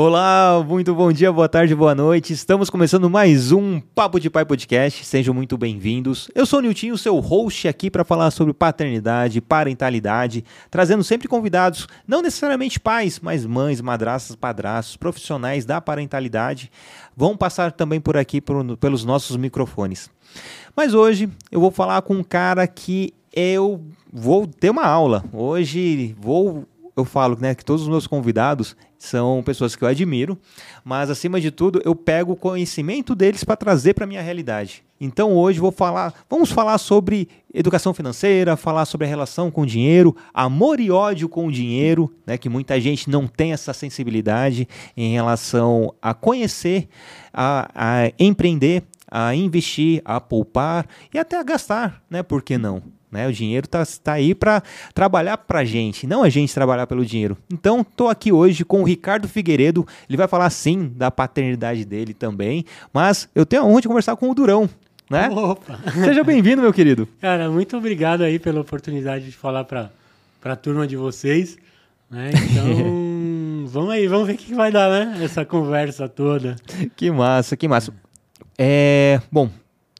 Olá, muito bom dia, boa tarde, boa noite. Estamos começando mais um Papo de Pai Podcast. Sejam muito bem-vindos. Eu sou o Niltinho, seu host aqui para falar sobre paternidade, parentalidade, trazendo sempre convidados, não necessariamente pais, mas mães, madraças, padrastos, profissionais da parentalidade. Vão passar também por aqui por, pelos nossos microfones. Mas hoje eu vou falar com um cara que eu vou ter uma aula. Hoje vou eu falo né, que todos os meus convidados são pessoas que eu admiro, mas acima de tudo eu pego o conhecimento deles para trazer para a minha realidade. Então hoje vou falar, vamos falar sobre educação financeira, falar sobre a relação com o dinheiro, amor e ódio com o dinheiro, né, que muita gente não tem essa sensibilidade em relação a conhecer, a, a empreender, a investir, a poupar e até a gastar, né? Por que não? Né? O dinheiro está tá aí para trabalhar para a gente, não a gente trabalhar pelo dinheiro. Então, estou aqui hoje com o Ricardo Figueiredo. Ele vai falar sim da paternidade dele também, mas eu tenho a honra de conversar com o Durão. Né? Opa. Seja bem-vindo, meu querido. Cara, muito obrigado aí pela oportunidade de falar para a turma de vocês. Né? Então, vamos aí, vamos ver o que vai dar, né? Essa conversa toda. Que massa, que massa. É, bom,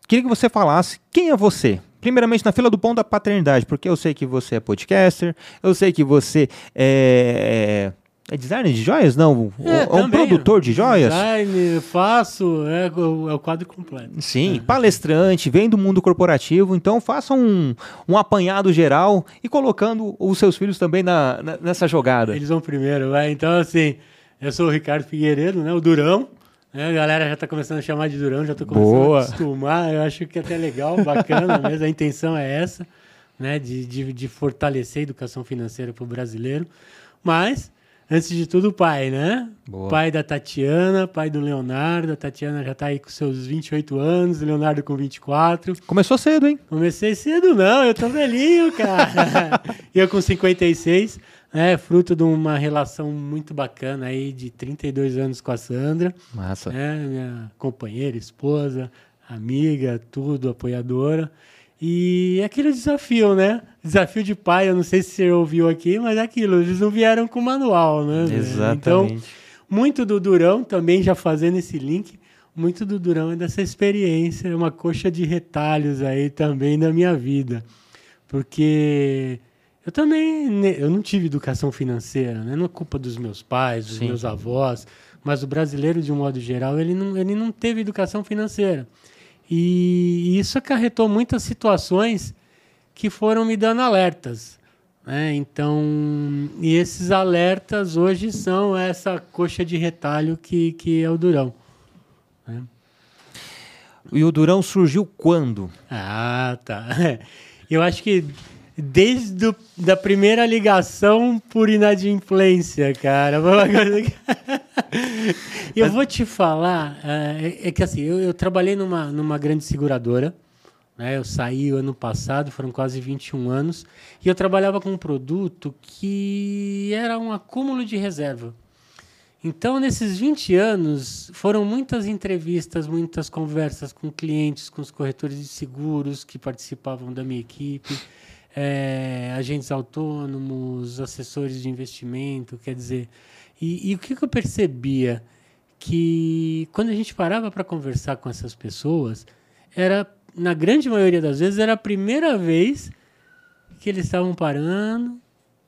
queria que você falasse quem é você primeiramente na fila do pão da paternidade, porque eu sei que você é podcaster, eu sei que você é, é designer de joias? Não, é, é um produtor de joias? Design, faço, é, é o quadro completo. Sim, é. palestrante, vem do mundo corporativo, então faça um, um apanhado geral e colocando os seus filhos também na, na nessa jogada. Eles vão primeiro, vai. Então, assim, eu sou o Ricardo Figueiredo, né, o Durão, é, a galera já está começando a chamar de Durão, já estou começando Boa. a acostumar. Eu acho que é até legal, bacana mesmo. A intenção é essa, né? De, de, de fortalecer a educação financeira para o brasileiro. Mas, antes de tudo, o pai, né? Boa. Pai da Tatiana, pai do Leonardo. A Tatiana já está aí com seus 28 anos, o Leonardo com 24. Começou cedo, hein? Comecei cedo, não. Eu tô velhinho, cara. eu com 56. É fruto de uma relação muito bacana aí de 32 anos com a Sandra. Massa. É, minha companheira, esposa, amiga, tudo, apoiadora. E é aquele desafio, né? Desafio de pai, eu não sei se você ouviu aqui, mas é aquilo, eles não vieram com manual, né? Exatamente. Então, muito do Durão, também já fazendo esse link, muito do Durão é dessa experiência, uma coxa de retalhos aí também da minha vida. Porque eu também eu não tive educação financeira, né? não é culpa dos meus pais, dos Sim. meus avós, mas o brasileiro, de um modo geral, ele não, ele não teve educação financeira. E isso acarretou muitas situações que foram me dando alertas. Né? Então, e esses alertas hoje são essa coxa de retalho que, que é o Durão. Né? E o Durão surgiu quando? Ah, tá. Eu acho que desde do, da primeira ligação por inadimplência, cara. eu vou te falar, é, é que assim, eu, eu, trabalhei numa, numa grande seguradora? Eu saí ano passado, foram quase 21 anos, e eu trabalhava com um produto que era um acúmulo de reserva. Então, nesses 20 anos, foram muitas entrevistas, muitas conversas com clientes, com os corretores de seguros que participavam da minha equipe é, agentes autônomos, assessores de investimento, quer dizer. E, e o que eu percebia? Que quando a gente parava para conversar com essas pessoas, era, na grande maioria das vezes, era a primeira vez que eles estavam parando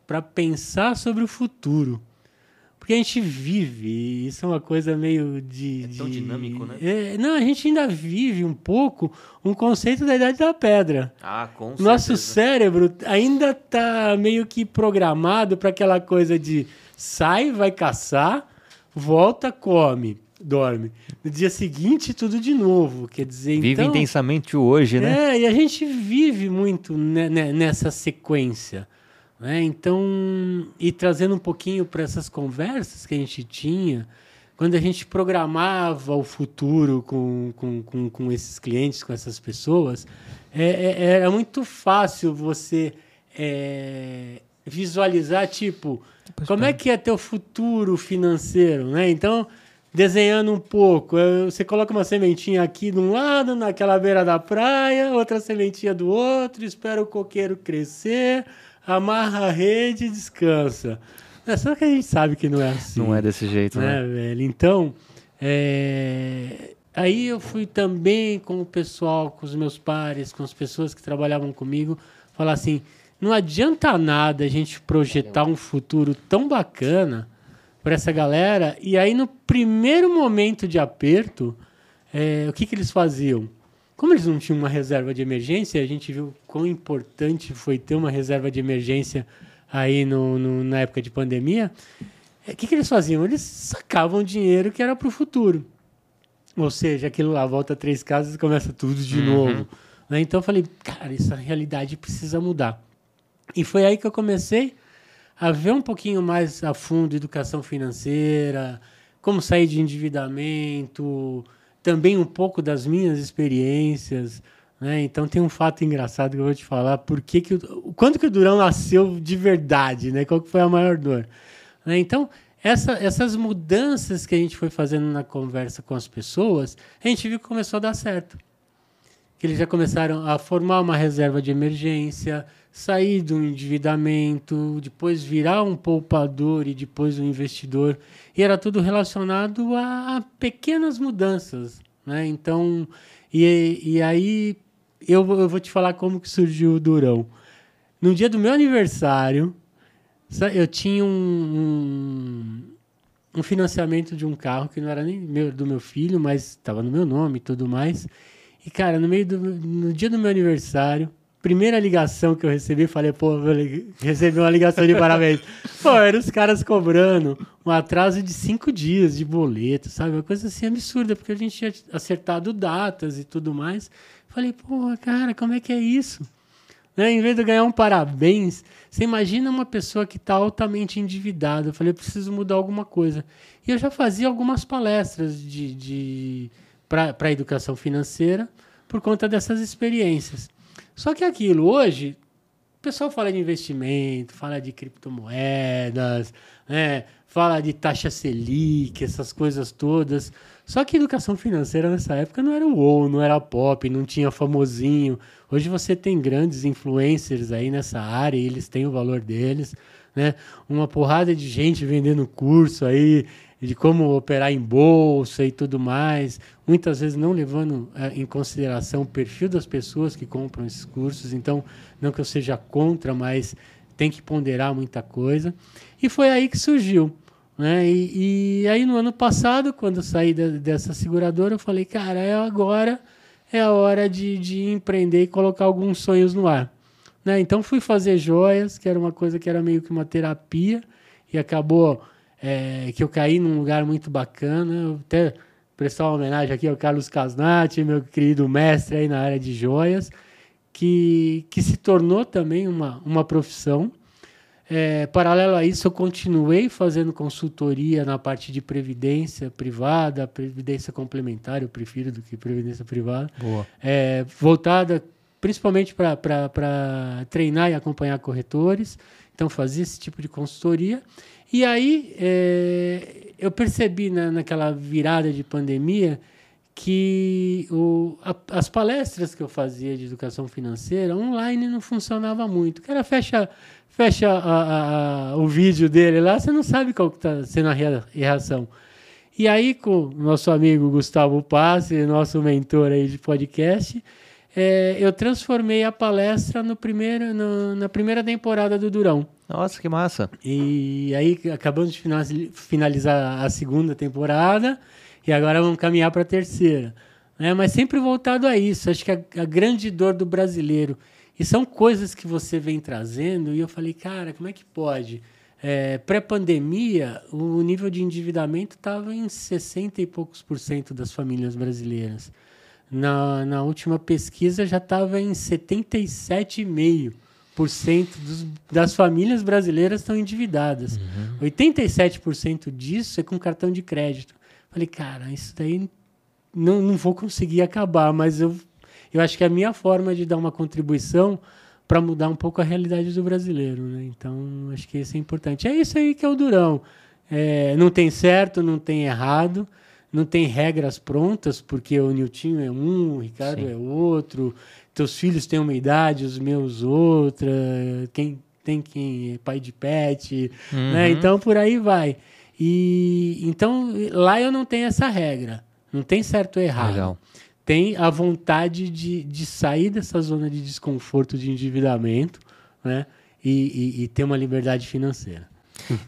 para pensar sobre o futuro. Porque a gente vive, isso é uma coisa meio de. É tão de, dinâmico, né? É, não, a gente ainda vive um pouco um conceito da idade da pedra. Ah, com certeza. Nosso cérebro ainda está meio que programado para aquela coisa de sai, vai caçar, volta, come, dorme. No dia seguinte, tudo de novo. Quer dizer, Vive então, intensamente o hoje, né? É, e a gente vive muito nessa sequência. Né? Então, e trazendo um pouquinho para essas conversas que a gente tinha, quando a gente programava o futuro com, com, com, com esses clientes, com essas pessoas, é, é, era muito fácil você é, visualizar, tipo, como é que é teu futuro financeiro, né? Então, desenhando um pouco, é, você coloca uma sementinha aqui de um lado, naquela beira da praia, outra sementinha do outro, espera o coqueiro crescer, amarra a rede e descansa. Só que a gente sabe que não é assim. Não é desse jeito, né? né, velho? Então, é, aí eu fui também com o pessoal, com os meus pares, com as pessoas que trabalhavam comigo, falar assim: não adianta nada a gente projetar um futuro tão bacana para essa galera, e aí no primeiro momento de aperto, é, o que, que eles faziam? Como eles não tinham uma reserva de emergência, a gente viu quão importante foi ter uma reserva de emergência aí no, no na época de pandemia. O que, que eles faziam? Eles sacavam dinheiro que era para o futuro. Ou seja, aquilo lá, volta três casas e começa tudo de uhum. novo. Né? Então eu falei, cara, essa realidade precisa mudar. E foi aí que eu comecei a ver um pouquinho mais a fundo educação financeira, como sair de endividamento, também um pouco das minhas experiências. Né? Então tem um fato engraçado que eu vou te falar. Por que que o, quando que o Durão nasceu de verdade? Né? Qual que foi a maior dor? Né? Então, essa, essas mudanças que a gente foi fazendo na conversa com as pessoas, a gente viu que começou a dar certo. Que eles já começaram a formar uma reserva de emergência, sair do endividamento, depois virar um poupador e depois um investidor. E era tudo relacionado a, pequenas mudanças. Né? Então, e, e aí eu, eu vou te falar como que surgiu o Durão. No dia do meu aniversário, eu tinha um, um, um, financiamento de um carro que não era nem meu, do meu filho, mas estava no meu nome e tudo mais. E, cara, no meio do no dia do meu aniversário, primeira ligação que eu recebi, falei, pô, recebi uma ligação de parabéns. pô, eram os caras cobrando um atraso de cinco dias de boleto, sabe? Uma coisa assim absurda, porque a gente tinha acertado datas e tudo mais. Falei, pô, cara, como é que é isso? Né? Em vez de ganhar um parabéns, você imagina uma pessoa que está altamente endividada. Eu falei, eu preciso mudar alguma coisa. E eu já fazia algumas palestras de, de para a educação financeira por conta dessas experiências. Só que aquilo, hoje, o pessoal fala de investimento, fala de criptomoedas, né? fala de taxa Selic, essas coisas todas. Só que educação financeira nessa época não era o ou, não era pop, não tinha famosinho. Hoje você tem grandes influencers aí nessa área e eles têm o valor deles, né? Uma porrada de gente vendendo curso aí de como operar em bolsa e tudo mais, muitas vezes não levando é, em consideração o perfil das pessoas que compram esses cursos. Então, não que eu seja contra, mas tem que ponderar muita coisa. E foi aí que surgiu. Né? E, e aí, no ano passado, quando saí de, dessa seguradora, eu falei, cara, é agora é a hora de, de empreender e colocar alguns sonhos no ar. Né? Então, fui fazer joias, que era uma coisa que era meio que uma terapia, e acabou é, que eu caí num lugar muito bacana. Até prestar uma homenagem aqui ao Carlos Casnati, meu querido mestre aí na área de joias, que, que se tornou também uma, uma profissão. É, paralelo a isso, eu continuei fazendo consultoria na parte de previdência privada, previdência complementar, eu prefiro do que previdência privada. É, voltada principalmente para treinar e acompanhar corretores. Então, fazia esse tipo de consultoria. E aí é, eu percebi na, naquela virada de pandemia que o, a, as palestras que eu fazia de educação financeira online não funcionava muito. O cara fecha, fecha a, a, o vídeo dele lá, você não sabe qual está sendo a reação. E aí, com o nosso amigo Gustavo Passe, nosso mentor aí de podcast, é, eu transformei a palestra no primeiro, no, na primeira temporada do Durão. Nossa, que massa. E aí acabamos de finalizar a segunda temporada e agora vamos caminhar para a terceira. Né? Mas sempre voltado a isso. Acho que a, a grande dor do brasileiro. E são coisas que você vem trazendo, e eu falei, cara, como é que pode? É, Pré-pandemia, o nível de endividamento estava em 60 e poucos por cento das famílias brasileiras. Na, na última pesquisa já estava em 77,5%. 87% das famílias brasileiras estão endividadas. Uhum. 87% disso é com cartão de crédito. Falei, cara, isso daí não, não vou conseguir acabar, mas eu, eu acho que é a minha forma de dar uma contribuição para mudar um pouco a realidade do brasileiro. Né? Então, acho que isso é importante. É isso aí que é o Durão. É, não tem certo, não tem errado, não tem regras prontas, porque o Niltinho é um, o Ricardo Sim. é outro teus filhos têm uma idade, os meus outra, quem tem quem é pai de pet, uhum. né? Então por aí vai. E então lá eu não tenho essa regra. Não tem certo ou errado. Legal. Tem a vontade de, de sair dessa zona de desconforto de endividamento, né? E, e, e ter uma liberdade financeira.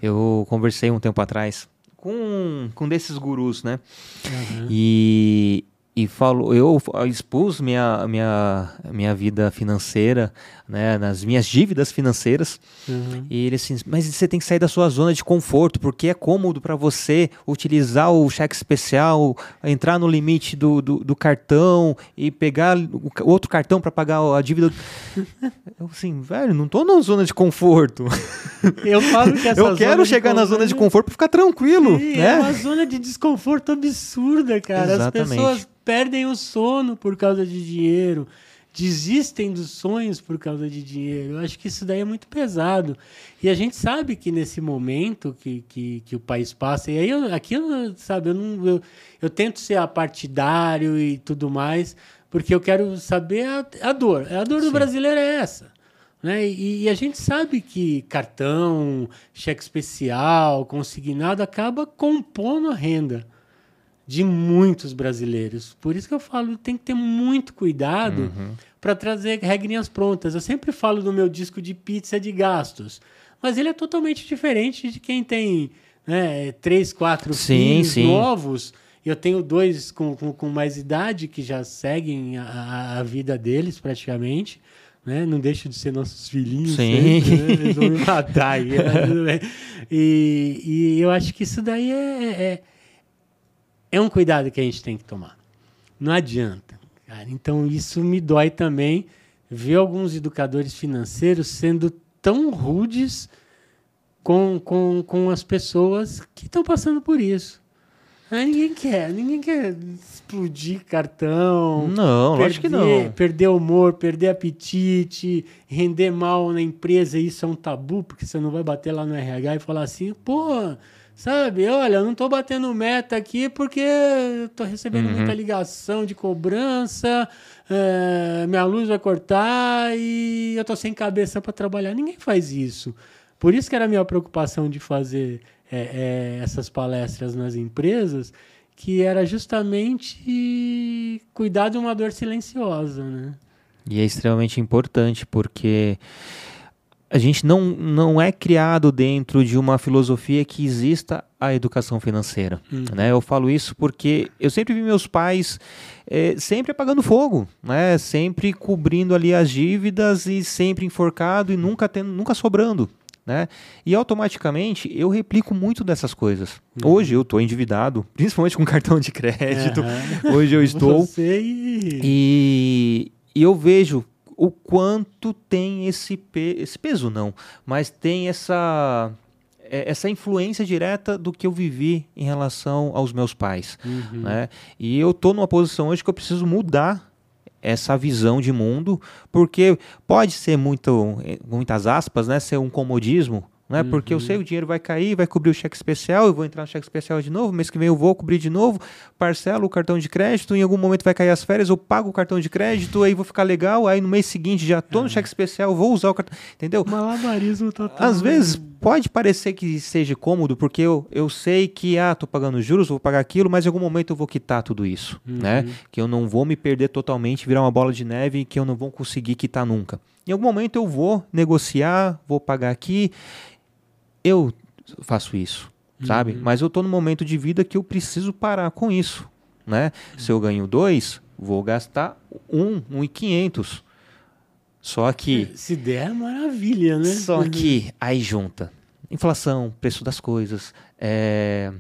Eu conversei um tempo atrás com, com desses gurus, né? Uhum. E, e falo, eu expus minha, minha, minha vida financeira, né, nas minhas dívidas financeiras. Uhum. E ele assim, mas você tem que sair da sua zona de conforto, porque é cômodo para você utilizar o cheque especial, entrar no limite do, do, do cartão e pegar o outro cartão para pagar a dívida. eu assim, velho, não tô na zona de conforto. Eu falo que essa Eu quero chegar na zona de conforto para ficar tranquilo, Sim, né? É uma zona de desconforto absurda, cara. Exatamente. As pessoas perdem o sono por causa de dinheiro, desistem dos sonhos por causa de dinheiro. Eu acho que isso daí é muito pesado. E a gente sabe que nesse momento que, que, que o país passa, e aí eu, aqui, eu, sabe, eu, não, eu, eu tento ser apartidário e tudo mais, porque eu quero saber a, a dor. A dor Sim. do brasileiro é essa. Né? E, e, a gente sabe que cartão, cheque especial, consignado acaba compondo a renda de muitos brasileiros. Por isso que eu falo, tem que ter muito cuidado uhum. para trazer regrinhas prontas. Eu sempre falo do meu disco de pizza de gastos, mas ele é totalmente diferente de quem tem né, três, quatro sim, filhos sim. novos. Eu tenho dois com, com, com, mais idade que já seguem a, a vida deles praticamente. Né? Não deixam de ser nossos filhinhos. Sim. Sempre, né? Eles vão me matar. e, e eu acho que isso daí é, é é um cuidado que a gente tem que tomar. Não adianta. Cara. Então, isso me dói também ver alguns educadores financeiros sendo tão rudes com, com, com as pessoas que estão passando por isso. Ah, ninguém quer, ninguém quer explodir cartão. Não, perder, lógico que não. Perder humor, perder apetite, render mal na empresa, isso é um tabu, porque você não vai bater lá no RH e falar assim, pô, Sabe, olha, eu não estou batendo meta aqui porque estou recebendo uhum. muita ligação de cobrança, é, minha luz vai cortar e eu estou sem cabeça para trabalhar. Ninguém faz isso. Por isso que era a minha preocupação de fazer é, é, essas palestras nas empresas, que era justamente cuidar de uma dor silenciosa, né? E é extremamente importante porque a gente não, não é criado dentro de uma filosofia que exista a educação financeira. Hum. Né? Eu falo isso porque eu sempre vi meus pais é, sempre apagando fogo, né? sempre cobrindo ali as dívidas e sempre enforcado e nunca, tendo, nunca sobrando. Né? E automaticamente eu replico muito dessas coisas. Uhum. Hoje eu estou endividado, principalmente com cartão de crédito. Uhum. Hoje eu estou. E, e eu vejo o quanto tem esse, pe esse peso, não, mas tem essa é, essa influência direta do que eu vivi em relação aos meus pais. Uhum. Né? E eu estou numa posição hoje que eu preciso mudar essa visão de mundo, porque pode ser muito, muitas aspas, né, ser um comodismo, né? Uhum. Porque eu sei o dinheiro vai cair, vai cobrir o cheque especial, eu vou entrar no cheque especial de novo, mês que vem eu vou cobrir de novo, parcelo o cartão de crédito, em algum momento vai cair as férias, eu pago o cartão de crédito, aí vou ficar legal, aí no mês seguinte já tô no é. cheque especial, vou usar o cartão, entendeu? Malabarismo total. Às vezes pode parecer que seja cômodo, porque eu, eu sei que, ah, tô pagando juros, vou pagar aquilo, mas em algum momento eu vou quitar tudo isso, uhum. né? Que eu não vou me perder totalmente, virar uma bola de neve que eu não vou conseguir quitar nunca. Em algum momento eu vou negociar, vou pagar aqui eu faço isso, uhum. sabe? Mas eu estou no momento de vida que eu preciso parar com isso, né? Uhum. Se eu ganho dois, vou gastar um, um e quinhentos. Só que... É, se der, é maravilha, né? Só uhum. que aí junta inflação, preço das coisas, é...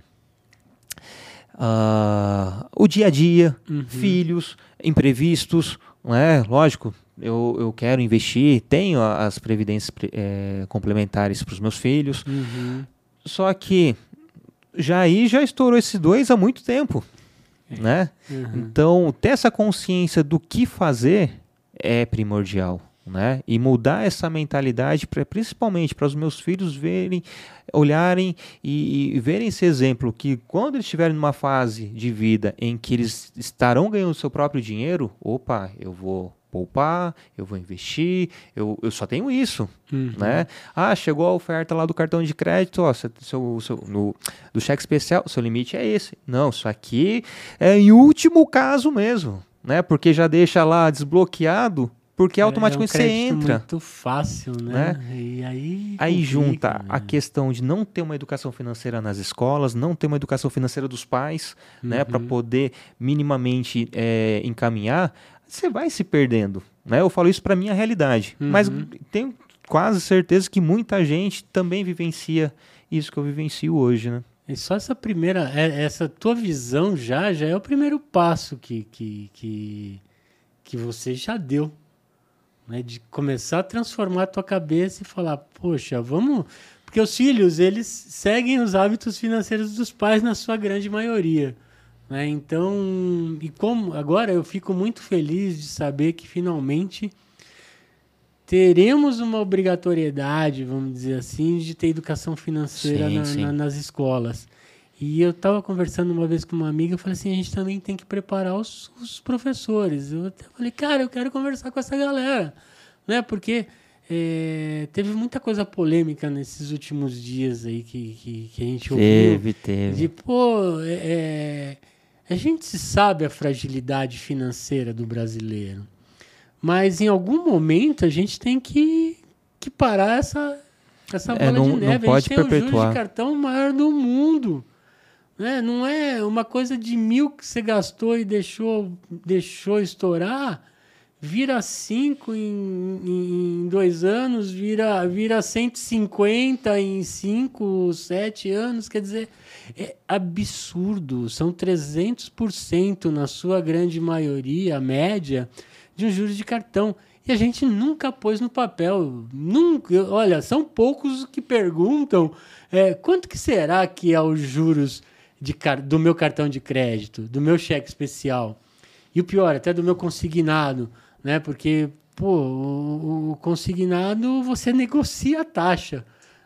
Uh, o dia a dia, uhum. filhos, imprevistos, não é? Lógico, eu, eu quero investir, tenho as previdências é, complementares para os meus filhos. Uhum. Só que já aí já estourou esses dois há muito tempo. É. Né? Uhum. Então, ter essa consciência do que fazer é primordial. Né? E mudar essa mentalidade, pra, principalmente para os meus filhos verem, olharem e, e, verem esse exemplo que quando eles estiverem numa fase de vida em que eles estarão ganhando seu próprio dinheiro, opa, eu vou poupar, eu vou investir, eu, eu só tenho isso, Uhum. né? Ah, chegou a oferta lá do cartão de crédito, ó, seu, seu, seu- no, do cheque especial, seu limite é esse. Não, isso aqui é em último caso mesmo, né? Porque já deixa lá desbloqueado, porque automaticamente é um você entra. muito fácil, né? E aí Aí junta a né? questão de não ter uma educação financeira nas escolas, não ter uma educação financeira dos pais, né, para Uhum. poder minimamente é, encaminhar, você vai se perdendo, né? Eu falo isso para minha realidade, mas Uhum. tenho quase certeza que muita gente também vivencia isso que eu vivencio hoje, né? E só essa primeira, é- essa tua visão já, já é o primeiro passo que, que, que, que você já deu. Né? De começar a transformar a tua cabeça e falar, poxa, vamos. Porque os filhos, eles seguem os hábitos financeiros dos pais na sua grande maioria. Né? Então, e como agora eu fico muito feliz de saber que finalmente teremos uma obrigatoriedade, vamos dizer assim, de ter educação financeira Sim, na- sim. na- nas escolas. E eu estava conversando uma vez com uma amiga, eu falei assim, a gente também tem que preparar os, os professores. Eu até falei, cara, eu quero conversar com essa galera, né? Porque é, teve muita coisa polêmica nesses últimos dias aí que, que, que a gente ouviu. Teve, teve. De, pô, é, é, a gente sabe a fragilidade financeira do brasileiro, mas em algum momento a gente tem que, que parar essa, essa É, bola não- de não neve. pode a gente tem o juros perpetuar. de cartão maior do mundo. Né? Não é uma coisa de mil que você gastou e deixou, deixou estourar, vira cinco em, em dois anos, vira, vira 150 em cinco, sete anos. Quer dizer, é absurdo. São 300% na sua grande maioria, média, de um juros de cartão. E a gente nunca pôs no papel. Nunca. Olha, são poucos que perguntam é, quanto que será que é os juros de do meu cartão de crédito, do meu cheque especial. E o pior, até do meu consignado, né? Porque, pô, o, o consignado você negocia a taxa.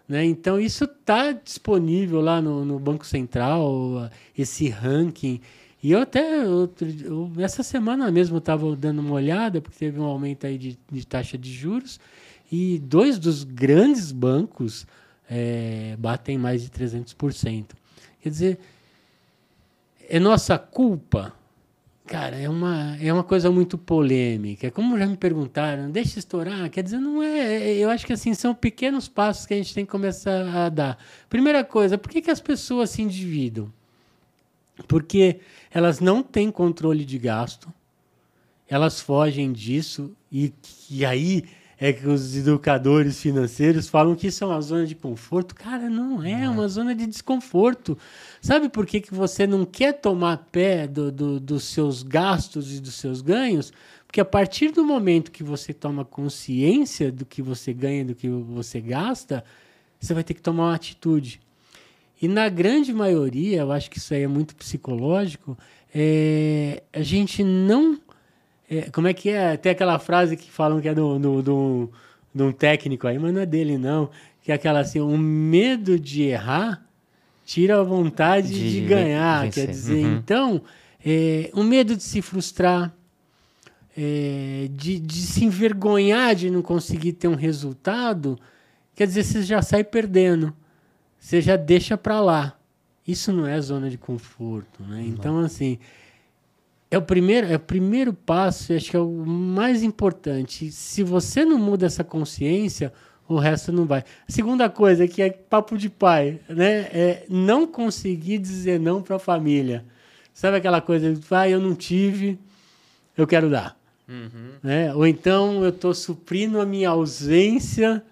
Né? Então, isso está disponível lá no, no Banco Central, esse ranking. E eu até, outro, eu- essa semana mesmo, estava dando uma olhada, porque teve um aumento aí de, de taxa de juros, e dois dos grandes bancos eh, batem mais de 300%. Quer dizer, é nossa culpa? Cara, é uma, é uma coisa muito polêmica. Como já me perguntaram, deixa estourar. Quer dizer, não é. Eu acho que assim são pequenos passos que a gente tem que começar a dar. Primeira coisa, por que, que as pessoas se endividam? Porque elas não têm controle de gasto, elas fogem disso, e, e aí é que os educadores financeiros falam que isso é uma zona de conforto. Cara, não é uma zona de desconforto. Sabe por que, que você não quer tomar pé do, do- dos seus gastos e dos seus ganhos? Porque a partir do momento que você toma consciência do que você ganha, do que você gasta, você vai ter que tomar uma atitude. E na grande maioria, eu acho que isso aí é muito psicológico, é, a gente não. É, como é que é? Tem aquela frase que falam que é do, do, do- de um técnico aí, mas não é dele, não. Que é aquela assim: o medo de errar tira a vontade de, De ganhar. vencer. Quer dizer, Uhum. então, é, o medo de se frustrar, é, de, de se envergonhar de não conseguir ter um resultado, quer dizer, você já sai perdendo. Você já deixa para lá. Isso não é zona de conforto, né? Então, assim, é o primeiro, é o primeiro passo, e acho que é o mais importante. Se você não muda essa consciência, o resto não vai. A segunda coisa que é papo de pai, né? É não conseguir dizer não para a família. Sabe aquela coisa, pai, eu não tive, eu quero dar. Né? Ou então eu estou suprindo a minha ausência,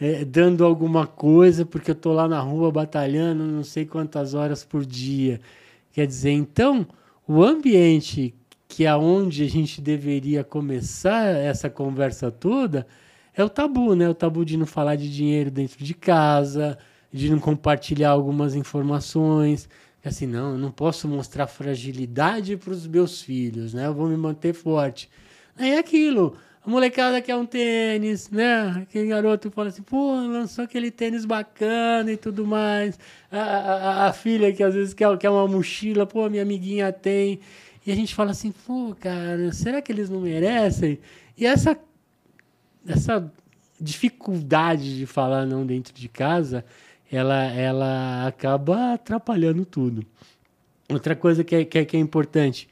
é, dando alguma coisa, porque eu estou lá na rua batalhando não sei quantas horas por dia. Quer dizer, então, o ambiente que é onde a gente deveria começar essa conversa toda é o tabu, né? O tabu de não falar de dinheiro dentro de casa, de não compartilhar algumas informações. Assim, não, eu não posso mostrar fragilidade para os meus filhos, né? Eu vou me manter forte. É aquilo. A molecada quer um tênis, né? Aquele garoto fala assim, pô, lançou aquele tênis bacana e tudo mais. A, a- a- filha que às vezes quer, quer uma mochila, pô, minha amiguinha tem. E a gente fala assim, pô, cara, será que eles não merecem? E essa, essa dificuldade de falar não dentro de casa, ela, ela acaba atrapalhando tudo. Outra coisa que é, que é, que é importante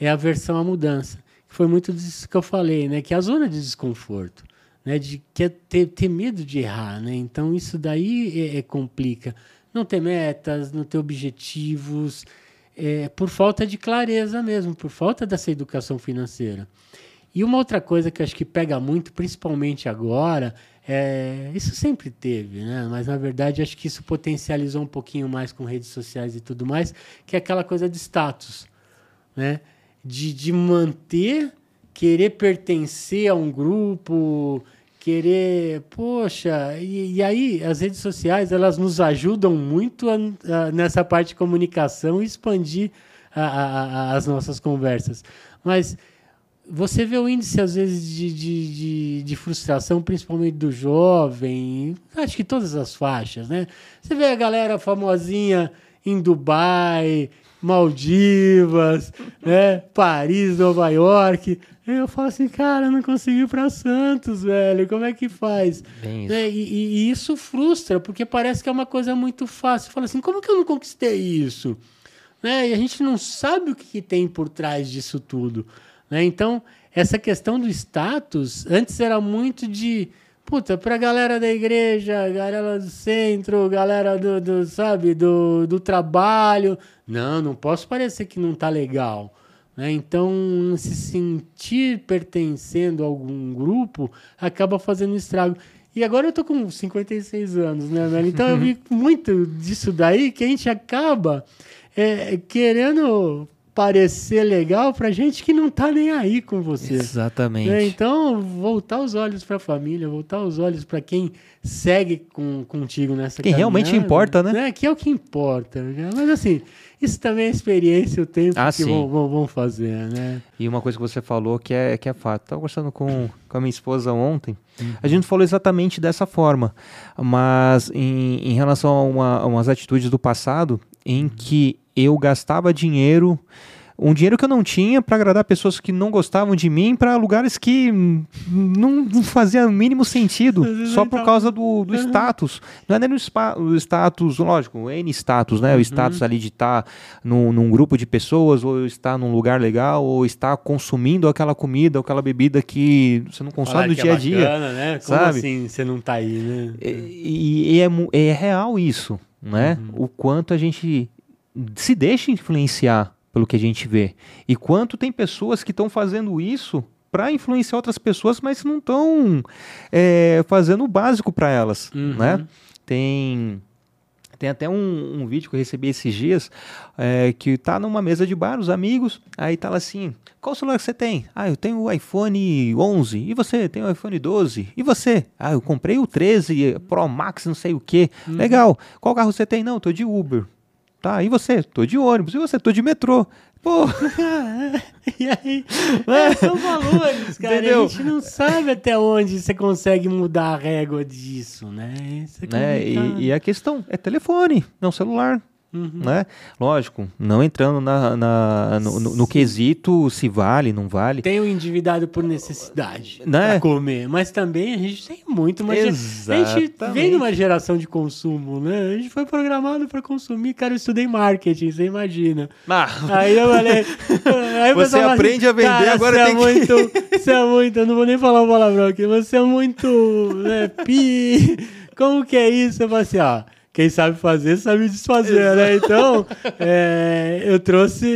é a aversão à mudança. Foi muito disso que eu falei, né? Que é a zona de desconforto, né? De que é ter, ter medo de errar, né? Então isso daí é, é complica. Não ter metas, não ter objetivos, é, por falta de clareza mesmo, por falta dessa educação financeira. E uma outra coisa que acho que pega muito, principalmente agora, é, isso sempre teve, né? Mas na verdade acho que isso potencializou um pouquinho mais com redes sociais e tudo mais, que é aquela coisa de status, né? De, de manter, querer pertencer a um grupo, querer, poxa, e, e, aí as redes sociais elas nos ajudam muito a, a, nessa parte de comunicação e expandir a, as nossas conversas. Mas você vê o índice, às vezes, de, de, de, de, frustração, principalmente do jovem, acho que todas as faixas, né? Você vê a galera famosinha em Dubai, Maldivas, né? Paris, Nova York. Eu falo assim, cara, não consegui ir para Santos, velho. Como é que faz? Isso. Né? E, e, isso frustra, porque parece que é uma coisa muito fácil. Fala assim, como que eu não conquistei isso? Né? E a gente não sabe o que, que tem por trás disso tudo. Né? Então, essa questão do status, antes era muito de. Puta, pra galera da igreja, galera do centro, galera do, do sabe, do, do trabalho. Não, não posso parecer que não tá legal. Né? Então, se sentir pertencendo a algum grupo acaba fazendo estrago. E agora eu tô com 56 anos, né, velho? Então eu vi muito disso daí que a gente acaba é, querendo parecer legal para gente que não tá nem aí com você. Exatamente. Né? Então, voltar os olhos para a família, voltar os olhos para quem segue com, contigo nessa Quem realmente importa, né? né? Que é o que importa. Né? Mas assim, isso também é experiência, o tempo ah, que vão, vão, vão, fazer, né? E uma coisa que você falou que é, que é fato. Estava conversando com, com a minha esposa ontem, uhum. a gente falou exatamente dessa forma, mas em, em relação a, uma, a umas atitudes do passado, em uhum. que eu gastava dinheiro um dinheiro que eu não tinha para agradar pessoas que não gostavam de mim para lugares que não, fazia o mínimo sentido só por causa do, do uhum. status. Não é nem o, status, lógico, N status, né? O uhum. status ali de estar tá num, num, grupo de pessoas, ou estar num lugar legal, ou estar consumindo aquela comida, ou aquela bebida que você não consome no dia a é dia. Bacana, né? Como sabe? assim você não tá aí, né? E, e é, é real isso, né? Uhum. O quanto a gente se deixa influenciar pelo que a gente vê. E quanto tem pessoas que estão fazendo isso para influenciar outras pessoas, mas não estão é, fazendo o básico para elas, uhum. né? Tem tem até um, um, vídeo que eu recebi esses dias é, que tá numa mesa de bar, os amigos, aí tá lá assim, qual celular você tem? Ah, eu tenho o iPhone 11. E você? Tem o iPhone 12? E você? Ah, eu comprei o 13 Pro Max, não sei o que. Uhum. Legal. Qual carro você tem? Não, eu tô de Uber. Tá, e você? Tô de ônibus. E você? Tô de metrô. Pô, e aí? É, são valores, cara. Entendeu? A gente não sabe até onde você consegue mudar a régua disso, né? Isso é né? E, e a questão é telefone, não celular. Uhum. Né? Lógico, não entrando na, na no, no, no, quesito se vale, não vale. Tem o endividado por necessidade né? para comer, mas também a gente tem muito. Exatamente. A gente vem de uma geração de consumo, né? A gente foi programado para consumir. Cara, eu estudei marketing, você imagina. Ah. Aí eu falei. Aí você aprende assim, a vender, agora você é tem é muito, Você é muito, eu não vou nem falar o palavrão aqui, você é muito. Né, pi. Como que é isso? Eu falei assim, ó quem sabe fazer sabe desfazer, né? Então, é, eu trouxe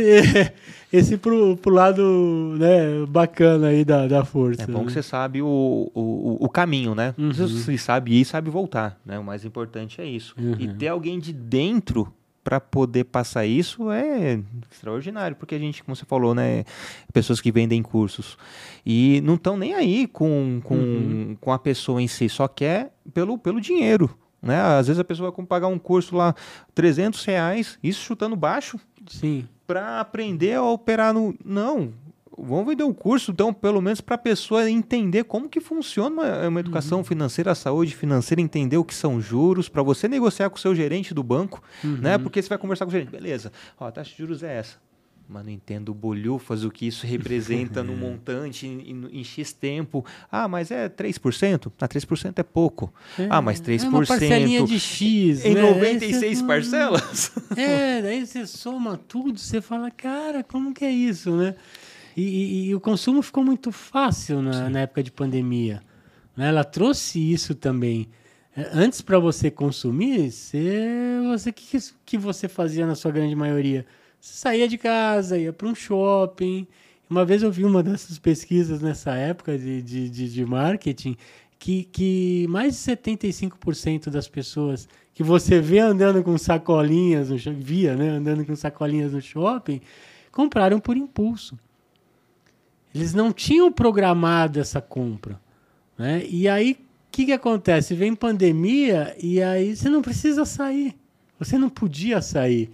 esse pro, pro lado né, bacana aí da, da força. É bom né? que você sabe o, o, o caminho, né? Uhum. Você sabe ir e sabe voltar, né? O mais importante é isso. Uhum. E ter alguém de dentro para poder passar isso é extraordinário, porque a gente, como você falou, né, pessoas que vendem cursos e não estão nem aí com, com, uhum. com a pessoa em si, só quer pelo, pelo dinheiro, né? Às vezes a pessoa vai pagar um curso lá 300 reais, isso chutando baixo, sim, para aprender a operar no não. Vamos vender um curso, então, pelo menos para a pessoa entender como que funciona uma, uma educação uhum. financeira, a saúde financeira, entender o que são juros, para você negociar com o seu gerente do banco, uhum. né? Porque você vai conversar com o gerente, beleza, ó, a taxa de juros é essa. Mas não entendo bolhufas, o que isso representa no montante em, em, X tempo. Ah, mas é 3%? Ah, 3% é pouco. É, ah, mas 3%. É uma parcelinha de X. Em né? 96 você, parcelas? É, daí você soma tudo, você fala, cara, como que é isso, né? E, e, e o consumo ficou muito fácil na, na época de pandemia. Né? Ela trouxe isso também. É, antes para você consumir, você, você que que você fazia na sua grande maioria? Saía de casa, ia para um shopping. Uma vez eu vi uma dessas pesquisas nessa época de, de, de, de marketing que, que mais de 75% das pessoas que você vê andando com sacolinhas, no, via, né, andando com sacolinhas no shopping, compraram por impulso. Eles não tinham programado essa compra. Né? E aí, o que, que acontece? Vem pandemia e aí você não precisa sair. Você não podia sair.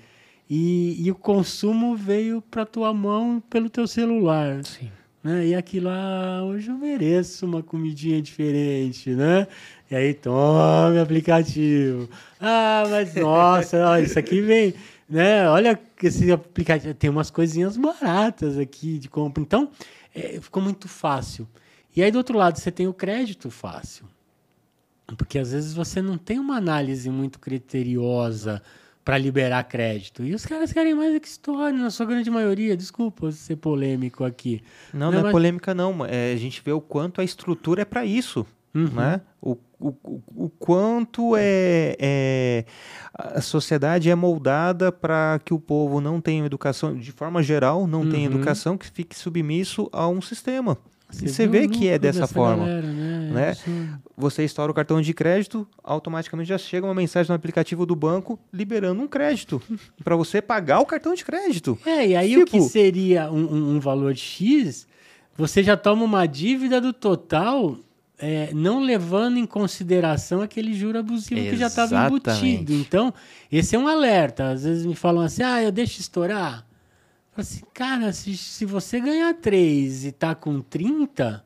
E, e o consumo veio para tua mão pelo teu celular. Sim. Né? E aquilo lá, ah, hoje eu mereço uma comidinha diferente, né? E aí, tome aplicativo. Ah, mas nossa, ó, isso aqui vem, né? Olha esse aplicativo, tem umas coisinhas baratas aqui de compra. Então, é, ficou muito fácil. E aí, do outro lado, você tem o crédito fácil. Porque às vezes você não tem uma análise muito criteriosa para liberar crédito. E os caras querem mais é que história, na sua grande maioria. Desculpa ser polêmico aqui. Não, não, não é mas... polêmica, não. É, a gente vê o quanto a estrutura é para isso. Uhum. Né? O, o, o quanto é, é, a sociedade é moldada para que o povo não tenha educação, de forma geral, não uhum. tenha educação, que fique submisso a um sistema. Você você vê que é dessa forma. Galera, né? né? Você estoura o cartão de crédito, automaticamente já chega uma mensagem no aplicativo do banco liberando um crédito para você pagar o cartão de crédito. É, e aí tipo... o que tipo seria um, um, valor X, você já toma uma dívida do total. É, não levando em consideração aquele juro abusivo Exatamente. que já estava embutido. Então, esse é um alerta. Às vezes me falam assim: ah, eu deixo estourar assim, cara, se, se você ganhar 3 e tá com 30,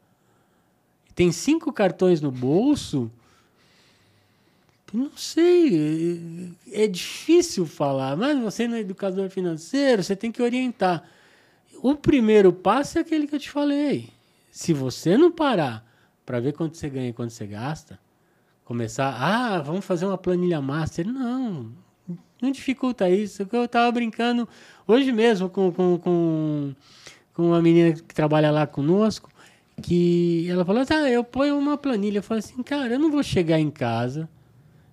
tem cinco cartões no bolso, não sei, é, é difícil falar, mas você não é educador financeiro, você tem que orientar. O primeiro passo é aquele que eu te falei. Se você não parar para ver quanto você ganha e quanto você gasta, começar, ah, vamos fazer uma planilha master. Não, não dificulta isso. Eu estava brincando hoje mesmo com, com, com, com uma menina que trabalha lá conosco, que ela falou ah, eu ponho uma planilha. Eu falei assim, cara, eu não vou chegar em casa,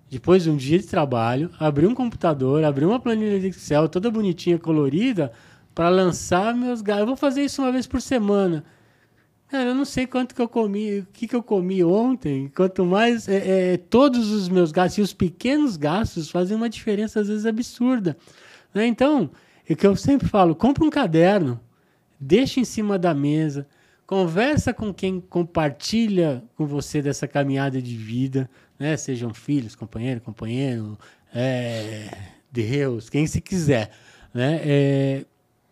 depois de um dia de trabalho, abrir um computador, abrir uma planilha de Excel toda bonitinha, colorida, para lançar meus gastos. Eu vou fazer isso uma vez por semana. Cara, eu não sei quanto que eu comi, o que, que eu comi ontem. Quanto mais é, é, todos os meus gastos e os pequenos gastos fazem uma diferença às vezes absurda. Né? Então, o que eu sempre falo: compra um caderno, deixa em cima da mesa, conversa com quem compartilha com você dessa caminhada de vida, né? Sejam filhos, companheiro, companheiro, é, Deus, quem se quiser, né? É,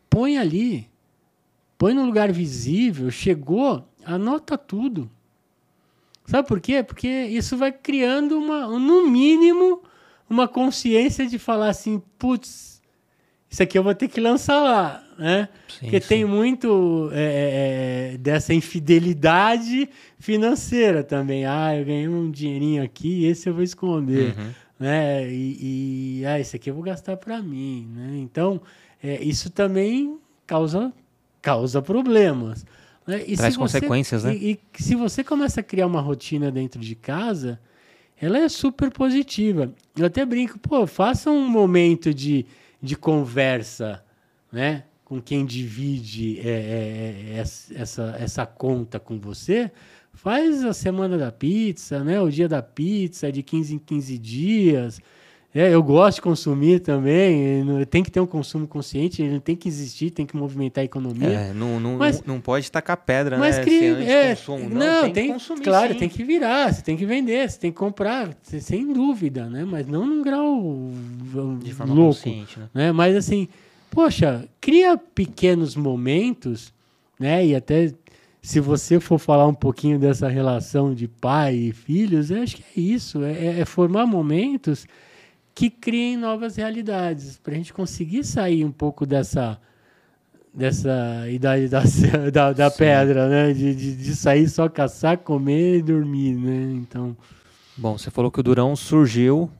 põe ali põe no lugar visível, chegou, anota tudo. Sabe por quê? Porque isso vai criando uma, no mínimo, uma consciência de falar assim, putz, isso aqui eu vou ter que lançar lá, né? Sim, Porque sim. tem muito é, é, é, dessa infidelidade financeira também. Ah, eu ganhei um dinheirinho aqui, esse eu vou esconder, uhum. né? E, e, ah, esse aqui eu vou gastar para mim, né? Então, é, isso também causa causa problemas. Né? E Traz consequências, você, né? E, e, se você começa a criar uma rotina dentro de casa, ela é super positiva. Eu até brinco, pô, faça um momento de, de conversa, né? Com quem divide é, é, é, essa, essa conta com você. Faz a semana da pizza, né? O dia da pizza, de 15 em 15 dias é, eu gosto de consumir também. Tem que ter um consumo consciente, ele tem que existir, tem que movimentar a economia. É, não, não, mas, não pode tacar pedra, mas né? Cri... É, consumo. Não, não, tem, tem que consumir. Claro, sim. tem que virar, você tem que vender, você tem que comprar, sem dúvida, né? Mas não num grau de forma louco, consciente, né? né? Mas assim, poxa, cria pequenos momentos, né? E até se você for falar um pouquinho dessa relação de pai e filhos, eu acho que é isso, é, é formar momentos que criem novas realidades, para a gente conseguir sair um pouco dessa dessa idade da, da, da pedra, né? De, de, de, sair só caçar, comer e dormir, né? Então. Bom, você falou que o Durão surgiu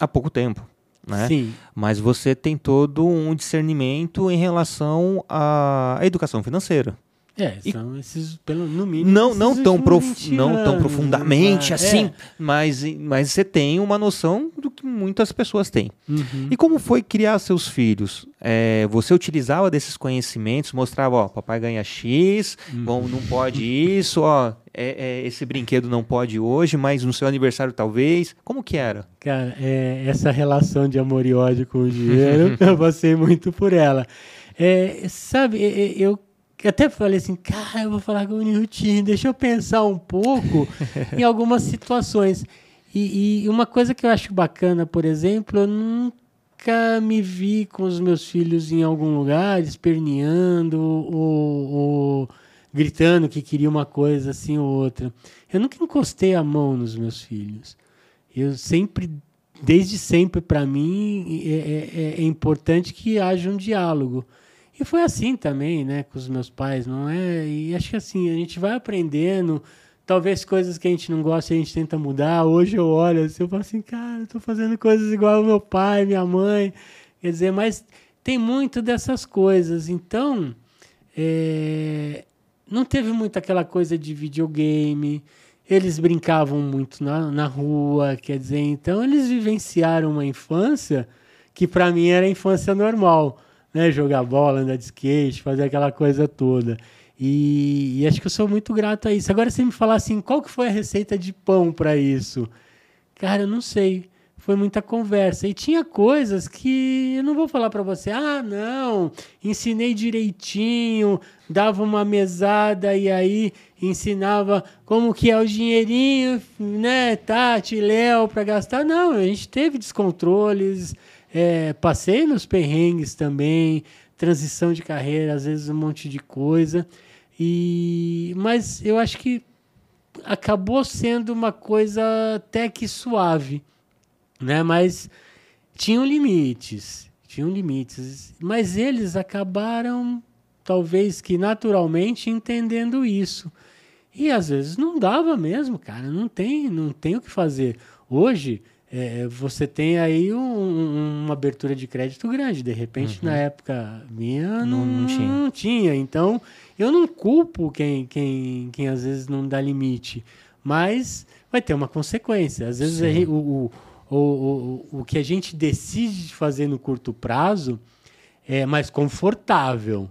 há pouco tempo. Né? Sim. Mas você tem todo um discernimento em relação à educação financeira. É, são e, esses, pelo, no mínimo. Não, não, tão, prof, não tão profundamente assim, é. mas, mas você tem uma noção do que muitas pessoas têm. Uhum. E como foi criar seus filhos? É, você utilizava desses conhecimentos, mostrava, ó, papai ganha X, uhum. bom, não pode isso, ó, é, é, esse brinquedo não pode hoje, mas no seu aniversário talvez. Como que era? Cara, é, essa relação de amor e ódio com o dinheiro, eu passei muito por ela. É, sabe, eu até falei assim, cara, eu vou falar com o Nilton, deixa eu pensar um pouco em algumas situações. E, e, uma coisa que eu acho bacana, por exemplo, eu nunca me vi com os meus filhos em algum lugar esperneando ou, ou gritando que queria uma coisa assim ou outra. Eu nunca encostei a mão nos meus filhos. Eu sempre, desde sempre, para mim, é, é, é importante que haja um diálogo. E foi assim também, né, com os meus pais, não é? E acho que assim, a gente vai aprendendo, talvez coisas que a gente não gosta a gente tenta mudar. Hoje eu olho assim, eu falo assim, cara, eu tô fazendo coisas igual ao meu pai, minha mãe. Quer dizer, mas tem muito dessas coisas. Então, é, não teve muito aquela coisa de videogame. Eles brincavam muito na, na rua, quer dizer, então eles vivenciaram uma infância que para mim era a infância normal né? Jogar bola, andar de skate, fazer aquela coisa toda. E, e, acho que eu sou muito grato a isso. Agora, se me falar assim, qual que foi a receita de pão para isso? Cara, eu não sei. Foi muita conversa. E tinha coisas que eu não vou falar para você. Ah, não, ensinei direitinho, dava uma mesada e aí ensinava como que é o dinheirinho, né, Tati, Léo, para gastar. Não, a gente teve descontroles, é, passei nos perrengues também, transição de carreira, às vezes um monte de coisa. E mas eu acho que acabou sendo uma coisa até que suave, né? Mas tinham limites, tinham limites, mas eles acabaram talvez que naturalmente entendendo isso. E às vezes não dava mesmo, cara, não tem, não tem o que fazer. Hoje é, você tem aí um, uma abertura de crédito grande. De repente, uhum. na época minha, não, não, tinha. não, tinha. Então, eu não culpo quem, quem, quem às vezes não dá limite. Mas vai ter uma consequência. Às vezes, gente, o, o, o, o, que a gente decide fazer no curto prazo é mais confortável.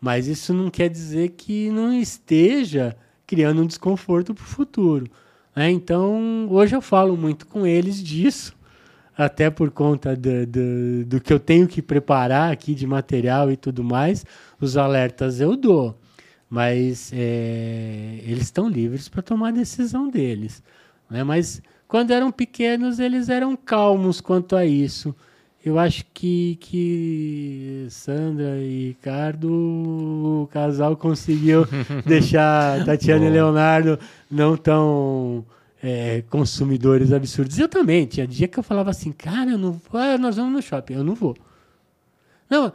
Mas isso não quer dizer que não esteja criando um desconforto para o futuro. É, então, hoje eu falo muito com eles disso, até por conta do, do, do, que eu tenho que preparar aqui de material e tudo mais. Os alertas eu dou, mas é, eles estão livres para tomar a decisão deles. Né? Mas quando eram pequenos, eles eram calmos quanto a isso. Eu acho que, que Sandra e Ricardo, o casal conseguiu deixar Tatiana e Leonardo não tão é, consumidores absurdos. Eu também, tinha dia que eu falava assim, cara, eu não vou, ah, nós vamos no shopping, eu não vou. Não,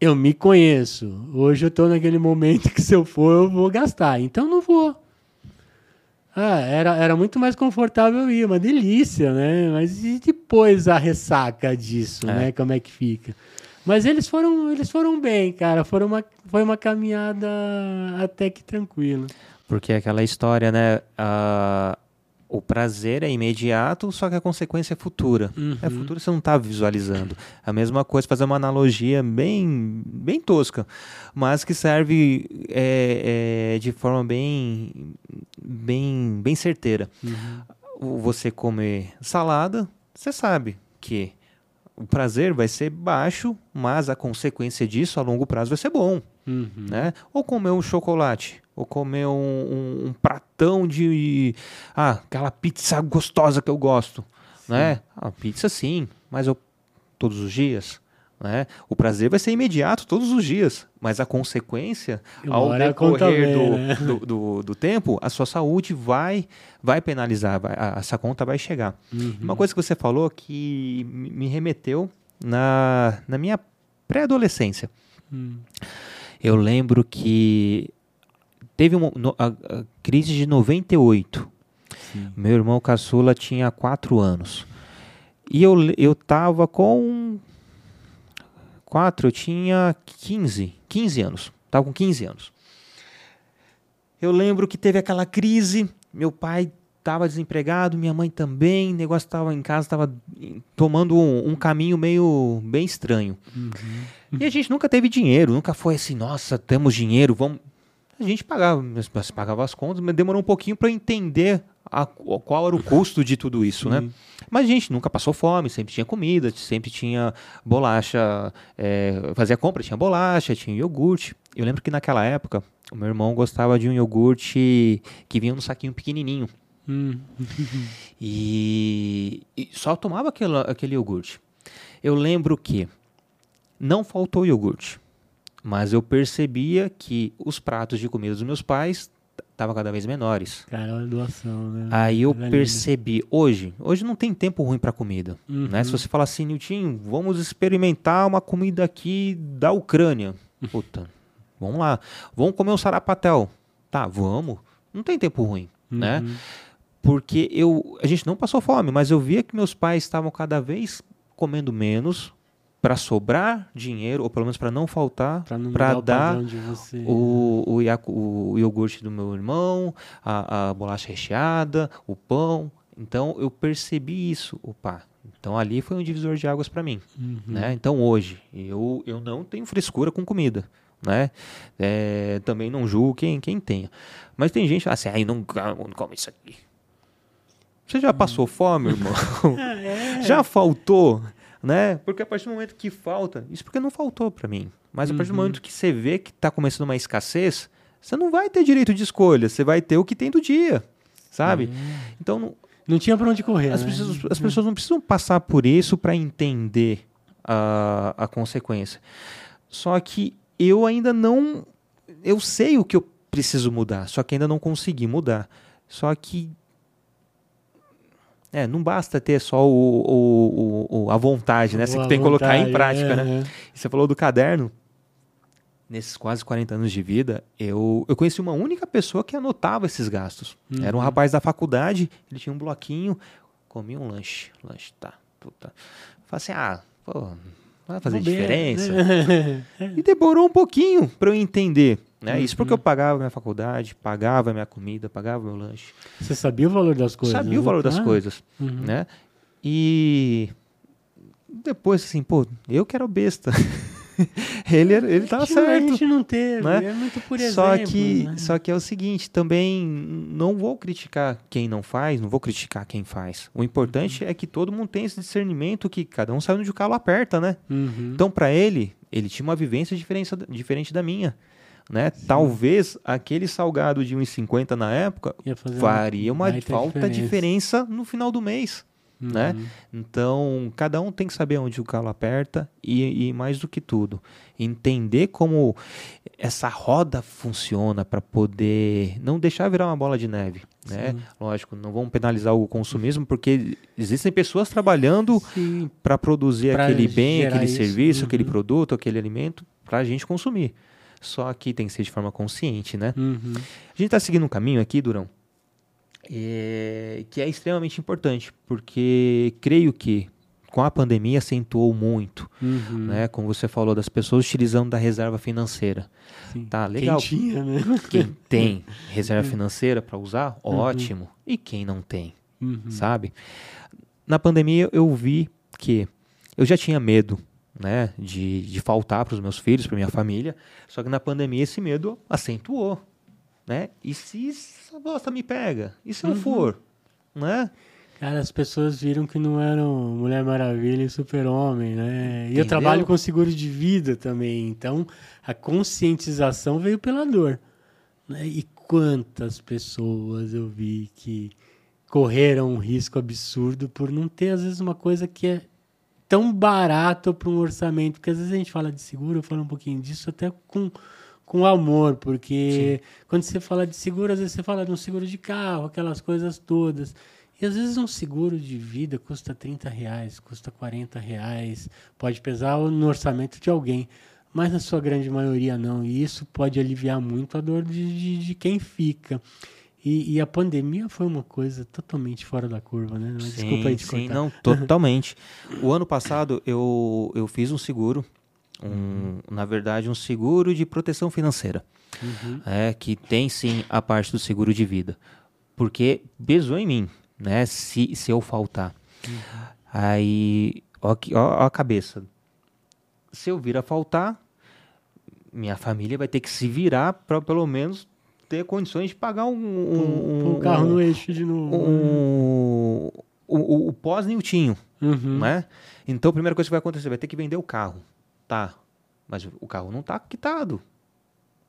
eu me conheço. Hoje eu estou naquele momento que se eu for, eu vou gastar. Então não vou. Ah, era, era muito mais confortável ir, uma delícia, né? Mas e depois a ressaca disso, é. né? Como é que fica? Mas eles foram, eles foram bem, cara. Foram uma, foi uma caminhada até que tranquila. Porque aquela história, né? Uh, o prazer é imediato, só que a consequência é futura. Uhum. É futuro você não está visualizando. A mesma coisa, fazer uma analogia bem, bem tosca, mas que serve é, é, de forma bem, bem, bem certeira. Uhum. Você comer salada, você sabe que o prazer vai ser baixo, mas a consequência disso a longo prazo vai ser bom. Uhum. Né? Ou comer um chocolate ou comer um, um, um, pratão de. Ah, aquela pizza gostosa que eu gosto. Né? A pizza sim, mas eu, todos os dias. Né? O prazer vai ser imediato todos os dias, mas a consequência, ao decorrer do, né? do, do, do, tempo, a sua saúde vai, vai penalizar, vai, a, essa conta vai chegar. Uhum. Uma coisa que você falou que me remeteu na, na minha pré-adolescência. Hum. Eu lembro que teve uma, a, a crise de 98. Sim. Meu irmão caçula tinha 4 anos. E eu, eu tava com 4, eu tinha 15, 15 anos. Tava com 15 anos. Eu lembro que teve aquela crise, meu pai estava desempregado, minha mãe também, o negócio estava em casa, estava tomando um, um, caminho meio bem estranho. Uhum. E a gente nunca teve dinheiro, nunca foi assim, nossa, temos dinheiro, vamos. A gente pagava, pagava as contas, mas demorou um pouquinho para entender a, qual era o custo de tudo isso, né? Mas a gente nunca passou fome, sempre tinha comida, sempre tinha bolacha, é, fazia compra, tinha bolacha, tinha iogurte. Eu lembro que naquela época, o meu irmão gostava de um iogurte que vinha num saquinho pequenininho. Hum. e, e, só tomava aquele, aquele iogurte. Eu lembro que não faltou iogurte, mas eu percebia que os pratos de comida dos meus pais estavam cada vez menores. Cara, olha a doação, né? Aí eu é percebi, hoje, hoje não tem tempo ruim para comida, uhum. né? Se você falar assim, Nilton, vamos experimentar uma comida aqui da Ucrânia. Puta, vamos lá. Vamos comer um sarapatel. Tá, vamos. Não tem tempo ruim, né? uhum. né? porque eu a gente não passou fome, mas eu via que meus pais estavam cada vez comendo menos para sobrar dinheiro, ou pelo menos para não faltar, para dar o, o, o, o, iogurte do meu irmão, a, a bolacha recheada, o pão. Então eu percebi isso, opa. Então ali foi um divisor de águas para mim, uhum. né? Então hoje eu, eu não tenho frescura com comida, né? É, também não julgo quem, quem tenha. Mas tem gente assim, aí não, não come isso aqui. Você já passou fome, irmão? É. Já faltou, né? Porque a partir do momento que falta, isso porque não faltou para mim. Mas a partir do uhum. momento que você vê que está começando uma escassez, você não vai ter direito de escolha, você vai ter o que tem do dia, sabe? Uhum. Então não, não tinha para onde correr. As, né? pessoas, as pessoas não precisam passar por isso para entender a, a consequência. Só que eu ainda não, eu sei o que eu preciso mudar, só que ainda não consegui mudar. Só que é, não basta ter só o, o, o a vontade, né? Você tem que colocar em prática, né? é, né? Você falou do caderno. Nesses quase 40 anos de vida, eu, eu conheci uma única pessoa que anotava esses gastos. Uhum. Era um rapaz da faculdade, ele tinha um bloquinho, comia um lanche. Lanche, tá, puta. Falei assim, ah, pô, vai fazer diferença. Né? e demorou um pouquinho para eu entender. Né? Uhum. Isso porque eu uhum. pagava minha faculdade, pagava minha comida, pagava meu lanche. Você sabia o valor das coisas? Sabia né? o valor das ah. coisas, uhum. né? E depois assim, pô, eu que era besta. ele, ele tava certo. A gente não teve, né? é muito por exemplo. Só que, né? só que é o seguinte, também não vou criticar quem não faz, não vou criticar quem faz. O importante uhum. é que todo mundo tem esse discernimento que cada um sabe onde o calo aperta, né? Uhum. Então, para ele, ele tinha uma vivência diferente da minha. Né? Talvez aquele salgado de 1,50 na época faria uma falta diferença. diferença no final do mês. Uhum. Né? Então, cada um tem que saber onde o calo aperta e, e mais do que tudo, entender como essa roda funciona para poder não deixar virar uma bola de neve. Né? Lógico, não vamos penalizar o consumismo, porque existem pessoas trabalhando para produzir pra aquele bem, aquele isso. serviço, uhum. aquele produto, aquele alimento para a gente consumir. Só que tem que ser de forma consciente, né? Uhum. A gente está seguindo um caminho aqui, Durão, é, que é extremamente importante, porque creio que com a pandemia acentuou muito, uhum. né? Como você falou, das pessoas utilizando da reserva financeira. Sim. Tá legal. Quem tinha, né? Quem tem reserva financeira para usar, uhum. ótimo. E quem não tem, uhum. sabe? Na pandemia eu vi que eu já tinha medo né, de, de faltar para os meus filhos, para minha família. Só que na pandemia esse medo acentuou, né? E se essa bosta me pega? E se eu uhum. for, né? Cara, as pessoas viram que não eram Mulher Maravilha e Super-Homem, né? Entendeu? E eu trabalho com seguro de vida também, então a conscientização veio pela dor. Né? E quantas pessoas eu vi que correram um risco absurdo por não ter, às vezes, uma coisa que é tão barato para um orçamento, porque às vezes a gente fala de seguro, eu falo um pouquinho disso até com, com amor, porque Sim. quando você fala de seguro, às vezes você fala de um seguro de carro, aquelas coisas todas. E às vezes um seguro de vida custa 30 reais, custa 40 reais, pode pesar no orçamento de alguém. mas na sua grande maioria não. E isso pode aliviar muito a dor de, de, de quem fica. E, e, a pandemia foi uma coisa totalmente fora da curva, né? Mas sim, desculpa aí te sim, não, totalmente. o ano passado eu, eu fiz um seguro, um, na verdade um seguro de proteção financeira, uhum. é, que tem sim a parte do seguro de vida, porque pesou em mim, né? Se, se eu faltar. Uhum. Aí, ó, ó, ó a cabeça. Se eu vir a faltar, minha família vai ter que se virar para pelo menos ter condições de pagar um. um, um carro um, no eixo de novo. Um, o, o pós-Niltinho. Uhum. Né? Então a primeira coisa que vai acontecer, vai ter que vender o carro. Tá. Mas o carro não tá quitado.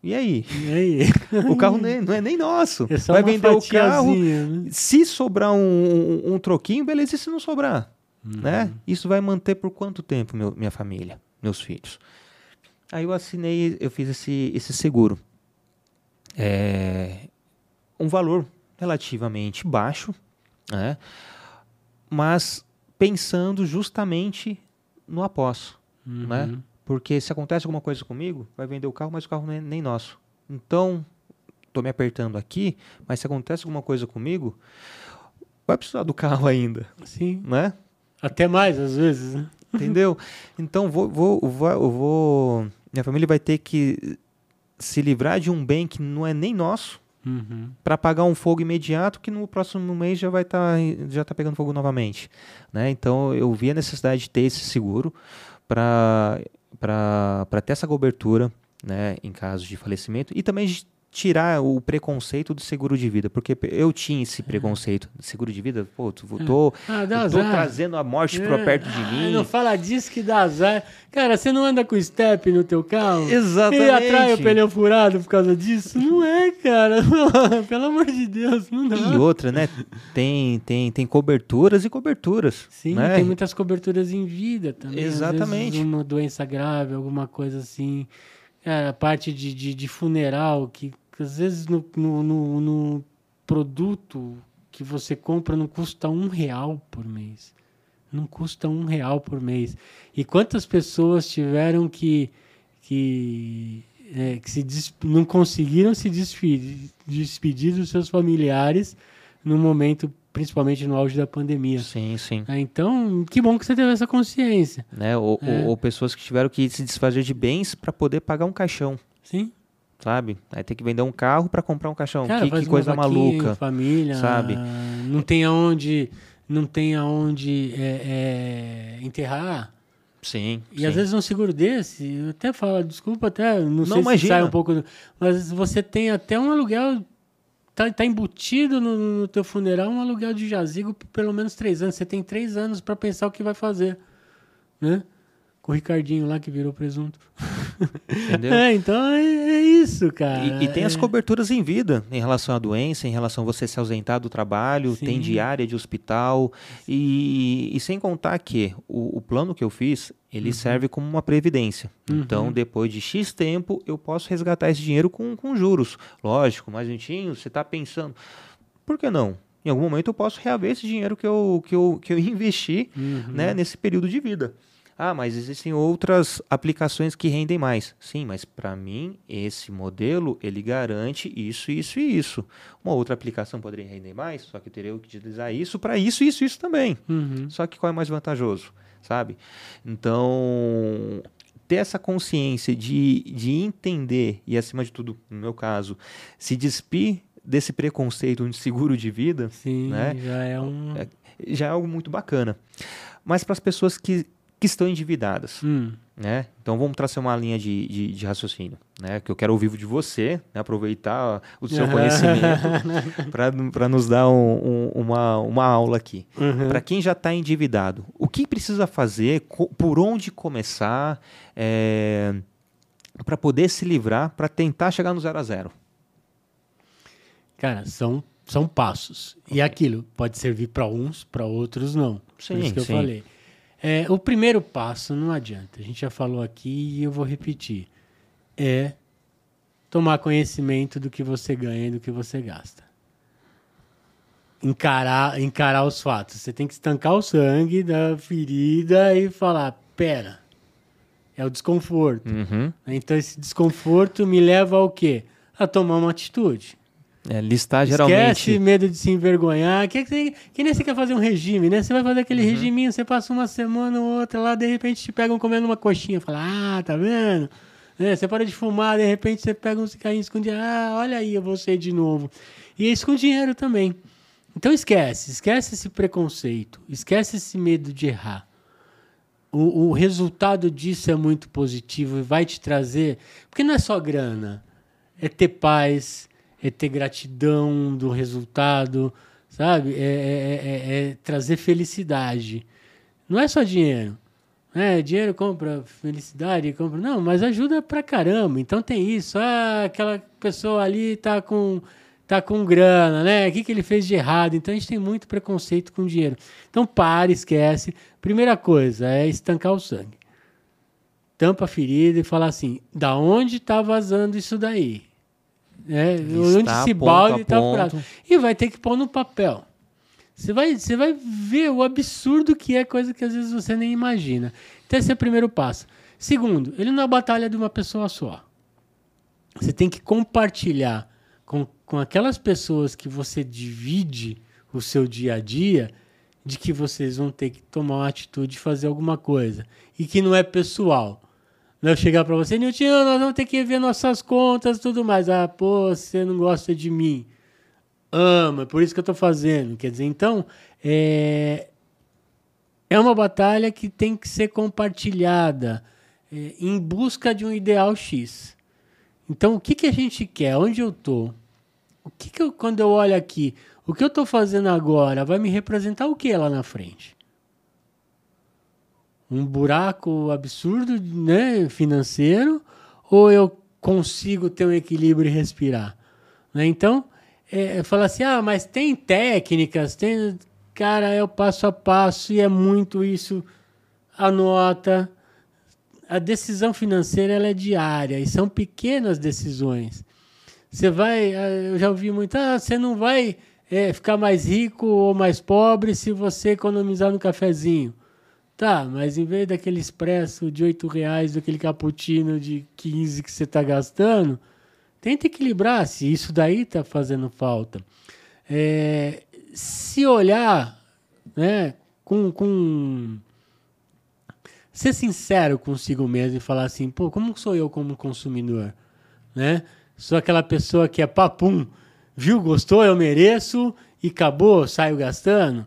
E aí? E aí? o carro nem, não é nem nosso. É vai vender o carro. Né? Se sobrar um, um, troquinho, beleza. E se não sobrar? Uhum. Né? Isso vai manter por quanto tempo meu, minha família, meus filhos? Aí eu assinei, eu fiz esse, esse seguro é, um valor relativamente baixo, né? mas pensando justamente no após. Uhum. Né? Porque se acontece alguma coisa comigo, vai vender o carro, mas o carro não é nem nosso. Então, estou me apertando aqui, mas se acontece alguma coisa comigo, vai precisar do carro ainda. Sim. Né? Até mais, às vezes. Né? Entendeu? Então, vou, vou, vou, vou, minha família vai ter que se livrar de um bem que não é nem nosso uhum. para pagar um fogo imediato que no próximo mês já vai estar tá, já tá pegando fogo novamente, né? Então eu vi a necessidade de ter esse seguro para para ter essa cobertura, né, em caso de falecimento e também tirar o preconceito do seguro de vida, porque eu tinha esse é. preconceito do seguro de vida, pô, tô, é. tô, ah, tô trazendo a morte é. para perto de ah, mim. Não fala disso que dá azar. Cara, você não anda com step no teu carro? Exatamente. E atrai o pneu furado por causa disso? Não é, cara. Pelo amor de Deus, não dá. E outra, né? Tem, tem, tem coberturas e coberturas. Sim, né? tem muitas coberturas em vida também. Exatamente. uma doença grave, alguma coisa assim. É, a parte de, de, de funeral, que às vezes no, no, no, no produto que você compra não custa um real por mês. Não custa um real por mês. E quantas pessoas tiveram que, que, é, que se não conseguiram se despedir, despedir dos seus familiares no momento, principalmente no auge da pandemia. Sim, sim. É, então, que bom que você teve essa consciência. Né? Ou, é. ou, ou pessoas que tiveram que se desfazer de bens para poder pagar um caixão. Sim sabe? Aí tem que vender um carro para comprar um caixão. Cara, que, que coisa maluca. Família, sabe? Não tem aonde, não tem aonde é, é, enterrar. Sim. E sim. às vezes um seguro desse, eu até falo, desculpa, até não, não sei imagina. se sai um pouco, mas você tem até um aluguel tá, tá embutido no, no teu funeral um aluguel de jazigo por pelo menos três anos. Você tem três anos para pensar o que vai fazer, né? Com o Ricardinho lá que virou presunto. Entendeu? É, então é, é isso, cara. E, e tem é. as coberturas em vida em relação à doença, em relação a você se ausentar do trabalho, Sim. tem diária de hospital. E, e, sem contar que o, o, plano que eu fiz, ele uhum. serve como uma previdência. Uhum. Então, depois de X tempo, eu posso resgatar esse dinheiro com, com juros. Lógico, mas gentinho, você está pensando, por que não? Em algum momento eu posso reaver esse dinheiro que eu, que eu, que eu investi uhum. né, nesse período de vida. Ah, mas existem outras aplicações que rendem mais. Sim, mas para mim esse modelo ele garante isso, isso e isso. Uma outra aplicação poderia render mais, só que eu teria que utilizar isso para isso, isso, isso também. Uhum. Só que qual é mais vantajoso, sabe? Então ter essa consciência de, de entender e acima de tudo, no meu caso, se despir desse preconceito de seguro de vida, Sim, né? já é um é, já é algo muito bacana. Mas para as pessoas que que estão endividadas. Hum. Né? Então vamos traçar uma linha de, de, de, raciocínio, né? que eu quero ouvir de você, né? aproveitar o seu conhecimento para nos dar um, um, uma, uma aula aqui. Uhum. Para quem já está endividado, o que precisa fazer, por onde começar é, para poder se livrar, para tentar chegar no zero a zero? Cara, são, são passos. Okay. E aquilo pode servir para uns, para outros não. Sim, Por isso que sim. eu falei. É, o primeiro passo, não adianta, a gente já falou aqui e eu vou repetir, é tomar conhecimento do que você ganha e do que você gasta. Encarar, encarar os fatos. Você tem que estancar o sangue da ferida e falar: pera, É o desconforto. Uhum. Então esse desconforto me leva ao quê? A tomar uma atitude. É, listar geralmente. Esquece medo de se envergonhar. Que, que, que nem você quer fazer um regime, né? Você vai fazer aquele Uhum. regiminho, você passa uma semana ou outra lá, de repente te pegam comendo uma coxinha. Fala, ah, tá vendo? É, você para de fumar, de repente você pega um cigarrinho escondido. Ah, olha aí, eu vou ser de novo. E isso com dinheiro também. Então esquece, esquece esse preconceito, esquece esse medo de errar. O, o resultado disso é muito positivo e vai te trazer. Porque não é só grana, é ter paz, é ter gratidão do resultado, sabe? É, é- é- é trazer felicidade. Não é só dinheiro. É, dinheiro compra felicidade, compra. Não, mas ajuda pra caramba. Então tem isso. Ah, aquela pessoa ali tá com, tá com grana, né? O que, que ele fez de errado? Então a gente tem muito preconceito com dinheiro. Então para, esquece. Primeira coisa é estancar o sangue. Tampa a ferida e falar assim: da onde tá vazando isso daí? É, onde esse balde tá ponto. furado. E vai ter que pôr no papel. Você vai, você vai ver o absurdo que é coisa que às vezes você nem imagina. Então, esse é o primeiro passo. Segundo, ele não é a batalha de uma pessoa só. Você tem que compartilhar com, com aquelas pessoas que você divide o seu dia a dia de que vocês vão ter que tomar uma atitude de fazer alguma coisa. E que não é pessoal. Não chegar para você, Nilton, nós vamos ter que ver nossas contas e tudo mais. Ah, pô, você não gosta de mim ama, é por isso que eu estou fazendo. Quer dizer, então, é, é uma batalha que tem que ser compartilhada é, em busca de um ideal X. Então, o que, que a gente quer? Onde eu estou? O que, que eu, quando eu olho aqui, o que eu estou fazendo agora vai me representar o que lá na frente? Um buraco absurdo né, financeiro ou eu consigo ter um equilíbrio e respirar? Né? Então, é, fala assim, ah, mas tem técnicas, tem... Cara, é o passo a passo e é muito isso. Anota. A decisão financeira ela é diária e são pequenas decisões. Você vai, ah, eu já ouvi muito, ah, você não vai é, ficar mais rico ou mais pobre se você economizar no cafezinho. Tá, mas em vez daquele expresso de 8 reais, daquele cappuccino de 15 que você está gastando, tenta equilibrar se isso daí está fazendo falta. É, se olhar né, com, com. Ser sincero consigo mesmo e falar assim, pô, como sou eu como consumidor? Né? Sou aquela pessoa que é papum, viu, gostou, eu mereço e acabou, saio gastando.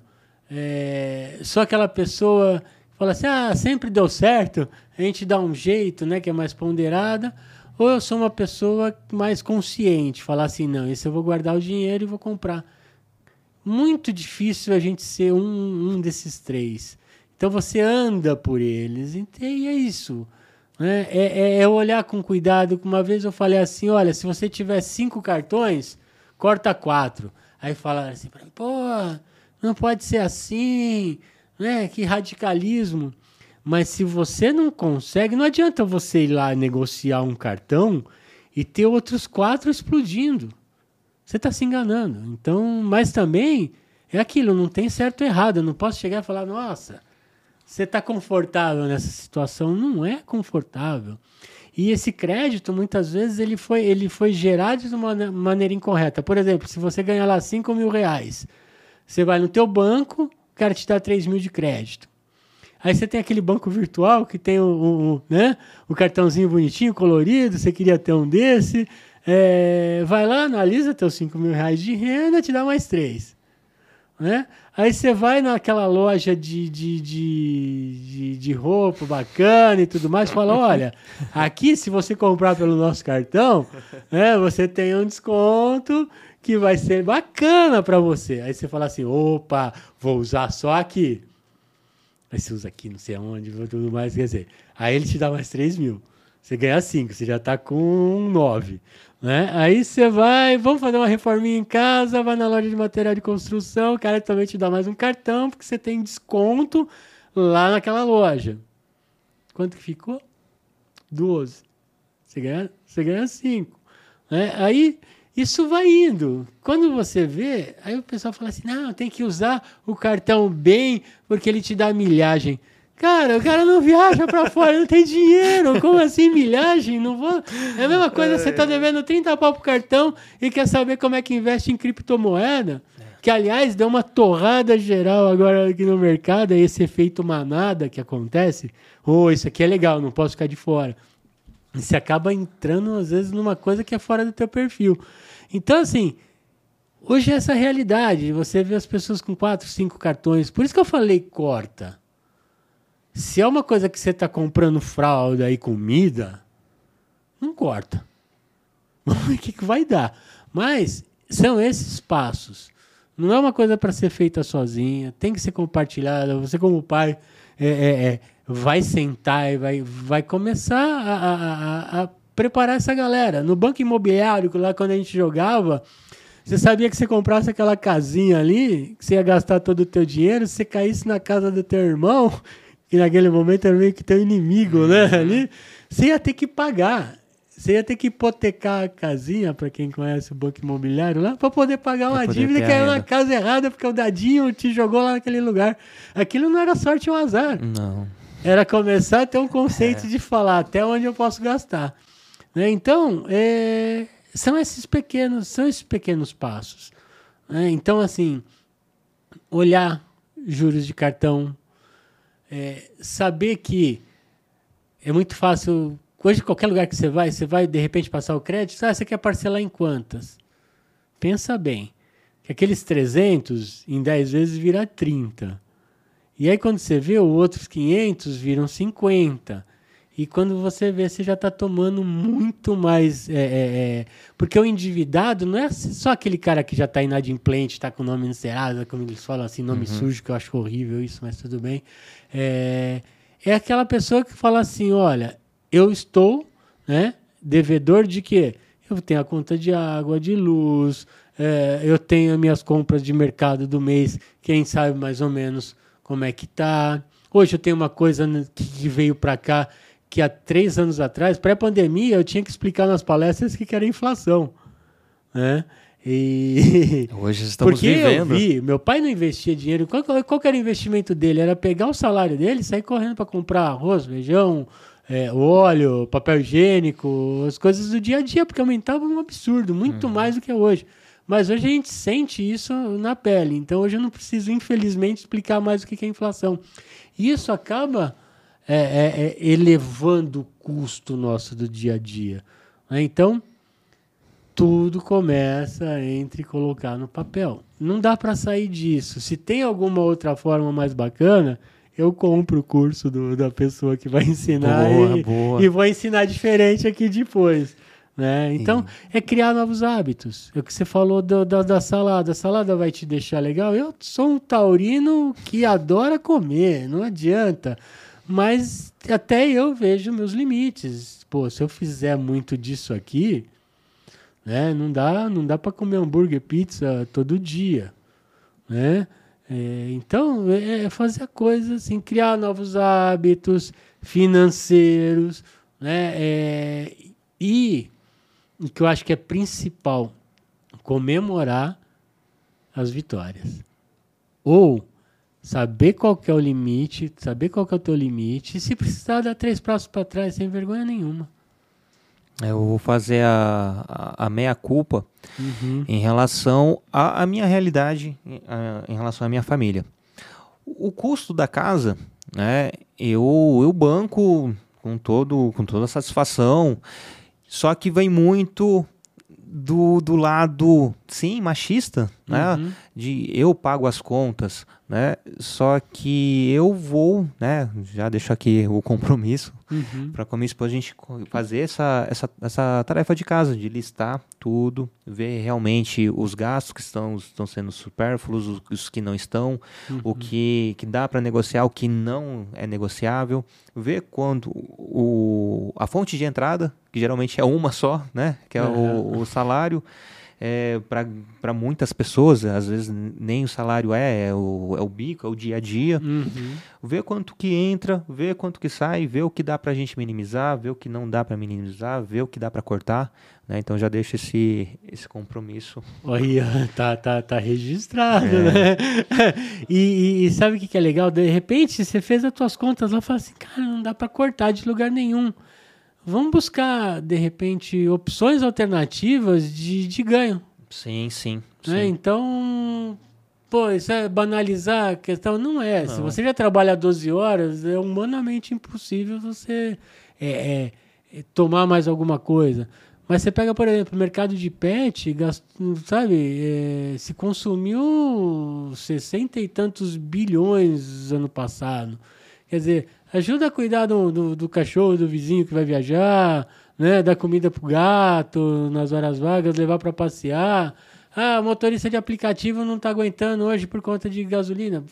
É, sou aquela pessoa fala assim, ah, sempre deu certo, a gente dá um jeito, né, que é mais ponderada. Ou eu sou uma pessoa mais consciente, falar assim, não, esse eu vou guardar o dinheiro e vou comprar. Muito difícil a gente ser um, um desses três. Então você anda por eles, e é isso. Né? É, é, é olhar com cuidado. Uma vez eu falei assim: olha, se você tiver cinco cartões, corta quatro. Aí falaram assim pô, não pode ser assim, né? Que radicalismo. Mas se você não consegue, não adianta você ir lá negociar um cartão e ter outros quatro explodindo. Você está se enganando. Então, mas também é aquilo, não tem certo ou errado. Eu não posso chegar e falar, nossa, você está confortável nessa situação. Não é confortável. E esse crédito, muitas vezes, ele foi, ele foi gerado de uma maneira incorreta. Por exemplo, se você ganhar lá 5 mil reais, você vai no teu banco, o cara te dá 3 mil de crédito. Aí você tem aquele banco virtual que tem o, o, né, o cartãozinho bonitinho, colorido, você queria ter um desse. É, vai lá, analisa teus 5 mil reais de renda, te dá mais 3. Né? Aí você vai naquela loja de, de, de, de, de roupa bacana e tudo mais, fala: olha, aqui se você comprar pelo nosso cartão, né, você tem um desconto que vai ser bacana para você. Aí você fala assim: opa, vou usar só aqui. Aí você usa aqui, não sei aonde, tudo mais, quer dizer. Aí ele te dá mais 3 mil. Você ganha 5, você já está com 9. Né? Aí você vai, vamos fazer uma reforminha em casa, vai na loja de material de construção, o cara também te dá mais um cartão, porque você tem desconto lá naquela loja. Quanto que ficou? 12. Você ganha, você ganha 5. Né? Aí isso vai indo. Quando você vê, aí o pessoal fala assim: não, tem que usar o cartão bem, porque ele te dá milhagem. Cara, o cara não viaja pra fora, não tem dinheiro. Como assim, milhagem? Não vou. É a mesma coisa, você tá devendo 30 pau pro cartão e quer saber como é que investe em criptomoeda. Que, aliás, deu uma torrada geral agora aqui no mercado, é esse efeito manada que acontece. Oh, isso aqui é legal, não posso ficar de fora. Você acaba entrando, às vezes, numa coisa que é fora do teu perfil. Então, assim, hoje é essa realidade. Você vê as pessoas com quatro, cinco cartões. Por isso que eu falei corta. Se é uma coisa que você está comprando fralda e comida, não corta. O que, que vai dar. Mas são esses passos. Não é uma coisa para ser feita sozinha, tem que ser compartilhada. Você, como pai, é, é, é, vai sentar e vai, vai começar a, a, a, preparar essa galera. No banco imobiliário, lá quando a gente jogava, você sabia que você comprasse aquela casinha ali, que você ia gastar todo o teu dinheiro, se você caísse na casa do teu irmão, que naquele momento era meio que teu inimigo, né? Uhum. Ali, você ia ter que pagar. Você ia ter que hipotecar a casinha, para quem conhece o banco imobiliário lá, para poder pagar uma poder dívida que era na casa errada, porque o dadinho te jogou lá naquele lugar. Aquilo não era sorte ou azar. Não. Era começar a ter um conceito é. de falar até onde eu posso gastar. Né? Então, é, são esses pequenos, são esses pequenos passos. Né? Então, assim, olhar juros de cartão, é, saber que é muito fácil. Hoje, qualquer lugar que você vai, você vai de repente passar o crédito, ah, você quer parcelar em quantas? Pensa bem, que aqueles 300 em 10 vezes vira 30. E aí, quando você vê, os outros 500 viram 50. E quando você vê, você já está tomando muito mais. É, é, é, porque o endividado não é só aquele cara que já está inadimplente, está com o nome encerrado, como eles falam assim, nome uhum. sujo, que eu acho horrível isso, mas tudo bem. É, é aquela pessoa que fala assim: olha, eu estou né, devedor de quê? Eu tenho a conta de água, de luz, é, eu tenho as minhas compras de mercado do mês, quem sabe mais ou menos como é que tá. Hoje eu tenho uma coisa que veio para cá que há três anos atrás, pré-pandemia, eu tinha que explicar nas palestras que era inflação. Né? E... Hoje estamos Porque vivendo. eu vi, meu pai não investia dinheiro. Qual, qual era o investimento dele? Era pegar o salário dele e sair correndo para comprar arroz, feijão, é, óleo, papel higiênico, as coisas do dia a dia, porque aumentava um absurdo, muito uhum. mais do que é hoje. Mas hoje a gente sente isso na pele. Então hoje eu não preciso, infelizmente, explicar mais o que é inflação. Isso acaba é, é, é, elevando o custo nosso do dia a dia. Né? Então, tudo começa entre colocar no papel. Não dá para sair disso. Se tem alguma outra forma mais bacana, eu compro o curso do, da pessoa que vai ensinar boa, e, boa. e vou ensinar diferente aqui depois. Né? Então, Sim. é criar novos hábitos. É o que você falou do, da, da salada. A salada vai te deixar legal. Eu sou um taurino que adora comer, não adianta. Mas até eu vejo meus limites. Pô, se eu fizer muito disso aqui, né, não dá, não dá para comer hambúrguer, pizza todo dia, né? É, então é, é fazer a coisa assim, criar novos hábitos financeiros, né? É, e o que eu acho que é principal, comemorar as vitórias. Ou Saber qual é o limite, saber qual que é o teu limite. E se precisar dar três passos para trás, sem vergonha nenhuma. É, eu vou fazer a, a, a meia-culpa uhum. em relação à, minha realidade, a, em relação à minha família. O, o custo da casa, né, eu, eu banco com, todo, com toda a satisfação, só que vem muito do, do lado, sim, machista, né? Uhum. De eu pago as contas, né? Só que eu vou, né? Já deixo aqui o compromisso uhum. para com a minha esposa a gente fazer essa, essa, essa tarefa de casa, de listar tudo, ver realmente os gastos que estão, estão sendo supérfluos, os, os que não estão, uhum. o que, que dá para negociar, o que não é negociável, ver quando o, a fonte de entrada, que geralmente é uma só, né? Que é o, o salário é, para muitas pessoas, às vezes nem o salário é, é o, é o bico, é o dia a dia. Uhum. Ver quanto que entra, ver quanto que sai, ver o que dá para a gente minimizar, ver o que não dá para minimizar, ver o que dá para cortar. Né? Então já deixo esse, esse compromisso. Olha, tá, tá, tá registrado, é. né? E, e, e, sabe o que, que é legal? De repente você fez as tuas contas lá e fala assim, cara, não dá para cortar de lugar nenhum. Vamos buscar, de repente, opções alternativas de, de ganho. Sim, sim. Né? sim. Então, pô, isso é banalizar a questão? Não é. Não. Se você já trabalha 12 horas, é humanamente impossível você é, é, é, tomar mais alguma coisa. Mas você pega, por exemplo, o mercado de pet, gasto, sabe, é, se consumiu 60 e tantos bilhões ano passado. Quer dizer, ajuda a cuidar do, do, do cachorro do vizinho que vai viajar, né? Dar comida pro gato nas horas vagas, levar para passear. Ah, o motorista de aplicativo não está aguentando hoje por conta de gasolina.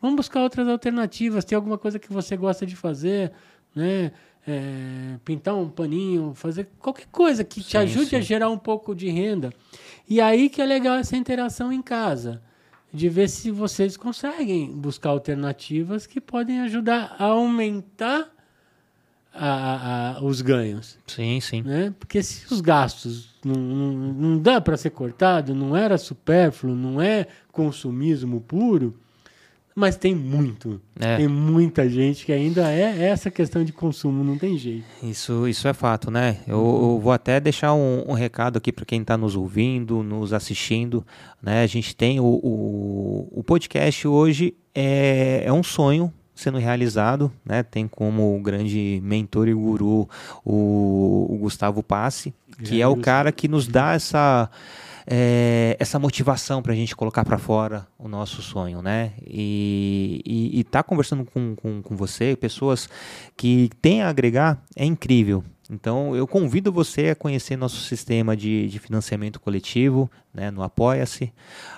Vamos buscar outras alternativas. Tem alguma coisa que você gosta de fazer, né? É, pintar um paninho, fazer qualquer coisa que sim, te ajude sim. a gerar um pouco de renda. E aí que é legal essa interação em casa de ver se vocês conseguem buscar alternativas que podem ajudar a aumentar a, a, a, os ganhos. Sim, sim. Né? Porque se os gastos não, não, não dá para ser cortado, não era supérfluo, não é consumismo puro, mas tem muito. É. Tem muita gente que ainda é essa questão de consumo, não tem jeito. Isso, isso é fato, né? Eu, eu vou até deixar um, um recado aqui para quem está nos ouvindo, nos assistindo. Né? A gente tem o, o, o podcast hoje, é, é um sonho sendo realizado, né? Tem como grande mentor e guru o, o Gustavo Passe, que é, é o cara que nos dá essa é, essa motivação para a gente colocar para fora o nosso sonho, né? E estar tá conversando com, com, com você, pessoas que têm a agregar, é incrível. Então, eu convido você a conhecer nosso sistema de, de financiamento coletivo né, no Apoia-se,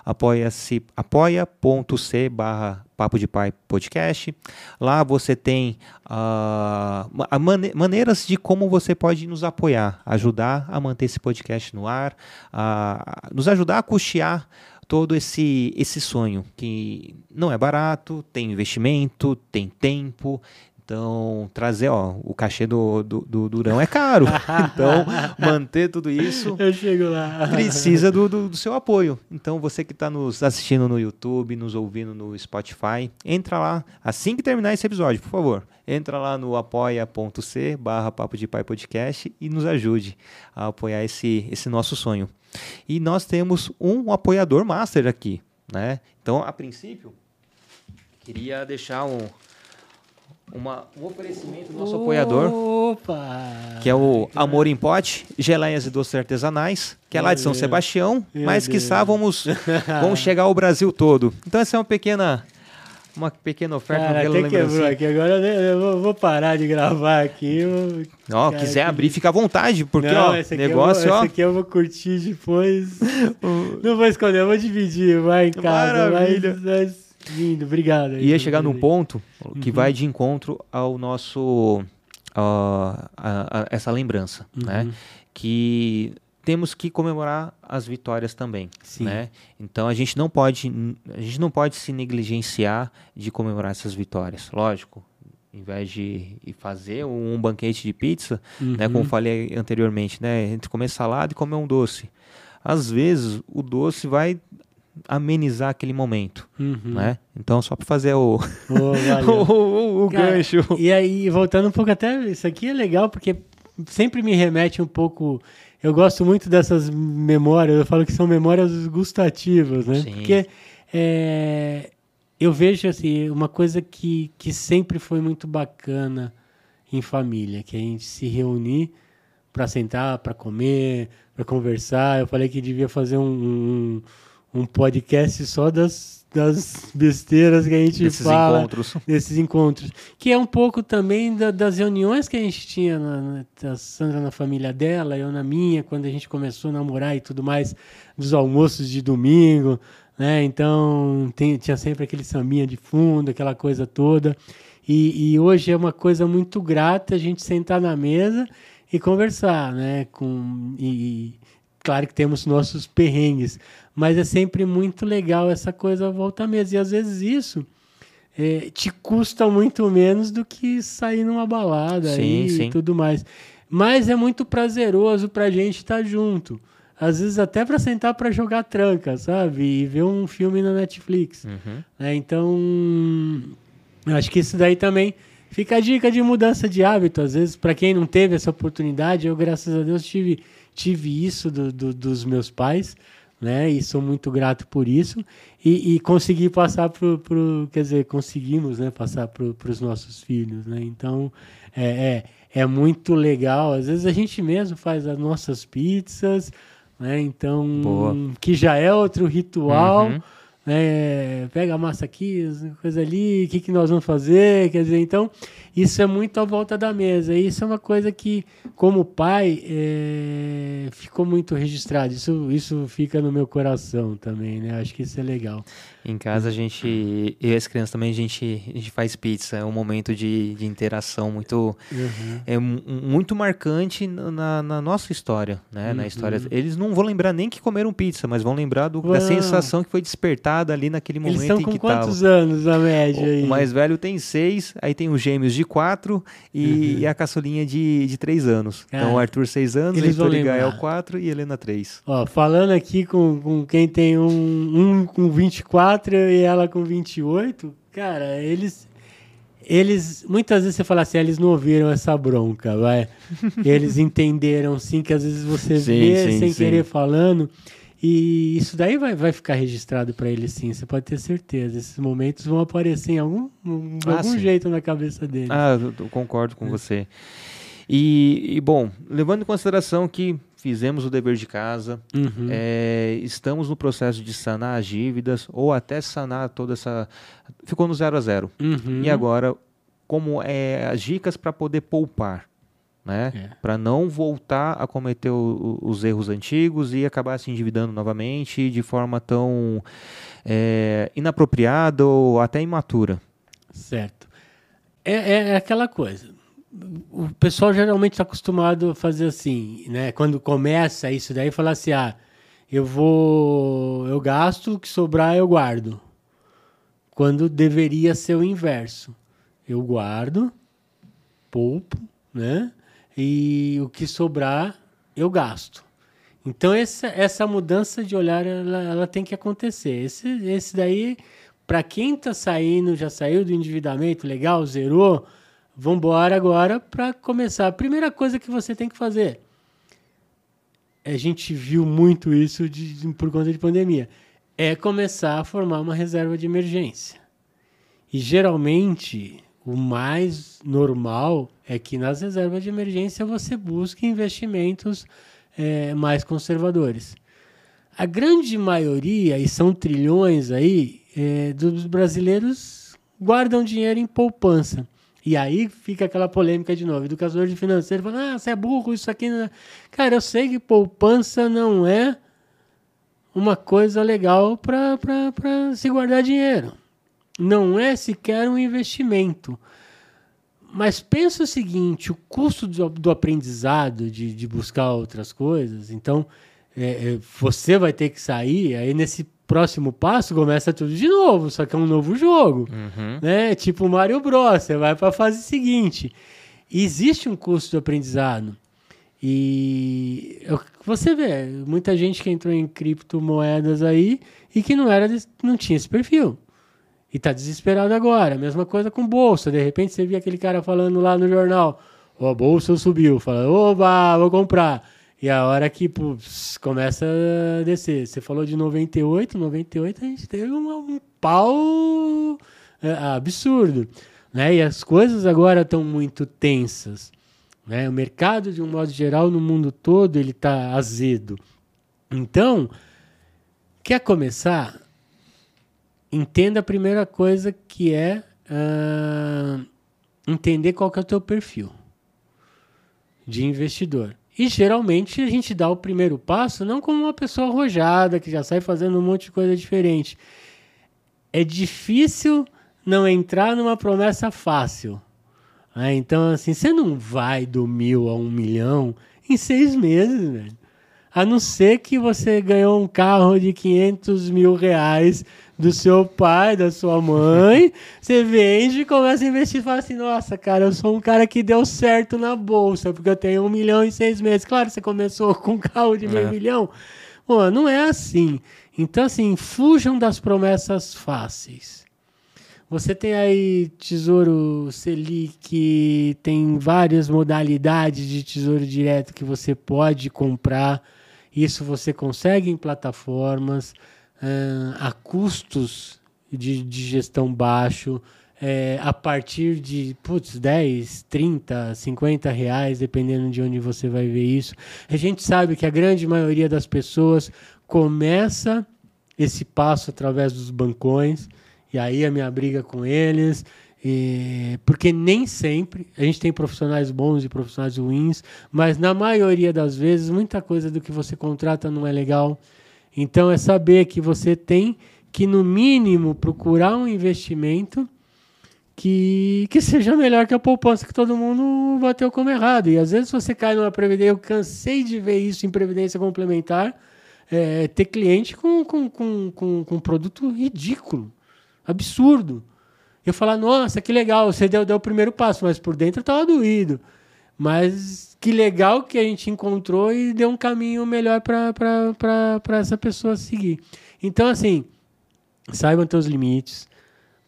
apoia-se, apoia.c barra Papo de Pai Podcast. Lá você tem uh, mane maneiras de como você pode nos apoiar, ajudar a manter esse podcast no ar, uh, nos ajudar a custear todo esse, esse sonho que não é barato, tem investimento, tem tempo, então, trazer, ó, o cachê do, do, do Durão é caro. então, manter tudo isso. Eu chego lá. Precisa do, do, do seu apoio. Então, você que está nos assistindo no YouTube, nos ouvindo no Spotify, entra lá. Assim que terminar esse episódio, por favor, entra lá no apoia.c barra Papo de Pai Podcast e nos ajude a apoiar esse, esse nosso sonho. E nós temos um apoiador master aqui, né? Então, a princípio, queria deixar um uma, um oferecimento do nosso Opa! apoiador, que é o Amor em Pote, geleias e doces artesanais, que é lá de São Sebastião, Meu mas que vamos, vamos chegar ao Brasil todo. Então essa é uma pequena uma pequena oferta. Cara, até quebrou aqui. Agora eu vou parar de gravar aqui. Ó, Cara, quiser que... abrir, fica à vontade, porque Não, ó, negócio, vou, ó. Esse aqui eu vou curtir depois. Não vou esconder, eu vou dividir, vai em casa. Maravilha. Mas, mas Lindo, obrigado. Ia chegar num ponto que uhum. vai de encontro ao nosso. Uh, a, a, essa lembrança, uhum. né? Que temos que comemorar as vitórias também, Sim. né? Então a gente não pode a gente não pode se negligenciar de comemorar essas vitórias, lógico. Em vez de fazer um banquete de pizza, uhum. né, como uhum. falei anteriormente, né, entre comer salada e comer um doce. Às vezes o doce vai amenizar aquele momento, uhum. né? Então só para fazer o oh, o, o, o Cara, gancho. E aí voltando um pouco até isso aqui é legal porque sempre me remete um pouco. Eu gosto muito dessas memórias. Eu falo que são memórias gustativas, né? Sim. Porque é, eu vejo assim uma coisa que que sempre foi muito bacana em família, que a gente se reunir para sentar, para comer, para conversar. Eu falei que devia fazer um, um um podcast só das, das besteiras que a gente desses fala. Encontros. Desses encontros. Que é um pouco também da, das reuniões que a gente tinha, na, na, Sandra na família dela, eu na minha, quando a gente começou a namorar e tudo mais, dos almoços de domingo, né? Então tem, tinha sempre aquele sambinha de fundo, aquela coisa toda. E, e hoje é uma coisa muito grata a gente sentar na mesa e conversar, né? Com, e, claro que temos nossos perrengues, mas é sempre muito legal essa coisa volta à mesa. E às vezes isso é, te custa muito menos do que sair numa balada sim, sim. e tudo mais. Mas é muito prazeroso pra gente estar tá junto. Às vezes até para sentar para jogar tranca, sabe? E ver um filme na Netflix. Uhum. É, então, acho que isso daí também fica a dica de mudança de hábito. Às vezes, para quem não teve essa oportunidade, eu, graças a Deus, tive, tive isso do, do, dos meus pais né? E sou muito grato por isso. E, e consegui passar para pro, quer dizer, conseguimos, né? Passar para os nossos filhos, né? Então, é, é, é, muito legal. Às vezes a gente mesmo faz as nossas pizzas, né? Então, Boa. que já é outro ritual. Uhum. Né? Pega a massa aqui, coisa ali, o que, que nós vamos fazer? Quer dizer, então, isso é muito à volta da mesa. Isso é uma coisa que, como pai, é, ficou muito registrado. Isso, isso fica no meu coração também, né? Acho que isso é legal. Em casa a gente, eu e as crianças também, a gente, a gente faz pizza. É um momento de, de interação muito, uhum. é, muito marcante na, na nossa história, né? Uhum. Na história. Eles não vão lembrar nem que comeram pizza, mas vão lembrar do, da sensação que foi despertada ali naquele momento Eles estão com quantos anos a média? O, o, mais velho tem seis, aí tem os gêmeos de quatro e, uhum. e a caçulinha de, de três anos. Ah, então o Arthur seis anos, eles Heitor e Gael quatro e Helena três. Ó, falando aqui com, com quem tem um, um com 24 e ela com 28, cara, eles eles muitas vezes você fala assim, eles não ouviram essa bronca, vai. Eles entenderam sim que às vezes você sim, vê sim, sem sim. querer falando. E isso daí vai, vai ficar registrado para ele sim, você pode ter certeza. Esses momentos vão aparecer em algum, ah, algum sim. jeito na cabeça dele. Ah, eu, eu concordo com é. você. E, e, bom, levando em consideração que fizemos o dever de casa, uhum. é, estamos no processo de sanar as dívidas ou até sanar toda essa. Ficou no zero a zero. Uhum. E agora, como é as dicas para poder poupar? né? É. Para não voltar a cometer o, os erros antigos e acabar se endividando novamente de forma tão é, inapropriada ou até imatura. Certo. É, é, é aquela coisa. O pessoal geralmente está acostumado a fazer assim, né? Quando começa isso daí, falar assim, ah, eu vou, eu gasto, o que sobrar eu guardo. Quando deveria ser o inverso. Eu guardo, poupo, né? e o que sobrar eu gasto. Então essa, essa mudança de olhar ela, ela tem que acontecer. Esse, esse daí, para quem está saindo, já saiu do endividamento, legal, zerou, vamos embora agora para começar. A primeira coisa que você tem que fazer, a gente viu muito isso de, por conta de pandemia, é começar a formar uma reserva de emergência. E geralmente o mais normal é que nas reservas de emergência você busque investimentos é, mais conservadores. A grande maioria, e são trilhões aí, é, dos brasileiros guardam dinheiro em poupança. E aí fica aquela polêmica de novo. Educador de financeiro fala: ah, você é burro, isso aqui não é. Cara, eu sei que poupança não é uma coisa legal para se guardar dinheiro não é sequer um investimento. Mas pensa o seguinte: o custo do, do aprendizado, de, de, buscar outras coisas, então é, é, você vai ter que sair, aí nesse próximo passo começa tudo de novo, só que é um novo jogo. Uhum. Né? Tipo Mario Bros. Você vai para a fase seguinte. Existe um custo do aprendizado. E você vê, muita gente que entrou em criptomoedas aí e que não era não tinha esse perfil e tá desesperado agora. Mesma coisa com bolsa. De repente você via aquele cara falando lá no jornal: Ó, a bolsa subiu. Fala, oba, vou comprar. E a hora que putz, começa a descer. Você falou de 98, 98 a gente teve um, um pau é, absurdo. Né? E as coisas agora estão muito tensas. Né? O mercado, de um modo geral, no mundo todo, ele está azedo. Então, quer começar? entenda a primeira coisa que é uh, entender qual que é o teu perfil de investidor. E geralmente a gente dá o primeiro passo não como uma pessoa arrojada que já sai fazendo um monte de coisa diferente. É difícil não entrar numa promessa fácil. Né? Então, assim, você não vai do mil a um milhão em seis meses, velho. A não ser que você ganhou um carro de 500 mil reais do seu pai, da sua mãe, você vende e começa a investir e fala assim, nossa, cara, eu sou um cara que deu certo na bolsa, porque eu tenho um milhão em seis meses. Claro, você começou com um carro de meio é. milhão. Pô, não é assim. Então, assim, fujam das promessas fáceis. Você tem aí Tesouro Selic, tem várias modalidades de Tesouro Direto que você pode comprar. Isso você consegue em plataformas uh, a custos de, de gestão baixo, é, a partir de putz, 10, 30, 50 reais, dependendo de onde você vai ver isso. A gente sabe que a grande maioria das pessoas começa esse passo através dos bancões, e aí a minha briga com eles. Porque nem sempre a gente tem profissionais bons e profissionais ruins, mas na maioria das vezes muita coisa do que você contrata não é legal. Então é saber que você tem que, no mínimo, procurar um investimento que, que seja melhor que a poupança que todo mundo bateu como errado. E às vezes você cai numa previdência, eu cansei de ver isso em previdência complementar, é, ter cliente com, com, com, com, com produto ridículo, absurdo. Eu falar, nossa, que legal, você deu, deu o primeiro passo, mas por dentro estava doído. Mas que legal que a gente encontrou e deu um caminho melhor para essa pessoa seguir. Então, assim, saibam teus limites.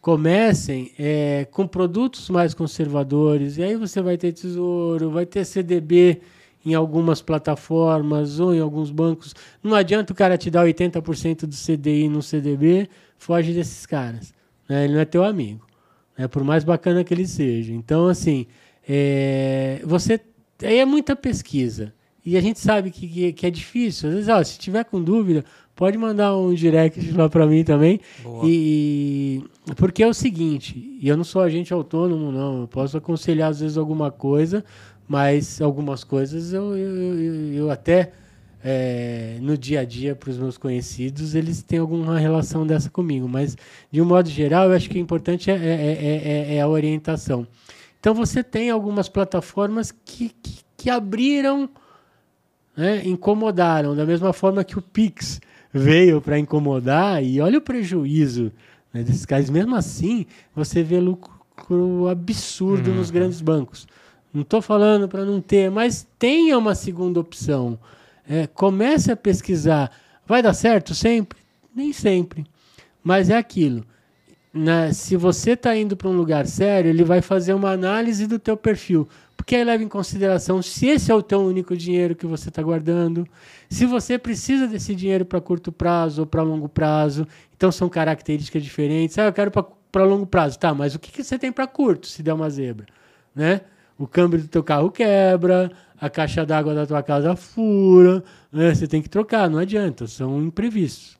Comecem é, com produtos mais conservadores, e aí você vai ter tesouro, vai ter CDB em algumas plataformas ou em alguns bancos. Não adianta o cara te dar 80% do CDI no CDB, foge desses caras. Né? Ele não é teu amigo, né? por mais bacana que ele seja. Então, assim, é, você aí é muita pesquisa. E a gente sabe que, que, que, é difícil. Às vezes, ó, se tiver com dúvida, pode mandar um direct lá para mim também. Boa. E porque é o seguinte, e eu não sou agente autônomo, não. Eu posso aconselhar às vezes alguma coisa, mas algumas coisas eu, eu, eu, eu até é, no dia a dia para os meus conhecidos eles têm alguma relação dessa comigo. Mas de um modo geral, eu acho que o importante é, é, é, é a orientação. Então você tem algumas plataformas que, que, que abriram, né, incomodaram, da mesma forma que o Pix veio para incomodar, e olha o prejuízo né, desses caras. Mesmo assim, você vê lucro absurdo uhum. nos grandes bancos. Não estou falando para não ter, mas tenha uma segunda opção. É, comece a pesquisar. Vai dar certo sempre? Nem sempre. Mas é aquilo né, se você está indo para um lugar sério, ele vai fazer uma análise do teu perfil. Porque aí leva em consideração se esse é o teu único dinheiro que você está guardando, se você precisa desse dinheiro para curto prazo ou para longo prazo. Então são características diferentes. Ah, eu quero para longo prazo. Tá, mas o que, que você tem para curto se der uma zebra? Né? O câmbio do teu carro quebra, a caixa d'água da tua casa fura, né? você tem que trocar, não adianta, são imprevistos.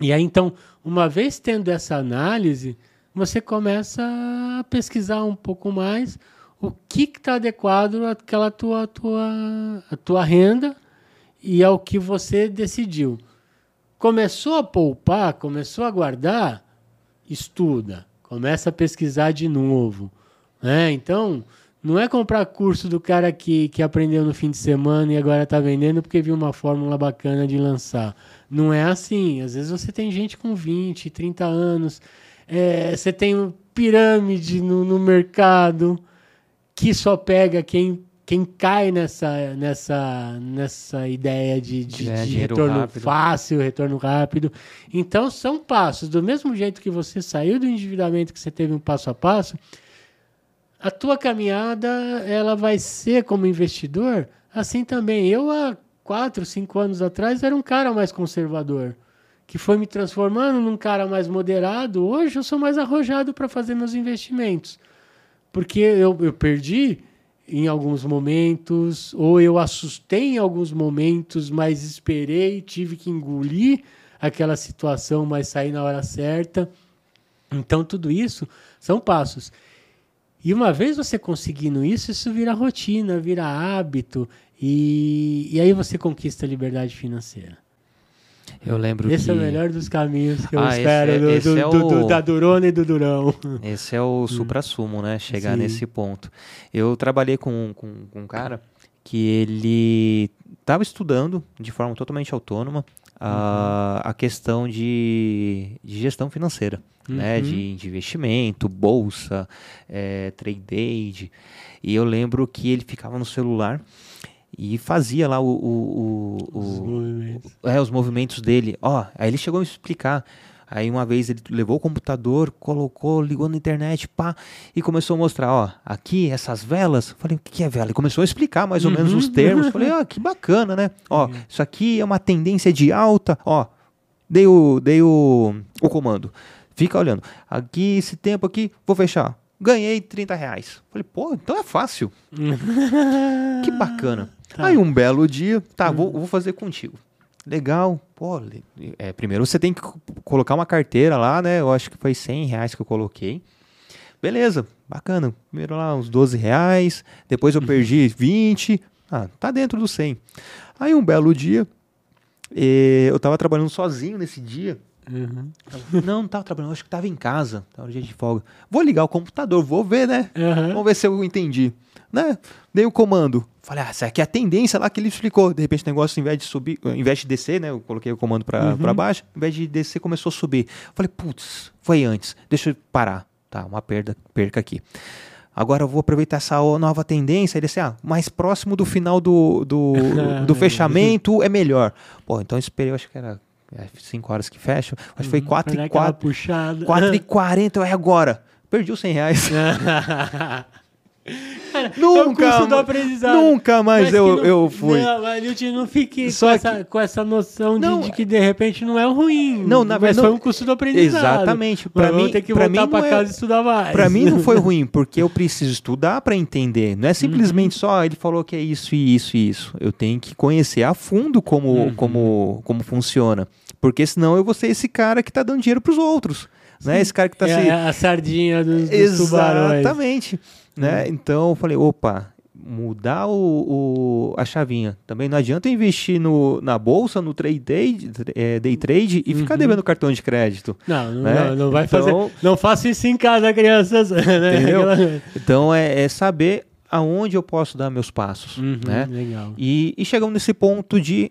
E aí, então, uma vez tendo essa análise, você começa a pesquisar um pouco mais o que está adequado àquela tua, tua, a tua renda e ao que você decidiu. Começou a poupar, começou a guardar, estuda, começa a pesquisar de novo. Né? Então, não é comprar curso do cara que, que aprendeu no fim de semana e agora está vendendo porque viu uma fórmula bacana de lançar. Não é assim. Às vezes você tem gente com 20, 30 anos, é, você tem pirâmide no, no mercado que só pega quem quem cai nessa, nessa, nessa ideia de, de, é, de retorno rápido. fácil, retorno rápido. Então, são passos. Do mesmo jeito que você saiu do endividamento, que você teve um passo a passo, a tua caminhada ela vai ser como investidor assim também. Eu, há quatro, cinco anos atrás, era um cara mais conservador, que foi me transformando num cara mais moderado. Hoje eu sou mais arrojado para fazer meus investimentos, porque eu, eu perdi em alguns momentos, ou eu assustei em alguns momentos, mas esperei, tive que engolir aquela situação, mas saí na hora certa. Então, tudo isso são passos. E uma vez você conseguindo isso, isso vira rotina, vira hábito, e, e aí você conquista a liberdade financeira. Eu lembro esse que... é o melhor dos caminhos que eu ah, espero é, do, do, é do, o... da Durona e do Durão. Esse é o supra-sumo, né? Chegar Sim. nesse ponto. Eu trabalhei com, com, com um cara que ele estava estudando de forma totalmente autônoma a, a questão de, de gestão financeira, né? Uhum. De, de investimento, bolsa, é, trade aid. E eu lembro que ele ficava no celular e fazia lá o, o, o- Os o- movimentos. é, os movimentos dele. Ó, aí ele chegou a me explicar. Aí uma vez ele levou o computador, colocou, ligou na internet, pá, e começou a mostrar, ó, aqui essas velas. Falei, o que é vela? Ele começou a explicar mais ou menos os termos. Falei, ó, que bacana, né? Ó, isso aqui é uma tendência de alta, ó. Dei o, dei o, o comando. Fica olhando. Aqui, esse tempo aqui, vou fechar. Ganhei 30 reais. Falei, pô, então é fácil. Que bacana. Tá. Aí um belo dia, tá, vou, vou fazer contigo. Legal. Pô, é, primeiro você tem que co- colocar uma carteira lá, né? Eu acho que foi 100 reais que eu coloquei. Beleza, bacana. Primeiro lá uns 12 reais, depois eu perdi 20. Ah, tá dentro do 100. Aí um belo dia, eh, eu tava trabalhando sozinho nesse dia. Uhum. Não, não tava trabalhando, acho que tava em casa, tava no dia de folga. Vou ligar o computador, vou ver, né? Aham. Vamos ver se eu entendi. Né? Dei o comando. Falei, ah, essa aqui é a tendência lá que ele explicou. De repente o negócio, ao invés de subir, ao invés de descer, né? Eu coloquei o comando pra, pra baixo, ao invés de descer, começou a subir. Falei, putz, foi antes. Deixa eu parar. Tá, uma perda, perca aqui. Agora eu vou aproveitar essa nova tendência e descer, ah, mais próximo do final do, do, do fechamento é melhor. Pô, então eu esperei, eu acho que era 5 horas que fecha. Acho que foi 4 Pra dar e aquela 4. puxada. 4 e 40, é agora. Perdi os 100 reais. Cara, Nunca, é o custo do aprendizado. nunca mais Mas eu, não- eu fui. Não, mas Nilton, não fique Só com, que- essa, com essa noção de, Não, de que de repente não é ruim. Não, na mas verdade, foi não- um custo do aprendizado. Exatamente. Mas Pra mim- ter que pra voltar mim pra não é- casa e estudar mais. Pra mim não foi ruim, porque eu preciso estudar pra entender. Não é simplesmente Uhum. só "Ah, ele falou que é isso e isso e isso. Eu tenho que conhecer a fundo como, Uhum. como, como funciona. Porque senão eu vou ser esse cara que tá dando dinheiro pros outros. Né? Esse cara que tá é se. a sardinha dos, dos tubarões. Exatamente. Né? Uhum. Então eu falei, opa, mudar o, o- a chavinha. Também não adianta investir no, na bolsa, no trade day, é, day trade e ficar Uhum. devendo cartão de crédito. Não, não, Né? não, não vai Então- fazer. Não faça isso em casa, crianças. né? Então é, é saber aonde eu posso dar meus passos, Uhum, né? Legal. E, e chegamos nesse ponto de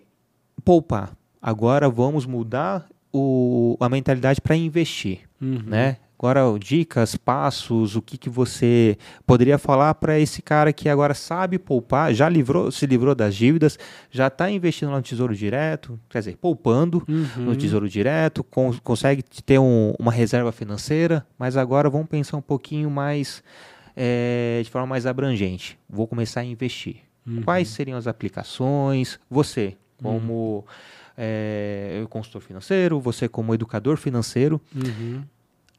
poupar. Agora vamos mudar o, a mentalidade para investir, Uhum. né? Agora dicas, passos, o que, que você poderia falar para esse cara que agora sabe poupar, já livrou, se livrou das dívidas, já está investindo no Tesouro Direto, quer dizer, poupando Uhum. no Tesouro Direto, con- consegue ter um- uma reserva financeira, mas agora vamos pensar um pouquinho mais eh, de forma mais abrangente. Vou começar a investir. Uhum. Quais seriam as aplicações? Você, como eh, consultor financeiro, você como educador financeiro, Uhum.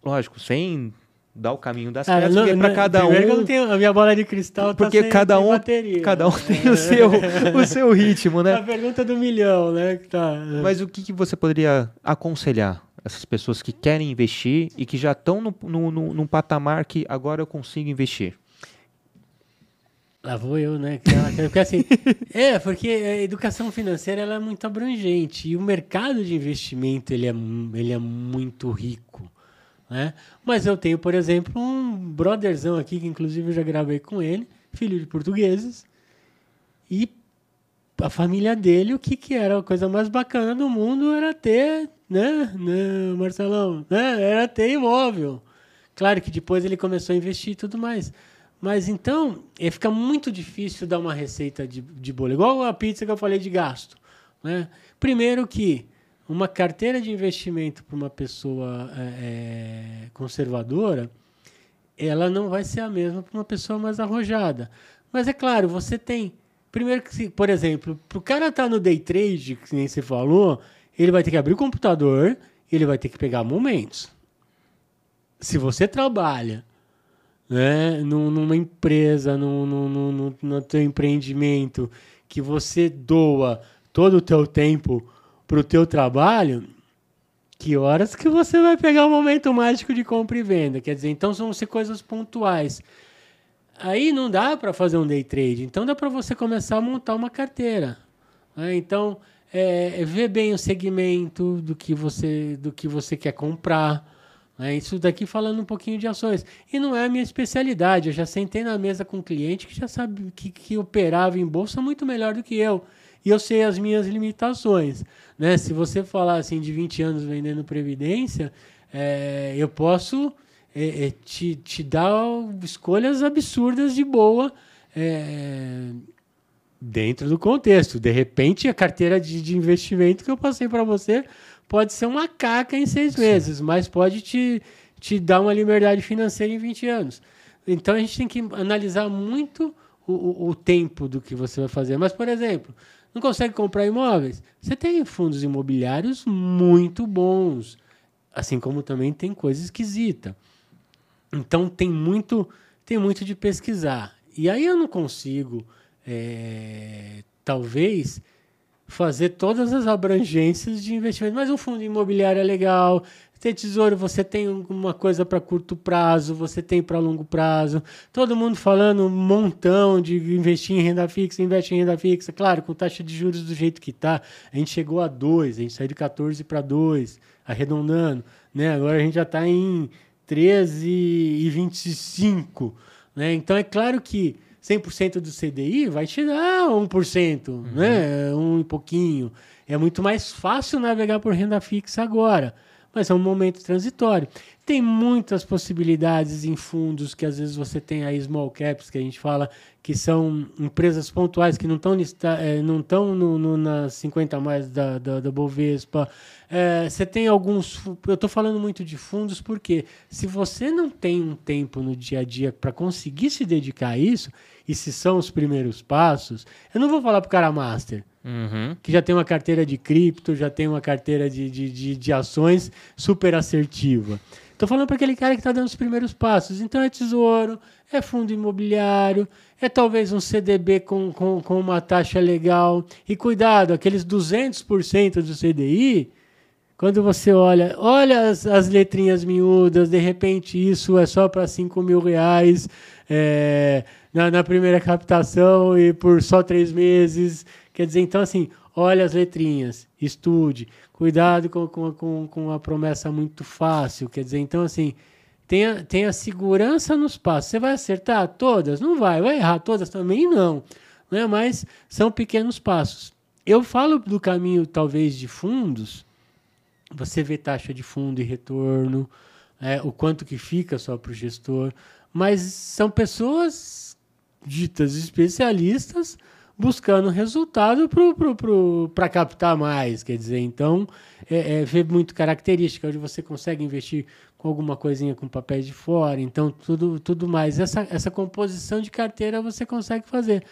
lógico, sem dar o caminho das Ah, pedras, porque para cada que eu um não tenho- a minha bola de cristal tá porque sem- cada um- bateria. cada um tem o seu o seu ritmo, A né? pergunta do milhão, né? Tá, Mas o que, que você poderia aconselhar essas pessoas que querem investir e que já estão no, no, no- num patamar que agora eu consigo investir? Lá vou eu, né? Porque assim, é, porque a educação financeira ela é muito abrangente e o mercado de investimento ele é, ele é muito rico, né? Mas eu tenho, por exemplo, um brotherzão aqui, que inclusive eu já gravei com ele, filho de portugueses, e a família dele, o que que era a coisa mais bacana do mundo era ter, né, né Marcelão, né? Era ter imóvel. Claro que depois ele começou a investir e tudo mais. Mas então, eh, fica muito difícil dar uma receita de, de bolo. Igual a pizza que eu falei de gasto. Né? Primeiro que uma carteira de investimento para uma pessoa eh, conservadora, ela não vai ser a mesma para uma pessoa mais arrojada. Mas é claro, você tem. Primeiro que, por exemplo, para o cara estar no day trade, que nem você falou, ele vai ter que abrir o computador, ele vai ter que pegar momentos. Se você trabalha né, num- numa empresa, num, num, num- no teu empreendimento, que você doa todo o teu tempo para o teu trabalho, que horas que você vai pegar o momento mágico de compra e venda? Quer dizer, então são ser coisas pontuais. Aí não dá para fazer um day trade, então dá para você começar a montar uma carteira. né? Então, é, é ver bem o segmento do que você, do que você quer comprar. Né? Isso daqui falando um pouquinho de ações. E não é a minha especialidade. Eu já sentei na mesa com um cliente que já sabe que, que operava em bolsa muito melhor do que eu. E eu sei as minhas limitações. Né? Se você falar assim de 20 anos vendendo previdência, é, eu posso é, é, te, te dar escolhas absurdas de boa é, dentro do contexto. De repente, a carteira de, de investimento que eu passei para você pode ser uma caca em seis Sim. meses, mas pode te, te dar uma liberdade financeira em 20 anos. Então, a gente tem que analisar muito o, o, o tempo do que você vai fazer. Mas, por exemplo, não consegue comprar imóveis? Você tem fundos imobiliários muito bons, assim como também tem coisa esquisita. Então tem muito, tem muito de pesquisar. E aí eu não consigo, é, talvez, fazer todas as abrangências de investimento. Mas um fundo imobiliário é legal, tem tesouro, você tem uma coisa para curto prazo, você tem para longo prazo. Todo mundo falando um montão de investir em renda fixa, investe em renda fixa. Claro, com taxa de juros do jeito que está, a gente chegou a 2, a gente saiu de 14 para 2, arredondando. Né? Agora a gente já está em 13 e 25. Né? Então é claro que 100% do CDI vai te dar 1%, uhum. né? um e pouquinho. É muito mais fácil navegar por renda fixa agora mas é um momento transitório. Tem muitas possibilidades em fundos que às vezes você tem aí small caps, que a gente fala que são empresas pontuais que não estão é, não estão no, no, nas 50 mais da, da, da Bovespa. É, você tem alguns. Eu estou falando muito de fundos porque se você não tem um tempo no dia a dia para conseguir se dedicar a isso, e se são os primeiros passos, eu não vou falar para o cara master. Uhum. Que já tem uma carteira de cripto, já tem uma carteira de, de, de, de ações super assertiva. Estou falando para aquele cara que está dando os primeiros passos. Então é tesouro, é fundo imobiliário, é talvez um CDB com, com, com uma taxa legal. E cuidado, aqueles 200% do CDI, quando você olha, olha as, as letrinhas miúdas, de repente isso é só para 5 mil reais é, na, na primeira captação e por só três meses. Quer dizer, então, assim, olha as letrinhas, estude, cuidado com, com, com, com a promessa muito fácil. Quer dizer, então, assim, tenha, tenha segurança nos passos. Você vai acertar todas? Não vai. Vai errar todas também? Não. Né? Mas são pequenos passos. Eu falo do caminho, talvez, de fundos. Você vê taxa de fundo e retorno, é, o quanto que fica só para o gestor. Mas são pessoas ditas especialistas buscando resultado para captar mais. Quer dizer, então, é, é, vê muito característica, onde você consegue investir com alguma coisinha com papéis de fora, então tudo, tudo mais. Essa, essa composição de carteira você consegue fazer.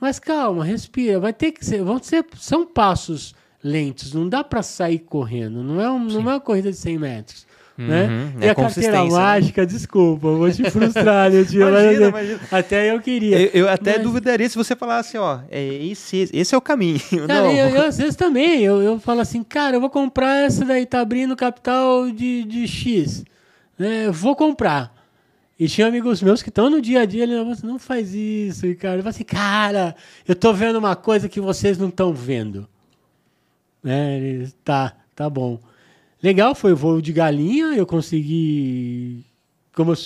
Mas calma, respira. Vai ter que ser, vão ser, são passos lentos. Não dá para sair correndo. Não é, um, não é uma corrida de 100 metros. Né? Uhum, e é a carteira né? mágica, né? desculpa, vou te frustrar, meu tio. imagina, imagina. Até eu queria. Eu, eu até mas... duvidaria se você falasse, ó, é esse, esse é o caminho. Cara, eu, eu, às vezes também, eu, eu falo assim, cara, eu vou comprar essa daí, tá abrindo capital de, de X. Né? Vou comprar. E tinha amigos meus que estão no dia a dia, ele não, não faz isso, cara. Eu falo assim, cara, eu tô vendo uma coisa que vocês não estão vendo. Né? Ele, tá, tá bom. Legal, foi o voo de galinha, eu consegui. Como eu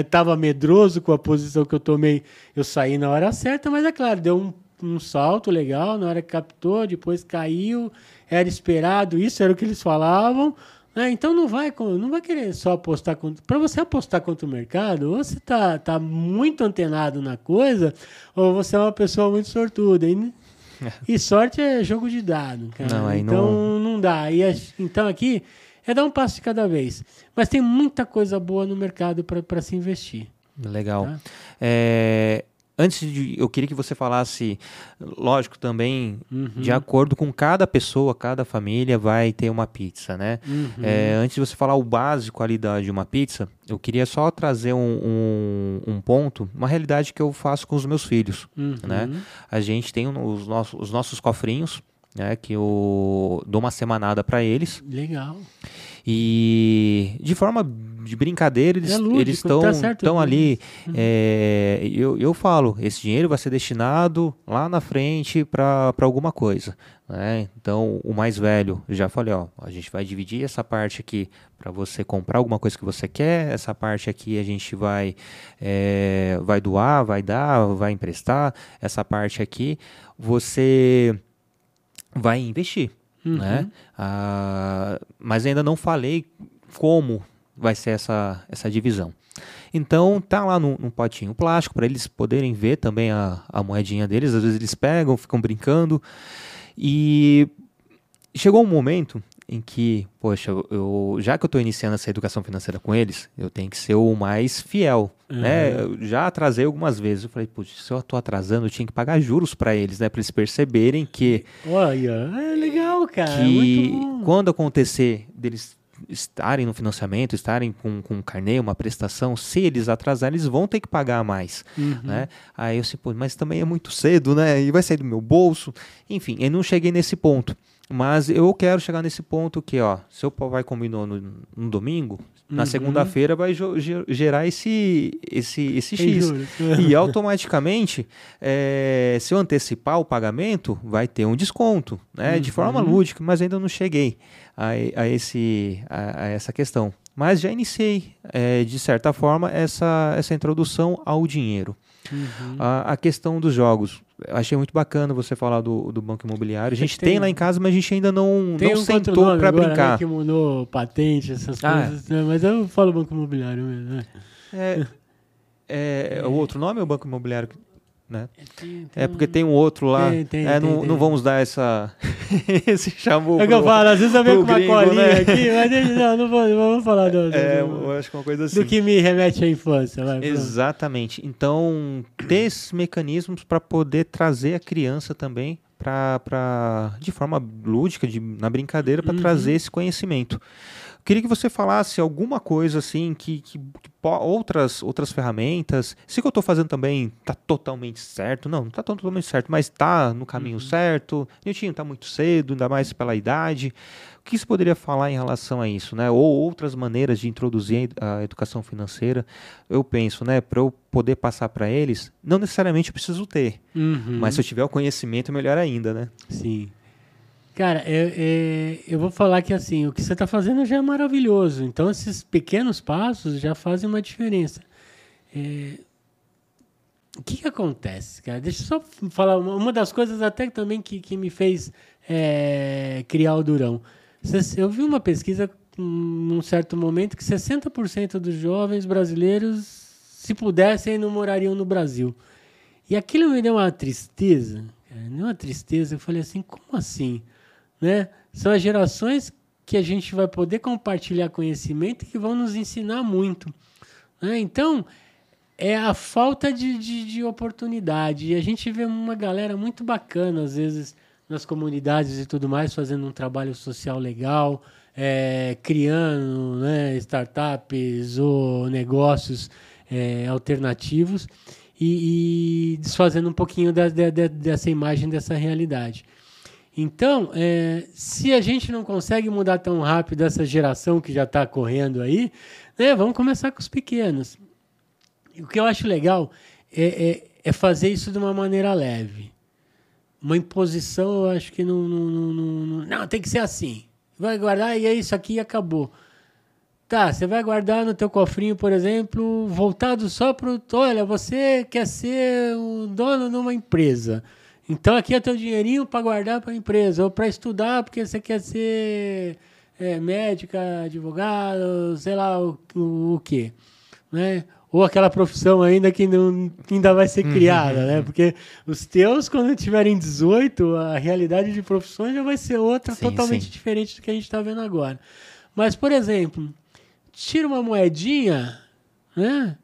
estava medroso com a posição que eu tomei, eu saí na hora certa, mas é claro, deu um, um salto legal na hora que captou, depois caiu, era esperado, isso era o que eles falavam. Né? Então não vai, não vai querer só apostar contra. Para você apostar contra o mercado, ou você está tá muito antenado na coisa, ou você é uma pessoa muito sortuda. E e sorte é jogo de dado, cara. Não, então não, não dá. E a, então aqui é dar um passo de cada vez. Mas tem muita coisa boa no mercado para se investir. Legal. Tá? É, antes de. Eu queria que você falasse, lógico, também, uhum. de acordo com cada pessoa, cada família vai ter uma pizza, né? Uhum. É, antes de você falar o básico ali da, de uma pizza, eu queria só trazer um, um, um ponto, uma realidade que eu faço com os meus filhos, uhum. né? A gente tem os nossos, os nossos cofrinhos, né? Que eu dou uma semanada para eles. Legal. E de forma de brincadeira, eles É lúdico, eles estão tá certo, né? ali. é, eu, eu falo, esse dinheiro vai ser destinado lá na frente para alguma coisa. né? Então, o mais velho, já falei, ó, a gente vai dividir essa parte aqui para você comprar alguma coisa que você quer, essa parte aqui a gente vai, é, vai doar, vai dar, vai emprestar, essa parte aqui você vai investir. Uhum. Né? Ah, mas ainda não falei como vai ser essa, essa divisão. Então tá lá no, num potinho plástico para eles poderem ver também a, a moedinha deles. Às vezes eles pegam, ficam brincando. E chegou um momento em que, poxa, eu, já que eu estou iniciando essa educação financeira com eles, eu tenho que ser o mais fiel, né? Eu já atrasei algumas vezes. Eu falei, putz, se eu estou atrasando, eu tinha que pagar juros para eles, né? Para eles perceberem que Olha, é legal, cara. que muito bom. quando acontecer deles estarem no financiamento, estarem com, com um carnê, uma prestação, se eles atrasarem, eles vão ter que pagar mais, Uhum. né? Aí eu sei, pô, mas também é muito cedo, né? E vai sair do meu bolso. Enfim, eu não cheguei nesse ponto. Mas eu quero chegar nesse ponto que, ó, seu pau vai combinou no, no domingo, na Uhum. segunda-feira vai gerar esse, esse, esse X. E automaticamente, eh, se eu antecipar o pagamento, vai ter um desconto, né? De forma Uhum. lúdica, mas ainda não cheguei a, a esse, a, a essa questão. Mas já iniciei, eh, de certa forma, essa, essa introdução ao dinheiro. Uhum. A, a questão dos jogos. Achei muito bacana você falar do, do banco imobiliário. A gente tem, Tem- lá em casa, mas a gente ainda não, não um sentou para agora, brincar. Né, que mudou patente, essas Ah, coisas. né, Mas eu falo banco imobiliário mesmo. Né? É, é, é o outro nome ou banco imobiliário? Né? Tem- É porque tem um outro lá. Tem, tem, é, tem, não, tem. não vamos dar essa esse chamou. É que eu falo, às vezes eu venho com uma gringo, colinha né? aqui, mas não, não, vou, não vamos falar do, do, É, do- eu acho que é uma coisa assim. do que me remete à infância. Vai, pronto. Exatamente. Então, ter esses mecanismos para poder trazer a criança também para de forma lúdica, de, na brincadeira, para Uhum. trazer esse conhecimento. Queria que você falasse alguma coisa assim que, que- que outras outras ferramentas. Se o que eu estou fazendo também está totalmente certo, não, não está totalmente certo, mas está no caminho certo. Niltinho, está muito cedo, ainda mais pela idade. O que você poderia falar em relação a isso, né? Ou outras maneiras de introduzir a educação financeira? Eu penso, né? Para eu poder passar para eles, não necessariamente eu preciso ter, Uhum. mas se eu tiver o conhecimento, melhor ainda, né? Sim. Cara, eu, é, eu vou falar que assim, o que você está fazendo já é maravilhoso. Então, esses pequenos passos já fazem uma diferença. É, o que, que acontece, cara? Deixa eu só falar uma, uma das coisas até também que, que me fez é, criar o Durão. Eu vi uma pesquisa num certo momento que 60% dos jovens brasileiros, se pudessem, não morariam no Brasil. E aquilo me deu uma tristeza, cara, uma tristeza. Eu falei assim, como assim? Né? São as gerações que a gente vai poder compartilhar conhecimento e que vão nos ensinar muito. né? Então, é a falta de, de, de oportunidade. E a gente vê uma galera muito bacana, às vezes, nas comunidades e tudo mais, fazendo um trabalho social legal, é, criando né, startups ou negócios é, alternativos e, e desfazendo um pouquinho da- da- dessa imagem, dessa realidade. Então, é, se a gente não consegue mudar tão rápido essa geração que já está correndo aí, né, vamos começar com os pequenos. O que eu acho legal é, é- é fazer isso de uma maneira leve. Uma imposição, eu acho que não, não, não, não- não, tem que ser assim. Vai guardar e é isso aqui e acabou. Tá, você vai guardar no teu cofrinho, por exemplo, voltado só para o... Olha, você quer ser o dono de uma empresa. Então aqui é teu dinheirinho para guardar para a empresa. Ou para estudar, porque você quer ser é, médica, advogado, sei lá o, o, o quê. Né? Ou aquela profissão ainda que não, ainda vai ser criada, né? Porque os teus, quando tiverem 18, a realidade de profissões já vai ser outra, Sim, totalmente sim. diferente do que a gente está vendo agora. Mas, por exemplo, tira uma moedinha, né?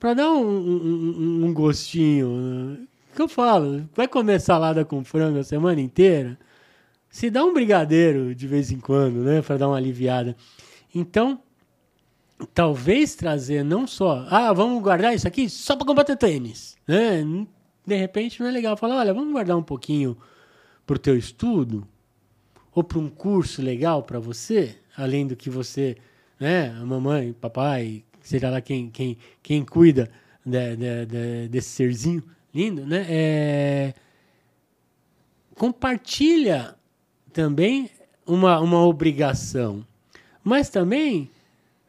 Para dar um, um- um- um gostinho. Que eu falo? Vai comer salada com frango a semana inteira? Se dá um brigadeiro de vez em quando, né? Para dar uma aliviada. Então, talvez trazer não só, ah, vamos guardar isso aqui só para combater tênis, né? De repente não é legal falar, olha, vamos guardar um pouquinho para o teu estudo ou para um curso legal para você, além do que você né? A mamãe, papai, seja lá quem, quem, quem cuida de, de, de, desse serzinho lindo, né? É, compartilha também uma, uma obrigação, mas também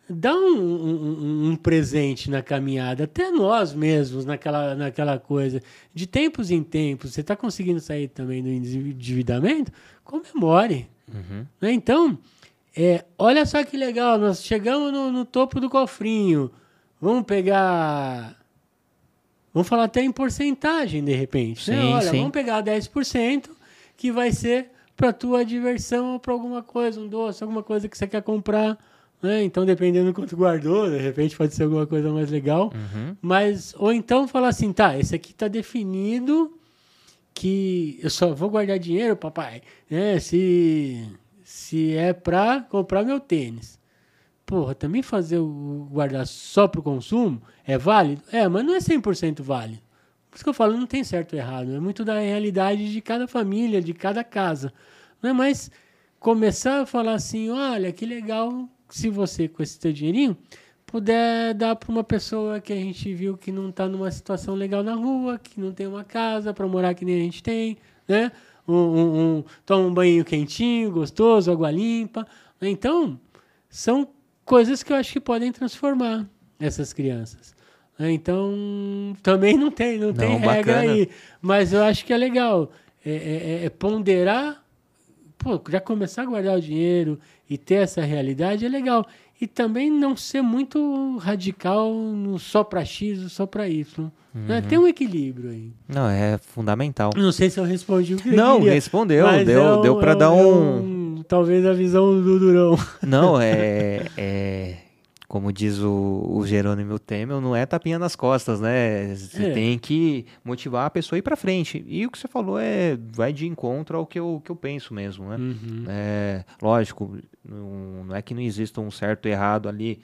dá um, um, um, presente na caminhada, até nós mesmos, naquela, naquela coisa. De tempos em tempos, você está conseguindo sair também do endividamento? Comemore. Uhum. Né? Então, é, olha só que legal, nós chegamos no, no topo do cofrinho. Vamos pegar. Vamos falar até em porcentagem, de repente. Né? Sim, né? Olha, sim. vamos pegar 10%, que vai ser para tua diversão ou para alguma coisa, um doce, alguma coisa que você quer comprar né? Então, dependendo do quanto guardou, de repente pode ser alguma coisa mais legal. Uhum. Mas, ou então falar assim, tá, esse aqui tá definido que eu só vou guardar dinheiro, papai, né? Se, se é para comprar meu tênis. Porra, também fazer o guardar só para o consumo é válido? É, mas não é 100% válido. Por isso que eu falo, não tem certo ou errado. É muito da realidade de cada família, de cada casa. Não é mais começar a falar assim, olha, que legal se você, com esse seu dinheirinho, puder dar para uma pessoa que a gente viu que não está numa situação legal na rua, que não tem uma casa para morar que nem a gente tem, né? Um, um, um, toma um banho quentinho, gostoso, água limpa. Então, são coisas que eu acho que podem transformar essas crianças. Então, também não tem, não, não tem regra bacana. aí. Mas eu acho que é legal é, é, é ponderar pô, já começar a guardar o dinheiro e ter essa realidade é legal. E também não ser muito radical no só para X ou só para Y. Né? Uhum. Né? Tem um equilíbrio aí. Não, é fundamental. Não sei se eu respondi o que Não, queria, respondeu. Deu, é um, deu para é dar um... Talvez a visão do Durão. Não, é... é como diz o, o Jerônimo Temer, não é tapinha nas costas, né? Você é. tem que motivar a pessoa a ir para frente. E o que você falou é vai de encontro ao que eu, que eu penso mesmo, né? Uhum. É, lógico, não, não é que não exista um certo e errado ali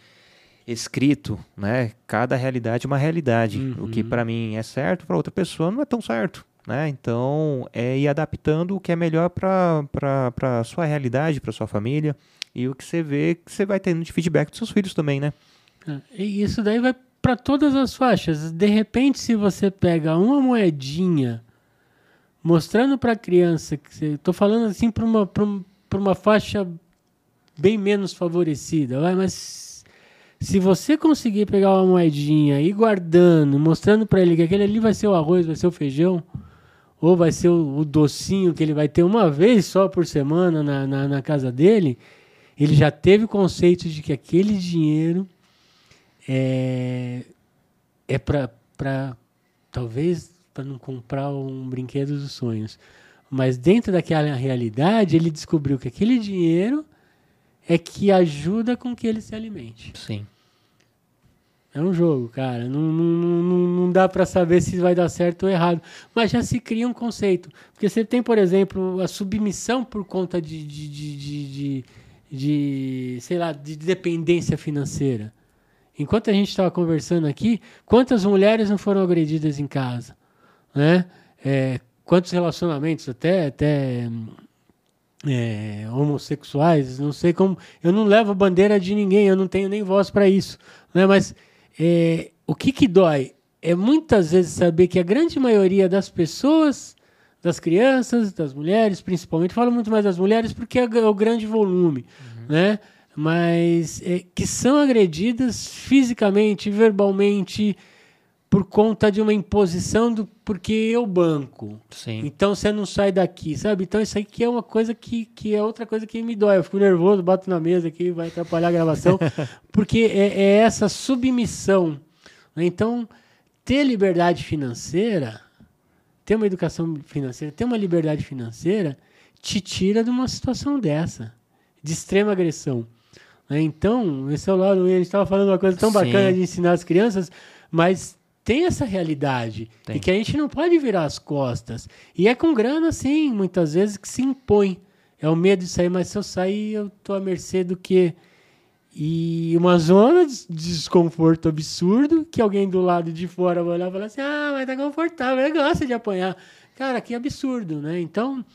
escrito, né? Cada realidade é uma realidade. Uhum. O que para mim é certo, para outra pessoa não é tão certo. Né? Então, é ir adaptando o que é melhor para a sua realidade, para sua família e o que você vê que você vai tendo de feedback dos seus filhos também, né? É, e isso daí vai para todas as faixas. De repente, se você pega uma moedinha mostrando para a criança que você, tô falando assim para uma para uma faixa bem menos favorecida, vai, mas se você conseguir pegar uma moedinha e guardando, mostrando para ele que aquele ali vai ser o arroz, vai ser o feijão, ou vai ser o, o docinho que ele vai ter uma vez só por semana na, na, na casa dele, ele já teve o conceito de que aquele dinheiro é, é para talvez para não comprar um brinquedo dos sonhos. Mas dentro daquela realidade, ele descobriu que aquele dinheiro é que ajuda com que ele se alimente. Sim. É um jogo, cara. Não, não, não, não dá para saber se vai dar certo ou errado. Mas já se cria um conceito. Porque você tem, por exemplo, a submissão por conta de, de, de, de de, sei lá, de dependência financeira. Enquanto a gente estava conversando aqui, quantas mulheres não foram agredidas em casa, né? É, quantos relacionamentos, até, até é, homossexuais, não sei como, eu não levo bandeira de ninguém, eu não tenho nem voz para isso, né? Mas é, o que que dói é muitas vezes saber que a grande maioria das pessoas das crianças, das mulheres, principalmente. Falo muito mais das mulheres porque é o grande volume, uhum. né? Mas é, que são agredidas fisicamente, verbalmente, por conta de uma imposição do porque eu banco. Sim. Então você não sai daqui, sabe? Então isso aqui é uma coisa que, que é outra coisa que me dói. Eu fico nervoso, bato na mesa aqui, vai atrapalhar a gravação, porque é, é essa submissão. Né? Então, ter liberdade financeira ter uma educação financeira, ter uma liberdade financeira, te tira de uma situação dessa, de extrema agressão. Né? Então, esse é o lado, a gente estava falando uma coisa tão Sim. bacana de ensinar as crianças, mas tem essa realidade tem. e que a gente não pode virar as costas. E é com grana, sim, muitas vezes que se impõe. É o medo de sair, mas se eu sair, eu tô à mercê do que e uma zona de desconforto absurdo que alguém do lado de fora vai olhar e falar assim: ah, mas tá confortável, ele gosta de apanhar. Cara, que absurdo, né? Então,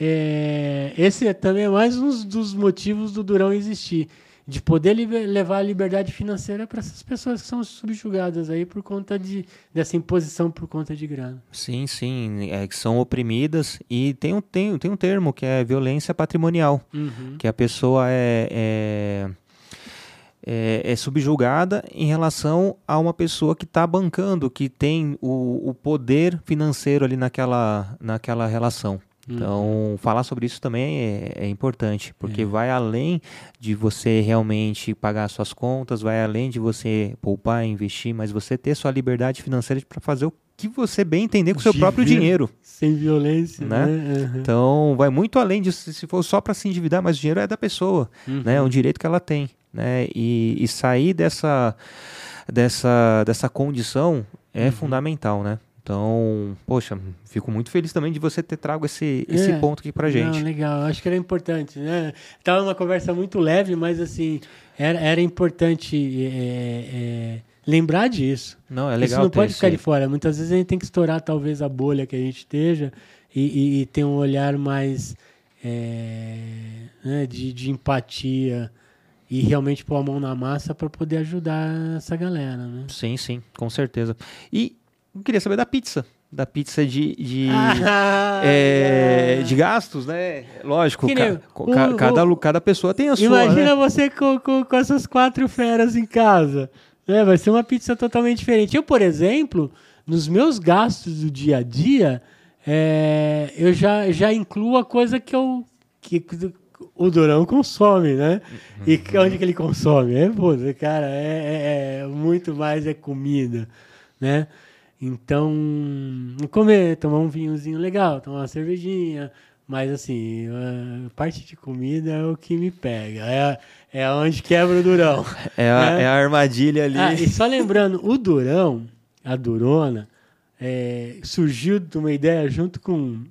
é, esse é também mais um dos motivos do Durão existir. De poder levar a liberdade financeira para essas pessoas que são subjugadas aí por conta de, dessa imposição por conta de grana. Sim, sim, é que são oprimidas e tem um, tem, tem um termo que é violência patrimonial, uhum. que a pessoa é, é é, é, subjugada em relação a uma pessoa que está bancando, que tem o, o, poder financeiro ali naquela, naquela relação. Então, uhum. falar sobre isso também é, é importante, porque é. vai além de você realmente pagar suas contas, vai além de você poupar, investir, mas você ter sua liberdade financeira para fazer o que você bem entender com o seu próprio dinheiro. Sem violência, né? né? Uhum. Então, vai muito além disso. Se for só para se endividar, mas o dinheiro é da pessoa, uhum. né? É um direito que ela tem, né? E, e sair dessa, dessa, dessa condição é uhum. fundamental, né? Então, poxa, fico muito feliz também de você ter trago esse, é, esse ponto aqui pra gente. Não, legal, acho que era importante, né? Tava uma conversa muito leve, mas assim, era, era importante é, é, lembrar disso. Não, é legal. Isso não pode ficar de fora. Muitas vezes a gente tem que estourar talvez a bolha que a gente esteja e, e, e ter um olhar mais é, né, de, de empatia e realmente pôr a mão na massa para poder ajudar essa galera, né? Sim, sim, com certeza. E eu queria saber da pizza. Da pizza de, de, ah, é, de gastos, né? Lógico, ca, o, ca, cada, o, cada pessoa tem a sua. Imagina né? você com, com, com, essas quatro feras em casa. Né? Vai ser uma pizza totalmente diferente. Eu, por exemplo, nos meus gastos do dia a dia, é, eu já, já incluo a coisa que eu. Que, o Durão consome, né? Uhum. E onde que ele consome? É, pô, cara, é, é, é muito mais é comida, né? Então, comer, tomar um vinhozinho legal, tomar uma cervejinha, mas assim, a parte de comida é o que me pega. É, é onde quebra o durão. É a, né? é a armadilha ali. Ah, e só lembrando, o durão, a durona, é, surgiu de uma ideia junto com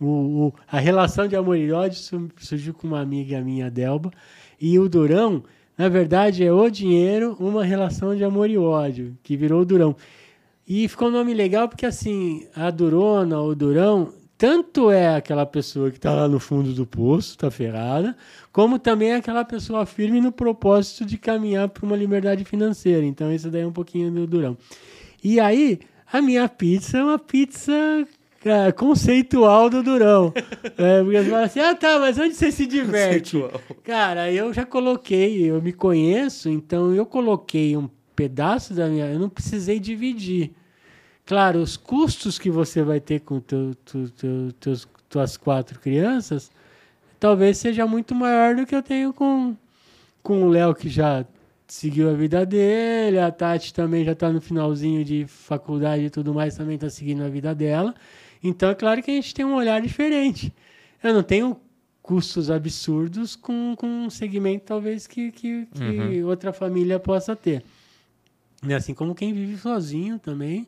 o, o, a relação de amor e ódio surgiu com uma amiga minha, Delba, e o durão, na verdade, é o dinheiro, uma relação de amor e ódio, que virou o durão. E ficou um nome legal porque, assim, a Durona ou Durão, tanto é aquela pessoa que está lá no fundo do poço, está ferrada, como também é aquela pessoa firme no propósito de caminhar para uma liberdade financeira. Então, isso daí é um pouquinho do Durão. E aí, a minha pizza é uma pizza cara, conceitual do Durão. é, porque você fala assim, ah tá, mas onde você se diverte? Cara, eu já coloquei, eu me conheço, então eu coloquei um pedaço da minha. Eu não precisei dividir. Claro, os custos que você vai ter com teu, tu, tu, teus, tuas quatro crianças talvez seja muito maior do que eu tenho com, com o Léo, que já seguiu a vida dele, a Tati também já está no finalzinho de faculdade e tudo mais, também está seguindo a vida dela. Então é claro que a gente tem um olhar diferente. Eu não tenho custos absurdos com, com um segmento talvez que, que, que uhum. outra família possa ter. E assim como quem vive sozinho também,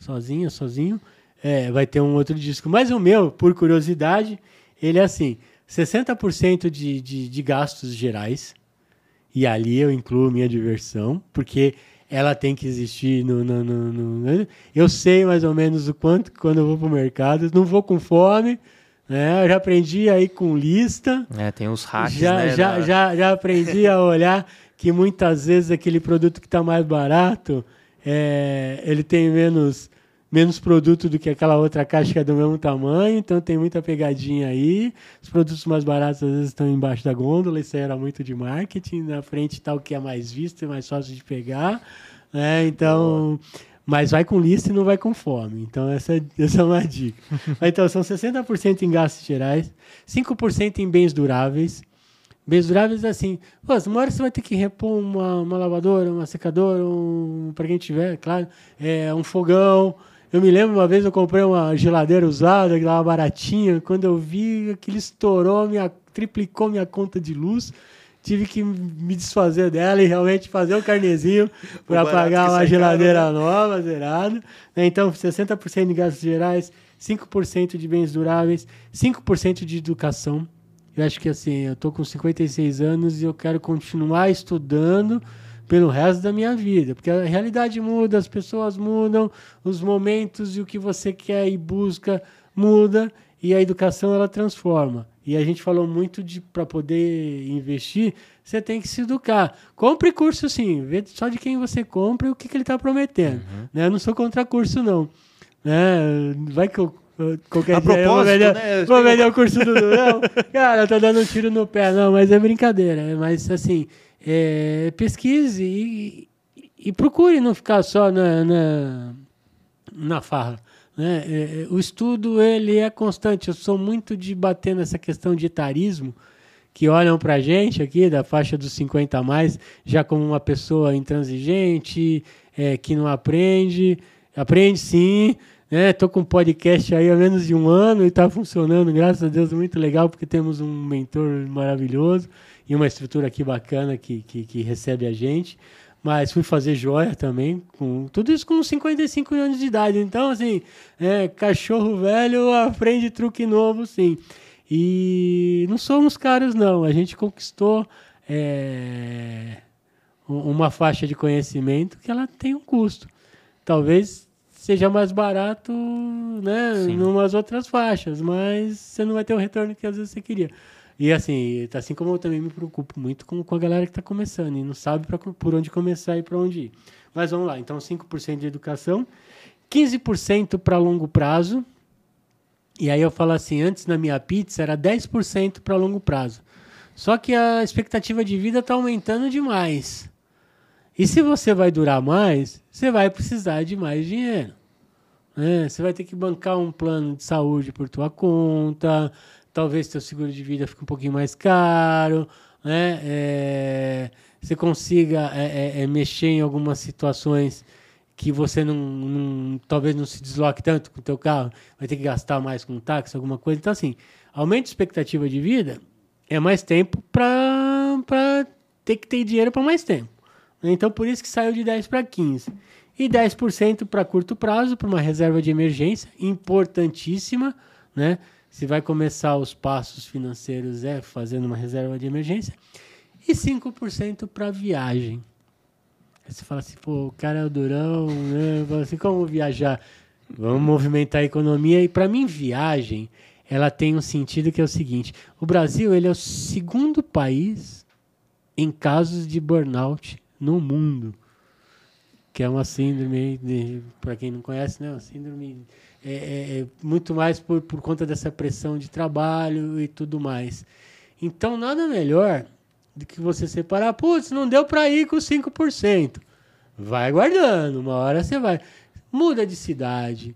sozinho, sozinho, é, vai ter um outro disco. Mas o meu, por curiosidade, ele é assim: 60% de, de, de gastos gerais, e ali eu incluo minha diversão, porque ela tem que existir no, no, no, no, Eu sei mais ou menos o quanto quando eu vou para o mercado, não vou com fome. Né? Eu já aprendi aí com lista. É, tem os hacks, já, né? Já, da... já, já aprendi a olhar que muitas vezes aquele produto que está mais barato, é, ele tem menos, menos produto do que aquela outra caixa que é do mesmo tamanho, então tem muita pegadinha aí. Os produtos mais baratos às vezes estão embaixo da gôndola, isso era muito de marketing. Na frente está o que é mais visto, é mais fácil de pegar. Né? Então. Mas vai com lista e não vai com fome. Então, essa, essa é uma dica. então, são 60% em gastos gerais, 5% em bens duráveis, Bens duráveis é assim, pô, uma hora você vai ter que repor uma, uma lavadora, uma secadora, um, para quem tiver, claro, é, um fogão. Eu me lembro uma vez eu comprei uma geladeira usada, que estava baratinha, quando eu vi aquilo estourou, minha, triplicou minha conta de luz, tive que me desfazer dela e realmente fazer o carnezinho para pagar uma geladeira caro, né? nova, zerada. Então, 60% de gastos gerais, 5% de bens duráveis, 5% de educação, eu acho que assim, eu tô com 56 anos e eu quero continuar estudando pelo resto da minha vida, porque a realidade muda, as pessoas mudam, os momentos e o que você quer e busca muda e a educação ela transforma. E a gente falou muito de para poder investir, você tem que se educar. Compre curso sim, vê só de quem você compra e o que, que ele está prometendo. Uhum. Né? Eu não sou contra curso, não. Né? Vai que eu qualquer a dia, vou vender, né, vou vender o curso do Durão. Cara, tô dando um tiro no pé, não, mas é brincadeira. Mas assim, é, pesquise e, e, procure não ficar só na, na, na farra. Né? É, é, o estudo ele é constante. Eu sou muito de bater nessa questão de etarismo, que olham para a gente aqui, da faixa dos 50 a mais, já como uma pessoa intransigente, é, que não aprende. Aprende sim, né? Tô com um podcast aí há menos de um ano e está funcionando, graças a Deus, muito legal, porque temos um mentor maravilhoso e uma estrutura aqui bacana que, que, que recebe a gente. Mas fui fazer joia também, com tudo isso com 55 anos de idade. Então, assim, é, cachorro velho aprende truque novo, sim. E não somos caros, não. A gente conquistou é, uma faixa de conhecimento que ela tem um custo. Talvez seja mais barato, né, em umas outras faixas, mas você não vai ter o retorno que às vezes você queria. E assim, assim como eu também me preocupo muito com, com a galera que está começando e não sabe pra, por onde começar e para onde ir. Mas vamos lá, então 5% de educação, 15% para longo prazo. E aí eu falo assim, antes na minha pizza era 10% para longo prazo. Só que a expectativa de vida está aumentando demais. E se você vai durar mais, você vai precisar de mais dinheiro. Né? Você vai ter que bancar um plano de saúde por tua conta, talvez seu seguro de vida fique um pouquinho mais caro, né? É, você consiga é, é, é, mexer em algumas situações que você não, não, talvez não se desloque tanto com o teu carro, vai ter que gastar mais com táxi, alguma coisa. Então, assim, aumento de expectativa de vida é mais tempo para ter que ter dinheiro para mais tempo. Então, por isso que saiu de 10 para 15. E 10% para curto prazo, para uma reserva de emergência, importantíssima, né? Se vai começar os passos financeiros é fazendo uma reserva de emergência. E 5% para viagem. Aí você fala assim, pô, o cara é o durão, né? Assim, como viajar? Vamos movimentar a economia. E para mim, viagem, ela tem um sentido que é o seguinte: o Brasil ele é o segundo país em casos de burnout no mundo. Que é uma síndrome, para quem não conhece, né? Uma síndrome é, é, é, muito mais por, por conta dessa pressão de trabalho e tudo mais. Então, nada melhor do que você separar, putz, não deu para ir com 5%. Vai guardando, uma hora você vai. Muda de cidade,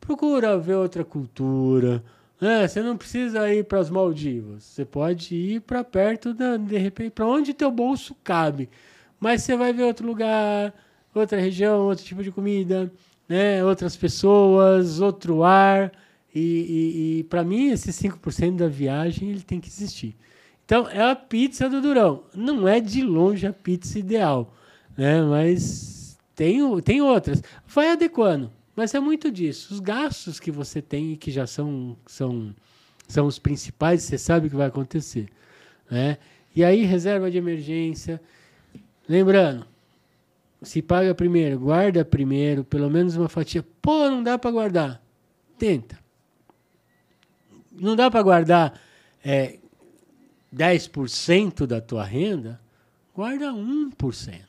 procura ver outra cultura. Né? Você não precisa ir para as Maldivas. Você pode ir para perto, da, de repente, para onde teu bolso cabe. Mas você vai ver outro lugar, outra região, outro tipo de comida né, outras pessoas, outro ar. E, e, e para mim, esse 5% da viagem ele tem que existir. Então, é a pizza do Durão. Não é de longe a pizza ideal, né? mas tem, tem outras. Vai adequando, mas é muito disso. Os gastos que você tem e que já são, são, são os principais, você sabe o que vai acontecer. Né? E aí, reserva de emergência. Lembrando, se paga primeiro, guarda primeiro, pelo menos uma fatia. Pô, não dá para guardar. Tenta. Não dá para guardar é, 10% da tua renda, guarda 1%.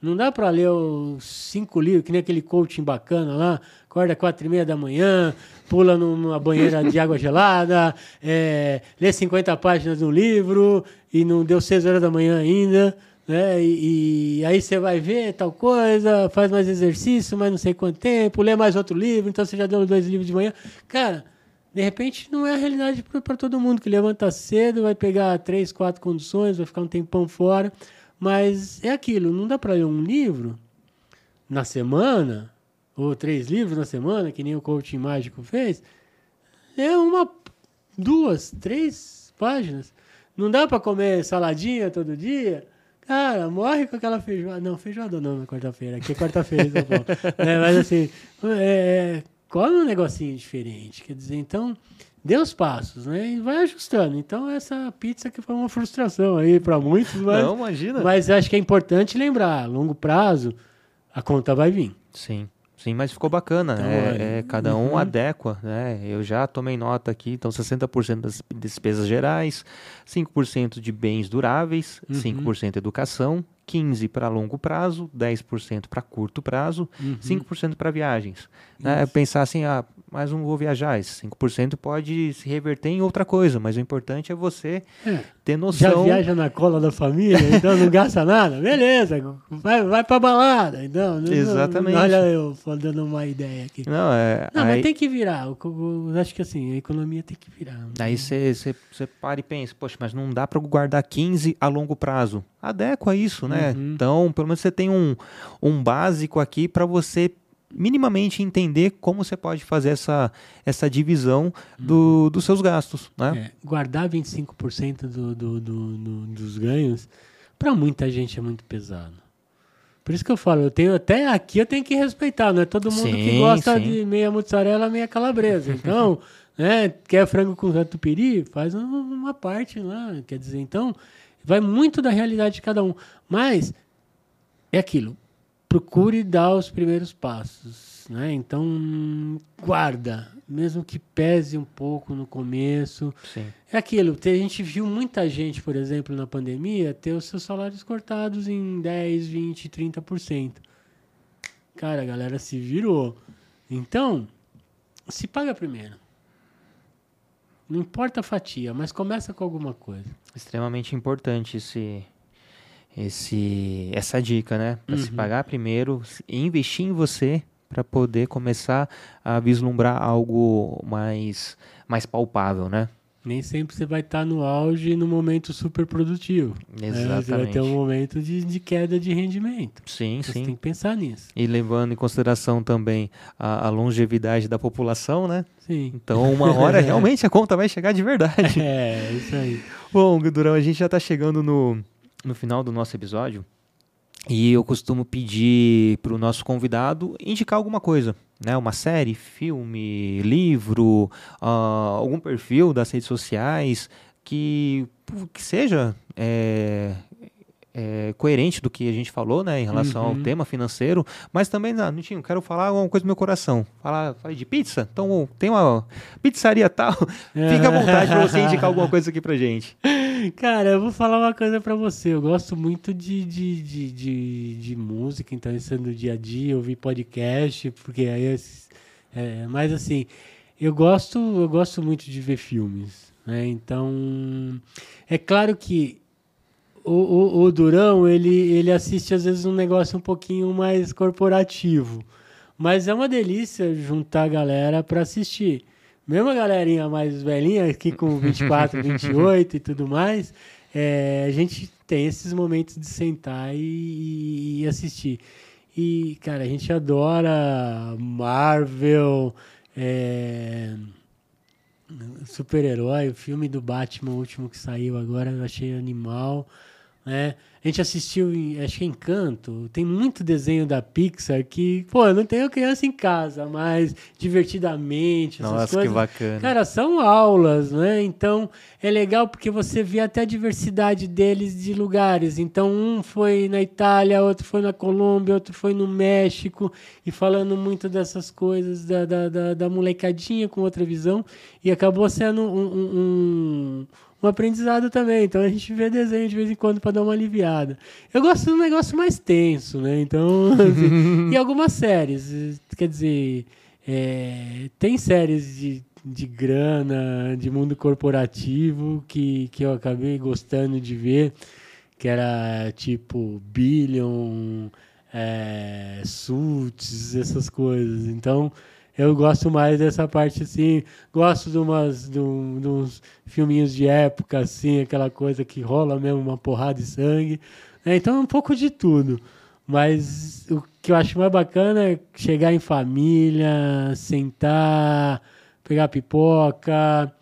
Não dá para ler os cinco livros, que nem aquele coaching bacana lá, acorda quatro e meia da manhã, pula numa banheira de água gelada, é, lê 50 páginas de um livro e não deu seis horas da manhã ainda né? E, e, aí você vai ver tal coisa, faz mais exercício, mais não sei quanto tempo, lê mais outro livro, então você já deu dois livros de manhã. Cara, de repente não é a realidade para todo mundo que levanta cedo, vai pegar três, quatro condições, vai ficar um tempão fora. Mas é aquilo, não dá para ler um livro na semana, ou três livros na semana, que nem o coaching mágico fez. É uma, duas, três páginas. Não dá para comer saladinha todo dia Cara, morre com aquela feijoada. Não, feijoada não na quarta-feira. Aqui é quarta-feira em São Paulo. é, mas assim, é, come um negocinho diferente. Quer dizer, então, dê os passos, né? E vai ajustando. Então, essa pizza que foi uma frustração aí para muitos, mas. Não, imagina. Mas acho que é importante lembrar, a longo prazo, a conta vai vir. Sim. Sim, mas ficou bacana. Então, é, é, cada um uhum. adequa, né? Eu já tomei nota aqui, então 60% das despesas gerais, 5% de bens duráveis, Uhum. 5% educação, 15% para longo prazo, 10% para curto prazo, Uhum. 5% para viagens. Né? Pensar assim, ah, mas não vou viajar, esse 5% pode se reverter em outra coisa, mas o importante é você É. ter Já noção. viaja na cola da família, então não gasta nada? Beleza, vai, vai pra balada. Então, Exatamente. Não, olha eu dando uma ideia aqui. Não, é, Não, aí, mas tem que virar. Eu, eu- eu acho que assim, a economia tem que virar. Aí você para e pensa, poxa, mas não dá para guardar 15 a longo prazo. Adequa isso, né? Uhum. Então, pelo menos você tem um, um básico aqui para você minimamente entender como você pode fazer essa, essa divisão do, dos seus gastos, né? É, guardar 25% do, do, do, do- dos ganhos, para muita gente é muito pesado. Por isso que eu falo, eu tenho até aqui eu tenho que respeitar, não é todo mundo que Sim, gosta sim. de meia mussarela, meia calabresa. Então, né, quer frango com catupiry, faz um- uma parte lá, quer dizer, então vai muito da realidade de cada um. Mas é aquilo, procure dar os primeiros passos, né? Então, guarda, mesmo que pese um pouco no começo. Sim. É aquilo, a gente viu muita gente, por exemplo, na pandemia, ter os seus salários cortados em 10, 20, 30%. Cara, a galera se virou. Então, se paga primeiro. Não importa a fatia, mas começa com alguma coisa. Extremamente importante esse, esse, essa dica, né? Para se pagar primeiro, investir em você para poder começar a vislumbrar algo mais, mais palpável, né? Nem sempre você vai estar no auge no momento super produtivo. né? Você vai ter Exatamente. um momento de, de queda de rendimento. Sim, Você sim. tem que pensar nisso. E levando em consideração também a, a longevidade da população, né? Sim. Então, uma hora realmente a conta vai chegar de verdade. É, isso aí. Bom, Durão, a gente já está chegando no, no final do nosso episódio. E eu costumo pedir para o nosso convidado indicar alguma coisa, né? Uma série, filme, livro, ah, algum perfil das redes sociais que, que seja é, é, coerente do que a gente falou, né? Em relação ao Uhum. tema financeiro, mas também, não, Nitinho, quero falar alguma coisa do meu coração. Falar, falei de pizza? Então tem uma pizzaria tal. Fica à vontade para você indicar alguma coisa aqui pra gente. Cara, eu vou falar uma coisa pra você. Eu gosto muito de, de, de, de, de música, então isso é no dia a dia, ouvir podcast, porque aí é, é, mas assim, eu gosto, eu gosto muito de ver filmes, né? Então, é claro que o, o, o Durão, ele, ele assiste às vezes um negócio um pouquinho mais corporativo. Mas é uma delícia juntar a galera pra assistir. Mesmo a galerinha mais velhinha, aqui com 24, 28 e tudo mais, é, a gente tem esses momentos de sentar e, e assistir. E, cara, a gente adora Marvel, é, super-herói, o filme do Batman, o último que saiu agora, eu achei animal. Né? A gente assistiu, em- acho que Encanto, tem muito desenho da Pixar que, pô, eu não tenho criança em casa, mas divertidamente, essas Nossa, que coisas. bacana. Cara, são aulas, né? Então é legal porque você vê até a diversidade deles de lugares. Então, um foi na Itália, outro foi na Colômbia, outro foi no México, e falando muito dessas coisas da, da, da, da molecadinha com outra visão, e acabou sendo um, um, um, um aprendizado também. Então a gente vê desenho de vez em quando para dar uma aliviada. Eu gosto de um negócio mais tenso, né? Então, assim, e algumas séries, quer dizer. É, tem séries de, de grana, de mundo corporativo que, que eu acabei gostando de ver, que era tipo Billion, é, Suits, essas coisas. Então eu gosto mais dessa parte assim, gosto de, umas, de, um- de uns filminhos de época, assim, aquela coisa que rola mesmo uma porrada de sangue. né? Então é um pouco de tudo. Mas o que eu acho mais bacana é chegar em família, sentar, pegar pipoca.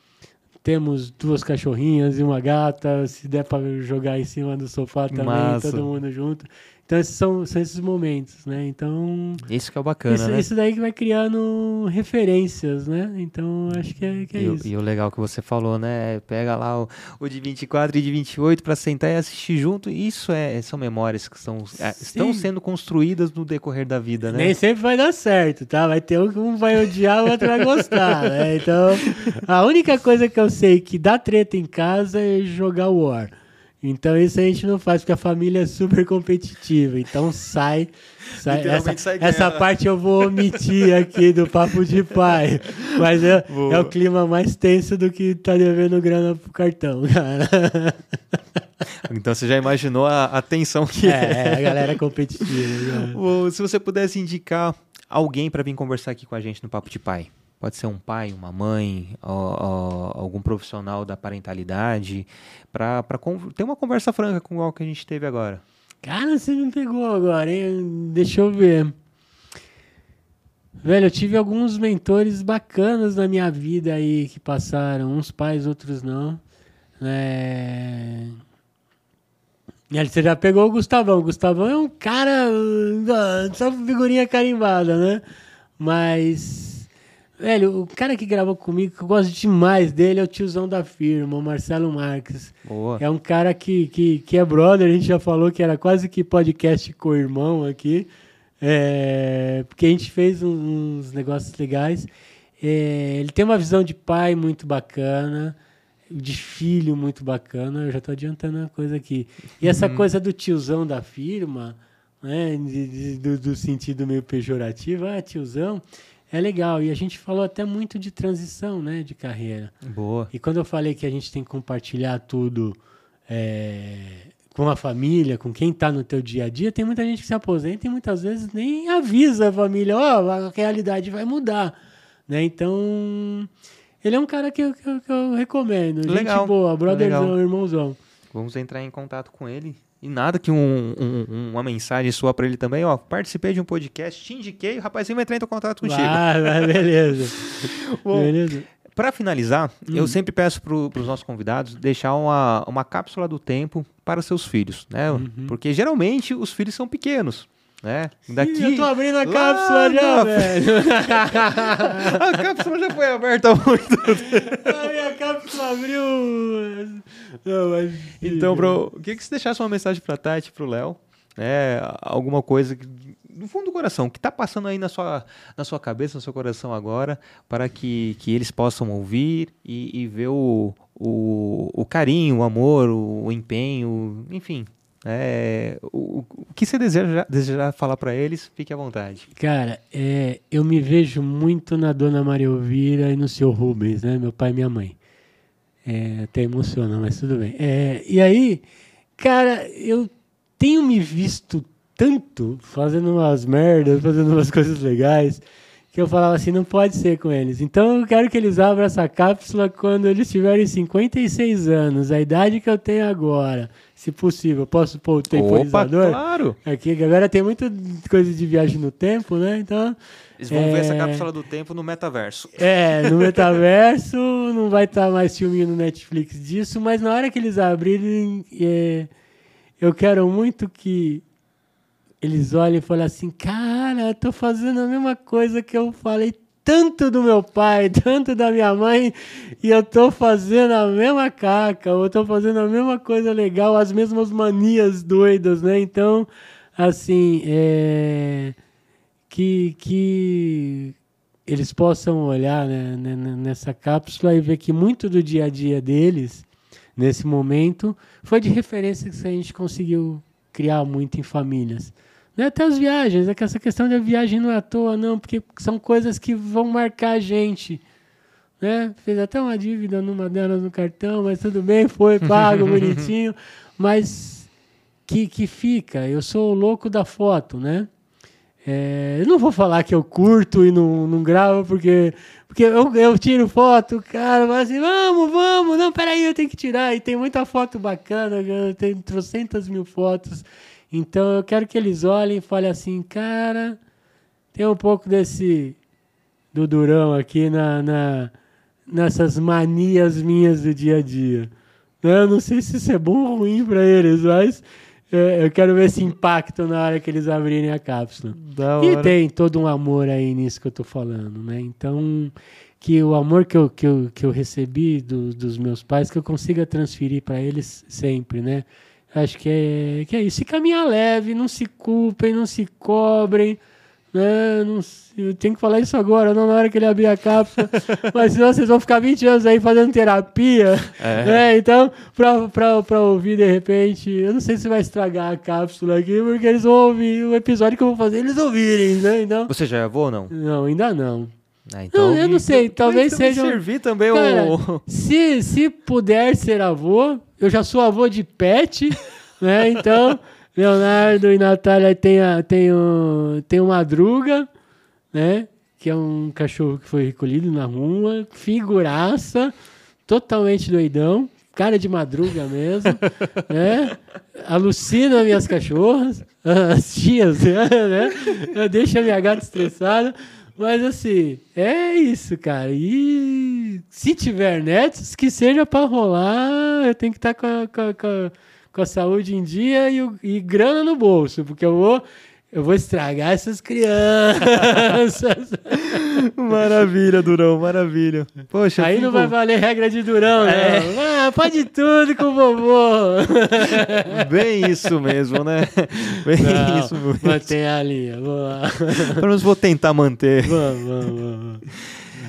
Temos duas cachorrinhas e uma gata. Se der para jogar em cima do sofá também, Massa. todo mundo junto. Então, esses são, são esses momentos, né? Então. Isso que é o bacana, isso, né? Isso daí que vai criando referências, né? Então, acho que é, que é e, isso. E o legal que você falou, né? Pega lá o, o de 24 e de 28 para sentar e assistir junto. Isso é, são memórias que são, é, estão sendo construídas no decorrer da vida, né? Nem sempre vai dar certo, tá? Vai ter um que um vai odiar, o outro vai gostar, né? Então, a única coisa que eu sei que dá treta em casa é jogar War. Então isso a gente não faz, porque a família é super competitiva. Então sai. sai essa, sai essa parte eu vou omitir aqui do papo de pai. Mas é, é, o clima mais tenso do que tá devendo grana pro cartão, cara. Então você já imaginou a, a tensão que é. É, a galera é competitiva. Se você pudesse indicar alguém para vir conversar aqui com a gente no Papo de Pai. Pode ser um pai, uma mãe, ó, ó, algum profissional da parentalidade, para ter uma conversa franca com o que a gente teve agora. Cara, você me pegou agora, hein? Deixa eu ver. Velho, eu tive alguns mentores bacanas na minha vida aí que passaram, uns pais, outros não. É... Aí você já pegou o Gustavão. O Gustavão é um cara. Ah, só figurinha carimbada, né? Mas Velho, o cara que gravou comigo, que eu gosto demais dele, é o tiozão da firma, o Marcelo Marques. Boa. É um cara que, que, que é brother, a gente já falou que era quase que podcast com o irmão aqui. É, porque a gente fez uns negócios legais. É, ele tem uma visão de pai muito bacana, de filho muito bacana. Eu já estou adiantando uma coisa aqui. E essa uhum. coisa do tiozão da firma, né, de, de, do, do sentido meio pejorativo, ah, tiozão é legal. E a gente falou até muito de transição, né, de carreira. Boa. E quando eu falei que a gente tem que compartilhar tudo é, com a família, com quem está no teu dia a dia, tem muita gente que se aposenta e muitas vezes nem avisa a família, ó, oh, a realidade vai mudar, né? Então, ele é um cara que eu, que eu, que eu recomendo. Legal. Gente boa, brotherzão, irmãozão. Vamos entrar em contato com ele e nada que um, um, uma mensagem sua para ele também, ó, participei de um podcast, te indiquei, o rapazinho vai entrar em contato contigo. Ah, beleza. Bom, beleza. Para finalizar, hum. eu sempre peço para os nossos convidados deixar uma, uma cápsula do tempo para seus filhos, né? Uhum. Porque geralmente os filhos são pequenos. Né? Daqui, eu tô abrindo a cápsula já, velho. a cápsula já foi aberta há muito tempo. A minha cápsula abriu. Não, mas... Então, bro, o que, que você deixasse uma mensagem pra Tati, pro Léo? É, alguma coisa que, no fundo do coração, que está passando aí na sua, na sua cabeça, no seu coração agora, para que, que eles possam ouvir e, e ver o, o, o carinho, o amor, o, o empenho, enfim, é, o, o, que você deseja, deseja falar para eles, fique à vontade. Cara, é, eu me vejo muito na dona Maria Elvira e no seu Rubens, né? Meu pai e minha mãe. É, até emociona, mas tudo bem. É, e aí, cara, eu tenho me visto tanto fazendo umas merdas, fazendo umas coisas legais, que eu falava assim, não pode ser com eles. Então eu quero que eles abram essa cápsula quando eles tiverem 56 anos, a idade que eu tenho agora se possível. Posso pôr o temporizador? Opa, claro! Aqui, agora tem muita coisa de viagem no tempo, né? Então. Eles vão é... ver essa cápsula do tempo no metaverso. É, no metaverso não vai estar tá mais filminho no Netflix disso, mas na hora que eles abrirem, é... eu quero muito que eles olhem e falem assim: cara, eu tô fazendo a mesma coisa que eu falei tanto do meu pai, tanto da minha mãe, e eu tô fazendo a mesma caca, eu tô fazendo a mesma coisa legal, as mesmas manias doidas, né? Então, assim, é... que, que eles possam olhar né, nessa cápsula e ver que muito do dia a dia deles, nesse momento, foi de referência que a gente conseguiu criar muito em famílias. Né, até as viagens, é que essa questão da viagem não é à toa, não, porque são coisas que vão marcar a gente. Né? Fez até uma dívida numa delas no cartão, mas tudo bem, foi pago, bonitinho. Mas que, que fica, eu sou o louco da foto, né? É, eu não vou falar que eu curto e não, não gravo, porque, porque eu, eu tiro foto, cara, mas assim, vamos, vamos, não, peraí, eu tenho que tirar. E tem muita foto bacana, tem trocentas mil fotos. Então eu quero que eles olhem e falem assim, cara, tem um pouco desse do durão aqui na, na, nessas manias minhas do dia a dia. Eu não sei se isso é bom ou ruim para eles, mas eu quero ver esse impacto na hora que eles abrirem a cápsula. Da E hora. tem todo um amor aí nisso que eu tô falando, né? Então, que o amor que eu, que eu, que eu recebi do- dos meus pais, que eu consiga transferir para eles sempre, né? Acho que é, que é isso. E caminhar leve, não se culpem, não se cobrem, né? Não eu tenho que falar isso agora, não na hora que ele abrir a cápsula, mas senão vocês vão ficar 20 anos aí fazendo terapia, É. né? Então, pra, pra, pra ouvir de repente, eu não sei se vai estragar a cápsula aqui, porque eles vão ouvir o episódio que eu vou fazer, eles ouvirem, né? Então, Você já avô ou não? não, ainda não. Ah, então, Não, eu não sei, talvez seja um- servir também Cara, o... se, se puder ser avô, eu já sou avô de pet, né? Então, Leonardo e Natália tem, a, tem, o, tem o Madruga, né? Que é um cachorro que foi recolhido na rua, figuraça, totalmente doidão, cara de madruga mesmo, né? Alucina minhas cachorras, as tias, né? Deixa minha gata estressada. Mas assim, é isso, cara. E se tiver netos, que seja pra rolar, eu tenho que estar com, a- com, a- com, com a saúde em dia e, e grana no bolso, porque eu vou, eu vou estragar essas crianças. Maravilha, Durão, maravilha. Poxa, Aí não fico- vai valer regra de durão, não. Ah, pode tudo com o vovô. Bem isso mesmo, né? Bem Não, isso mesmo. mantém a linha. Vamos lá. Pelo menos vou tentar manter. Vamos, vamos, vamos.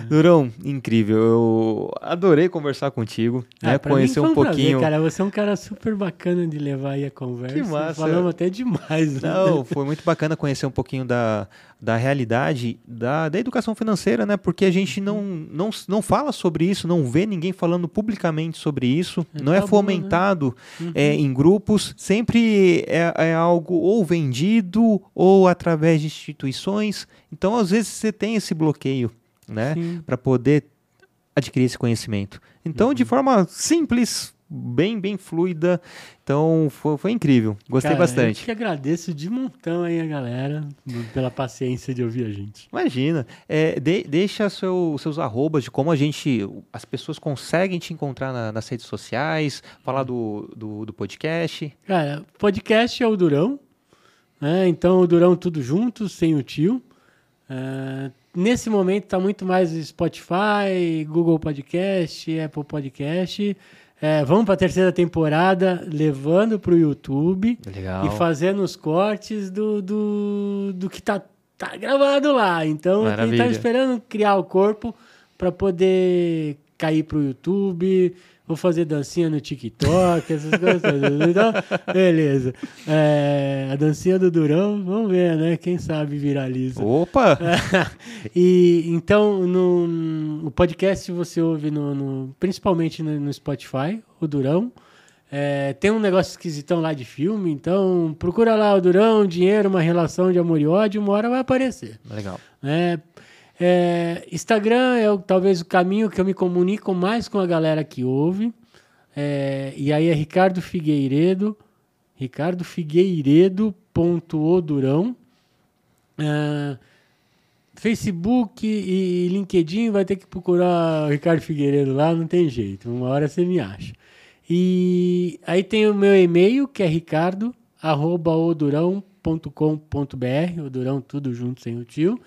Durão, incrível. Eu adorei conversar contigo, né? Ah, mim Conhecer um prazer, pouquinho. cara, você é um cara super bacana de levar aí a conversa. Que massa. Falamos até demais. né? Não, foi muito bacana conhecer um pouquinho da, da realidade da, da educação financeira, né? Porque a gente não, não, não fala sobre isso, não vê ninguém falando publicamente sobre isso, É não é tabu, né? fomentado Uhum. é, em grupos, sempre é, é algo ou vendido ou através de instituições. Então, às vezes, você tem esse bloqueio, né? Para poder adquirir esse conhecimento. Então, Uhum. de forma simples, bem, bem fluida. Então, foi, foi incrível. Gostei Cara, bastante. Eu que agradeço de montão aí a galera pela paciência de ouvir a gente. Imagina. É, de- deixa seu- seus arrobas de como a gente. As pessoas conseguem te encontrar na- nas redes sociais, falar do, do, do podcast. Cara, podcast é o Durão, né? Então o Durão tudo junto, sem o tio. É, nesse momento tá muito mais Spotify, Google Podcast, Apple Podcast. É, vamos para a terceira temporada, levando para o YouTube Legal. e fazendo os cortes do, do, do que tá, tá gravado lá. Então, quem Maravilha. tá esperando criar o corpo para poder cair pro YouTube, vou fazer dancinha no TikTok, essas coisas. Então, beleza. É, a dancinha do Durão, vamos ver, né? Quem sabe viraliza. Opa! e então no, o podcast você ouve no, no- principalmente no, no Spotify, o Durão. É, tem um negócio esquisitão lá de filme, então procura lá o Durão, dinheiro, uma relação de amor e ódio, uma hora vai aparecer. Legal. É, é, Instagram é o- talvez o caminho que eu me comunico mais com a galera que ouve. É, e aí é Ricardo Figueiredo, Ricardo Figueiredo.odurão. É, Facebook e LinkedIn vai ter que procurar o Ricardo Figueiredo lá, não tem jeito. Uma hora você me acha. E aí tem o meu e-mail, que é ricardo.odurão.com.br, odurão tudo junto sem o tio.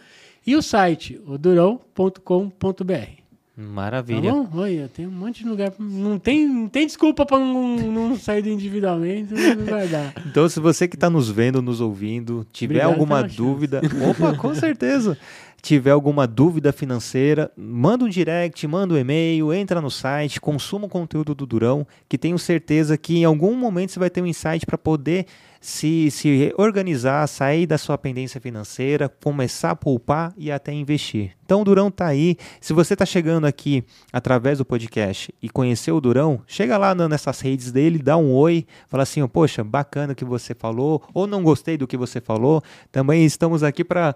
E o site, odurão.com.br. Tá Maravilha. tem um monte de lugar. Não tem, não tem desculpa para não, não sair do individualmente, não vai dar. Então, se você que está nos vendo, nos ouvindo, tiver Obrigado alguma dúvida, opa, com certeza. Tiver alguma dúvida financeira, manda um direct, manda um e-mail, entra no site, consuma o conteúdo do Durão, que tenho certeza que em algum momento você vai ter um insight para poder se, se organizar, sair da sua pendência financeira, começar a poupar e até investir. Então o Durão está aí. Se você está chegando aqui através do podcast e conheceu o Durão, chega lá nessas redes dele, dá um oi, fala assim, poxa, bacana o que você falou, ou não gostei do que você falou. Também estamos aqui para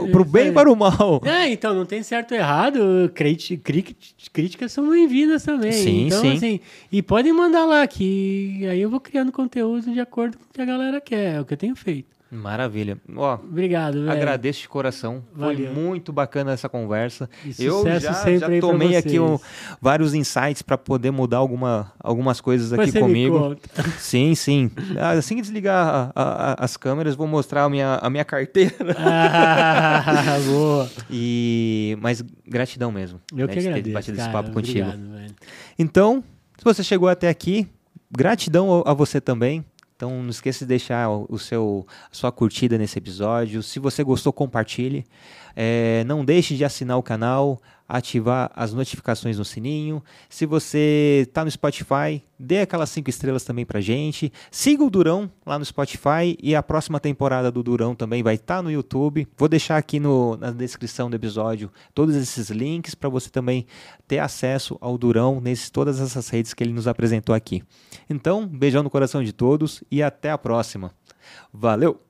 o bem e para o mal. É, então não tem certo ou errado. Críticas são bem-vindas também. Sim, então, sim. assim, e podem mandar lá que aí eu vou criando conteúdo de acordo com que a galera quer. É o que eu tenho feito. Maravilha. Ó, Obrigado, agradeço de coração. Valeu. Foi muito bacana essa conversa. E Eu já, já tomei aqui um- vários insights para poder mudar alguma, algumas coisas aqui me comigo. Sim, sim. Assim que desligar a- a- as câmeras, vou mostrar a minha, a minha carteira. Ah, boa. E mas gratidão mesmo. Eu né, que de ter agradeço, batido esse cara. papo contigo. Obrigado, velho. Então, se você chegou até aqui, gratidão a você também. Então, não esqueça de deixar o seu, a sua curtida nesse episódio. Se você gostou, compartilhe. É, não deixe de assinar o canal, ativar as notificações no sininho. Se você está no Spotify, dê aquelas cinco estrelas também pra gente. Siga o Durão lá no Spotify e a próxima temporada do Durão também vai estar no YouTube. Vou deixar aqui no- na descrição do episódio todos esses links para você também ter acesso ao Durão nesses todas essas redes que ele nos apresentou aqui. Então, beijão no coração de todos e até a próxima. Valeu!